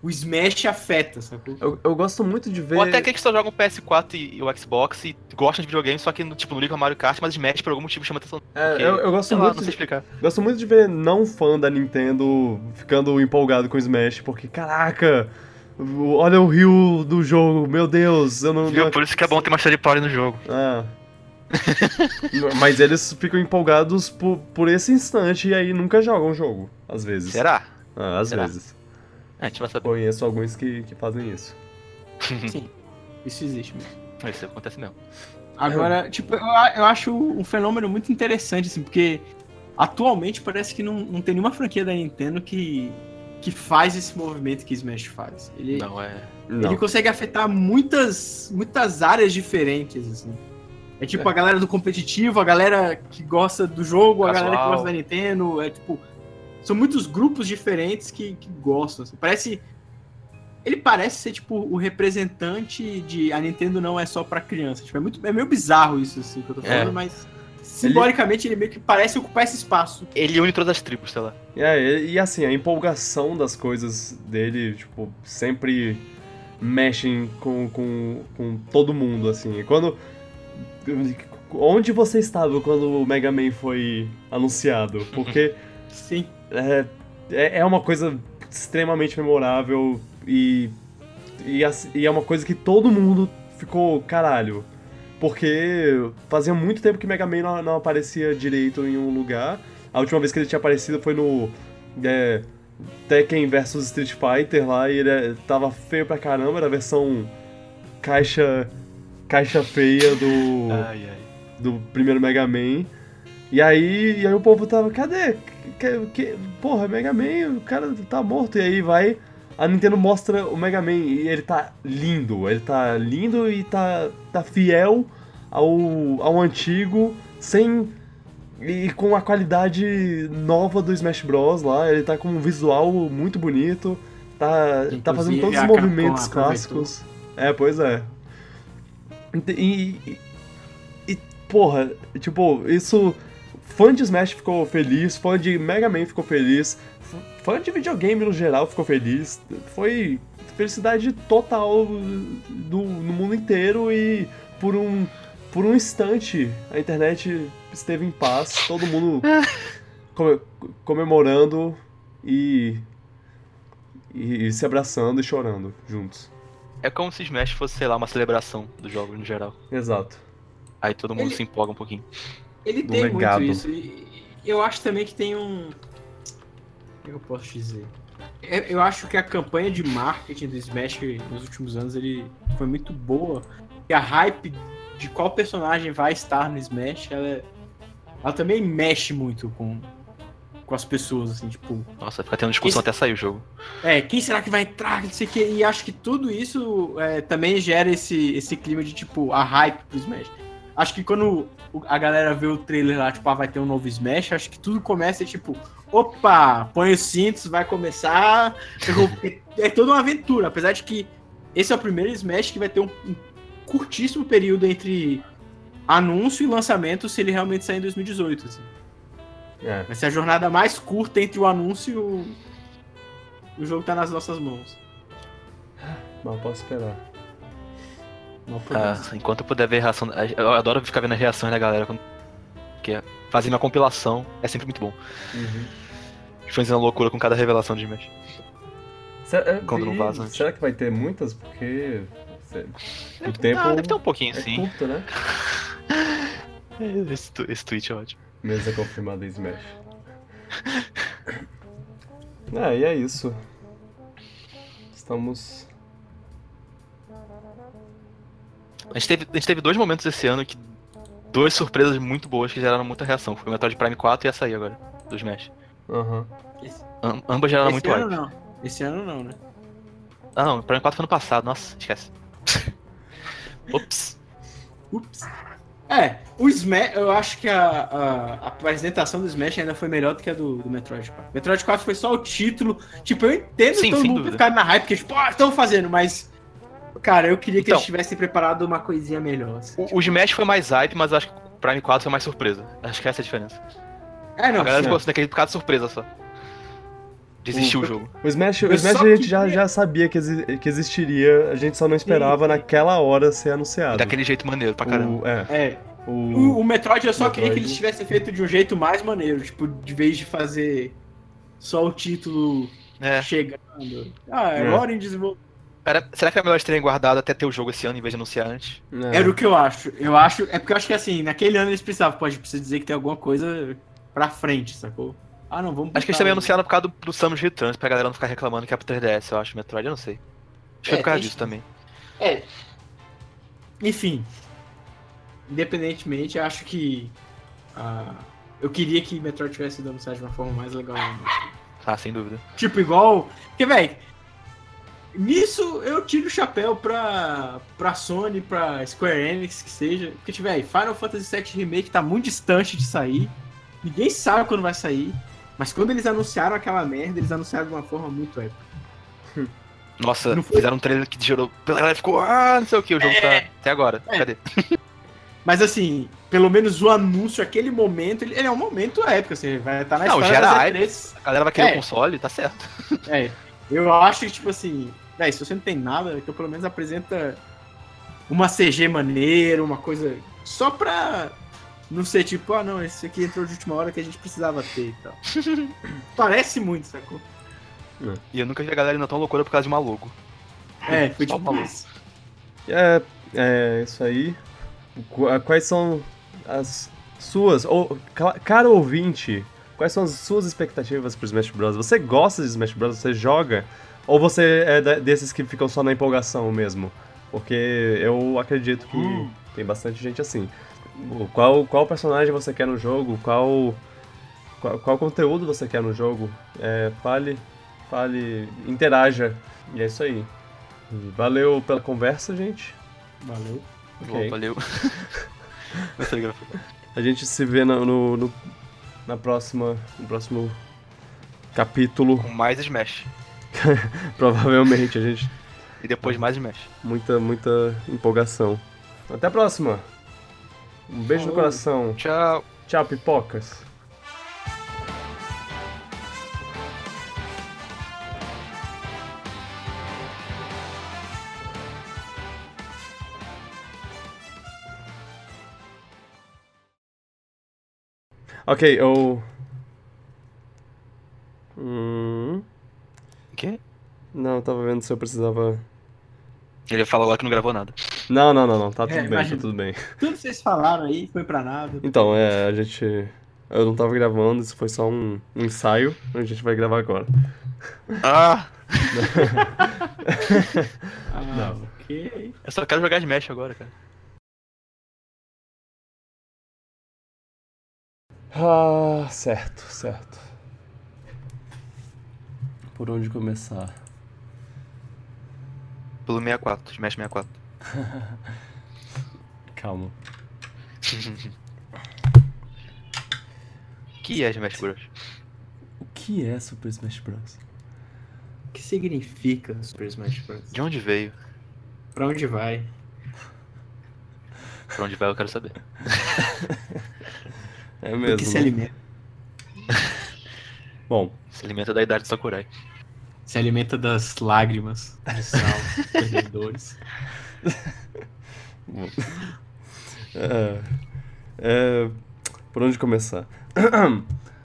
Speaker 3: o Smash afeta, sacou?
Speaker 1: Eu, eu gosto muito de ver.
Speaker 2: Ou até aqueles que só jogam PS4 e, e o Xbox e gostam de videogame, só que tipo, não ligam ao Mario Kart, mas Smash por algum motivo chama atenção.
Speaker 1: É,
Speaker 2: porque-
Speaker 1: eu, eu gosto
Speaker 2: Sei lá,
Speaker 1: muito
Speaker 2: não sei
Speaker 1: de,
Speaker 2: explicar.
Speaker 1: gosto muito de ver não fã da Nintendo ficando empolgado com o Smash, porque caraca, o- olha o rio do jogo, meu Deus, eu não.
Speaker 2: Viu?
Speaker 1: não-
Speaker 2: Por isso que é bom ter uma série power no jogo.
Speaker 1: Ah. Mas eles ficam empolgados por, por esse instante e aí nunca jogam o jogo, às vezes.
Speaker 2: Será?
Speaker 1: Ah, às
Speaker 2: Será?
Speaker 1: vezes.
Speaker 2: É, a gente vai saber.
Speaker 1: Conheço alguns que, que fazem isso.
Speaker 3: Sim, isso existe mesmo.
Speaker 2: Isso acontece mesmo.
Speaker 3: Agora, tipo, eu, eu acho um fenômeno muito interessante, assim, porque atualmente parece que não, não tem nenhuma franquia da Nintendo que, que faz esse movimento que Smash faz. Ele,
Speaker 2: Não, é.
Speaker 1: Não.
Speaker 3: ele consegue afetar muitas, muitas áreas diferentes, assim. É tipo a galera do competitivo, a galera que gosta do jogo, a galera que
Speaker 2: Casual.
Speaker 3: gosta da Nintendo, é tipo... São muitos grupos diferentes que, que gostam, assim. Parece... Ele parece ser, tipo, o representante de a Nintendo não é só pra criança. Tipo, é, muito, é meio bizarro isso, assim, que eu tô
Speaker 2: É.
Speaker 3: falando, mas... Simbolicamente, ele... meio que parece ocupar esse espaço.
Speaker 2: Ele une todas as tribos, sei lá.
Speaker 1: É, e, e assim, a empolgação das coisas dele, tipo, sempre mexem com, com, com todo mundo, assim. E quando. Onde você estava quando o Mega Man foi anunciado? Porque
Speaker 3: Sim.
Speaker 1: é, é é uma coisa extremamente memorável e, e, assim- e é uma coisa que todo mundo ficou caralho. Porque fazia muito tempo que Mega Man não, não aparecia direito em um lugar. A última vez que ele tinha aparecido foi no é, Tekken vs Street Fighter lá e ele é- tava feio pra caramba, era a versão caixa, caixa feia do
Speaker 2: Ai, ai.
Speaker 1: do primeiro Mega Man. E aí, e aí o povo tava, cadê? Que, que- porra, Mega Man, o cara tá morto. E aí vai, a Nintendo mostra o Mega Man e ele tá lindo. Ele tá lindo e tá, tá fiel ao, ao antigo, sem. E com a qualidade nova do Smash Bros. lá. Ele tá com um visual muito bonito. Tá, tá fazendo todos os
Speaker 3: a Capcom
Speaker 1: movimentos clássicos. É, pois é. E, e, e, porra, tipo, isso. Fã de Smash ficou feliz, fã de Mega Man ficou feliz, fã de videogame no geral ficou feliz. Foi felicidade total do, no mundo inteiro e por um, por um instante a internet esteve em paz, todo mundo come- comemorando e, e se abraçando e chorando juntos.
Speaker 2: É como se Smash fosse, sei lá, uma celebração dos jogos no geral.
Speaker 1: Exato.
Speaker 2: Aí todo mundo
Speaker 3: Ele-
Speaker 2: se empolga um pouquinho.
Speaker 3: Ele
Speaker 1: do
Speaker 3: tem
Speaker 1: legado.
Speaker 3: muito isso. E eu acho também que tem um. O que eu posso dizer? Eu eu acho que a campanha de marketing do Smash nos últimos anos ele foi muito boa. E a hype de qual personagem vai estar no Smash, ela, é- ela também mexe muito com, com as pessoas, assim, tipo,
Speaker 2: Nossa, fica tendo discussão
Speaker 3: Isso-
Speaker 2: até sair o jogo.
Speaker 3: é, quem será que vai entrar, não sei o que, e acho que tudo isso é, também gera esse, esse clima de, tipo, a hype pro Smash. Acho que quando a galera vê o trailer lá, tipo, ah, vai ter um novo Smash, acho que tudo começa, tipo, opa, põe os cintos, vai começar, é toda uma aventura, apesar de que esse é o primeiro Smash que vai ter um, um curtíssimo período entre anúncio e lançamento se ele realmente sair em 2018, assim.
Speaker 1: É.
Speaker 3: Vai ser a jornada mais curta entre o anúncio e o, o jogo tá nas nossas mãos.
Speaker 1: Mal posso esperar.
Speaker 3: Mal
Speaker 2: Ah, enquanto eu puder ver a reação. Eu adoro ficar vendo as reações da galera. Quando... Que é fazendo a compilação é sempre muito bom.
Speaker 1: Uhum.
Speaker 2: Os fãs fazendo loucura com cada revelação de Smash.
Speaker 1: Será, é,
Speaker 2: Quando não vaza
Speaker 1: será que vai ter muitas? Porque o
Speaker 2: Deve,
Speaker 1: tempo
Speaker 2: ah, deve ter um pouquinho,
Speaker 1: é
Speaker 2: sim.
Speaker 1: curto, né?
Speaker 2: Esse, esse tweet é ótimo.
Speaker 1: Mesa confirmada em Smash. Ah, e é isso. Estamos.
Speaker 2: A gente, teve, a gente teve dois momentos esse ano que. Duas surpresas muito boas que geraram muita reação. Foi o Metroid Prime 4 e essa aí agora, do Smash.
Speaker 1: Aham.
Speaker 3: Esse,
Speaker 2: Am- ambas geraram
Speaker 3: esse
Speaker 2: muito
Speaker 3: ano
Speaker 2: hype.
Speaker 3: não. Esse ano não, né?
Speaker 2: Ah não, Prime 4 foi ano passado, nossa, esquece. Ops.
Speaker 3: Ups. É, o Smash, eu acho que a, a, a apresentação do Smash ainda foi melhor do que a do, do Metroid 4. Metroid 4 foi só o título. Tipo, eu entendo
Speaker 2: Sim,
Speaker 3: todo mundo ficado na hype, porque, tipo, ah, estão fazendo, mas. Cara, eu queria que
Speaker 2: Então.
Speaker 3: eles tivessem preparado uma coisinha melhor. assim.
Speaker 2: O, o Smash foi mais hype, mas acho que o Prime 4 foi mais surpresa. Acho que essa é a diferença.
Speaker 3: É, não,
Speaker 2: a galera ficou assim naquele por causa de surpresa só. Desistiu o,
Speaker 1: O-
Speaker 2: jogo.
Speaker 1: O Smash, o Smash a gente já, já sabia que, exi- que existiria, a gente só não esperava
Speaker 3: sim.
Speaker 1: naquela hora ser anunciado.
Speaker 2: Daquele jeito maneiro pra caramba.
Speaker 1: O, é,
Speaker 3: É,
Speaker 1: o,
Speaker 3: o, o Metroid eu só
Speaker 1: Metroid.
Speaker 3: queria que eles tivessem feito de um jeito mais maneiro. Tipo, de vez de fazer só o título
Speaker 2: É.
Speaker 3: chegando. Ah, é
Speaker 1: É.
Speaker 3: agora em desenvolvimento.
Speaker 2: Era- será que era melhor eles terem guardado até ter o jogo esse ano em vez de anunciar antes?
Speaker 1: é.
Speaker 3: Era o que eu acho. Eu acho. É porque eu acho que assim, naquele ano eles precisavam. Pode precisar dizer que tem alguma coisa pra frente, sacou? Ah, não, vamos
Speaker 2: Acho que eles também anunciaram por causa do, do Samus Returns, pra galera não ficar reclamando que é pro 3DS, eu acho. Metroid, eu não sei. Acho que
Speaker 3: É,
Speaker 2: por causa disso também.
Speaker 3: É. Enfim. Independentemente, acho que. ah, eu queria que Metroid tivesse sido anunciado de uma forma mais legal ainda.
Speaker 2: Ah, sem dúvida.
Speaker 3: Tipo, igual. Porque, velho. Nisso eu tiro o chapéu pra, pra Sony, pra Square Enix, que seja. Porque, tipo, velho, Final Fantasy VII Remake tá muito distante de sair. Ninguém sabe quando vai sair. Mas quando eles anunciaram aquela merda, eles anunciaram de uma forma muito épica.
Speaker 2: Nossa,
Speaker 3: Não foi-
Speaker 2: fizeram um trailer que gerou. A galera ficou, ah, não sei o que, o jogo tá. Até agora.
Speaker 3: É.
Speaker 2: Cadê?
Speaker 3: Mas assim, pelo menos o anúncio, aquele momento, ele, ele é um momento épico, assim, vai estar na
Speaker 2: Não,
Speaker 3: história
Speaker 2: gera
Speaker 3: das
Speaker 2: hype.
Speaker 3: E3.
Speaker 2: A galera vai querer
Speaker 3: É.
Speaker 2: o console, tá certo.
Speaker 3: É, eu acho que, tipo assim, véi, se você não tem nada, então pelo menos apresenta uma CG maneira, uma coisa. Só pra não ser tipo, ah não, esse aqui entrou de última hora que a gente precisava ter e tal. Parece muito, sacou?
Speaker 2: E eu nunca vi a galera ainda tão loucura por causa de uma logo.
Speaker 3: É, foi tipo
Speaker 2: maluco.
Speaker 3: isso.
Speaker 1: É, é isso aí. Ah, Quais são as suas, ou ca- caro ouvinte, quais são as suas expectativas pro Smash Bros? Você gosta de Smash Bros? Você joga? Ou você é desses que ficam só na empolgação mesmo? Porque eu acredito que
Speaker 3: Hum.
Speaker 1: tem bastante gente assim. Qual, qual personagem você quer no jogo? Qual, qual, qual conteúdo você quer no jogo? É, fale, fale, interaja. E é isso aí. Valeu pela conversa, gente.
Speaker 3: Valeu.
Speaker 1: Ok.
Speaker 2: Ô, valeu.
Speaker 1: A gente se vê no, no- no- na próxima, no próximo capítulo.
Speaker 2: Com mais Smash.
Speaker 1: Provavelmente a gente
Speaker 2: E depois mais Smash.
Speaker 1: muita muita empolgação. Até a próxima. Um beijo no
Speaker 3: Falou.
Speaker 1: coração.
Speaker 2: Tchau.
Speaker 1: Tchau, pipocas. Ok, eu. Hum,
Speaker 2: O quê?
Speaker 1: não, eu tava vendo se eu precisava.
Speaker 2: Ele falou lá que não gravou nada.
Speaker 1: Não, não, não, não. Tá é, tudo
Speaker 3: é,
Speaker 1: bem, tá
Speaker 3: imagina,
Speaker 1: tá tudo bem.
Speaker 3: Tudo que vocês falaram aí foi pra nada.
Speaker 1: Então, é, a gente. Eu não tava gravando, isso foi só um, um ensaio. A gente vai gravar agora.
Speaker 2: Ah!
Speaker 3: ah, não. ok.
Speaker 2: Eu só quero jogar Smash agora, cara.
Speaker 1: Ah, certo, certo. Por onde começar?
Speaker 2: Pelo 64, Smash 64.
Speaker 1: Calma.
Speaker 2: que é Smash Bros?
Speaker 1: O que é Super Smash Bros?
Speaker 3: O que significa Super Smash Bros?
Speaker 2: De onde veio?
Speaker 3: Pra onde vai?
Speaker 2: Pra onde vai eu quero saber.
Speaker 1: É
Speaker 3: Do
Speaker 1: mesmo.
Speaker 3: que se
Speaker 1: né?
Speaker 3: alimenta?
Speaker 1: Bom,
Speaker 2: Se alimenta da idade de Sakurai.
Speaker 3: Se alimenta das lágrimas de sal, perdedores.
Speaker 1: é, é, por onde começar?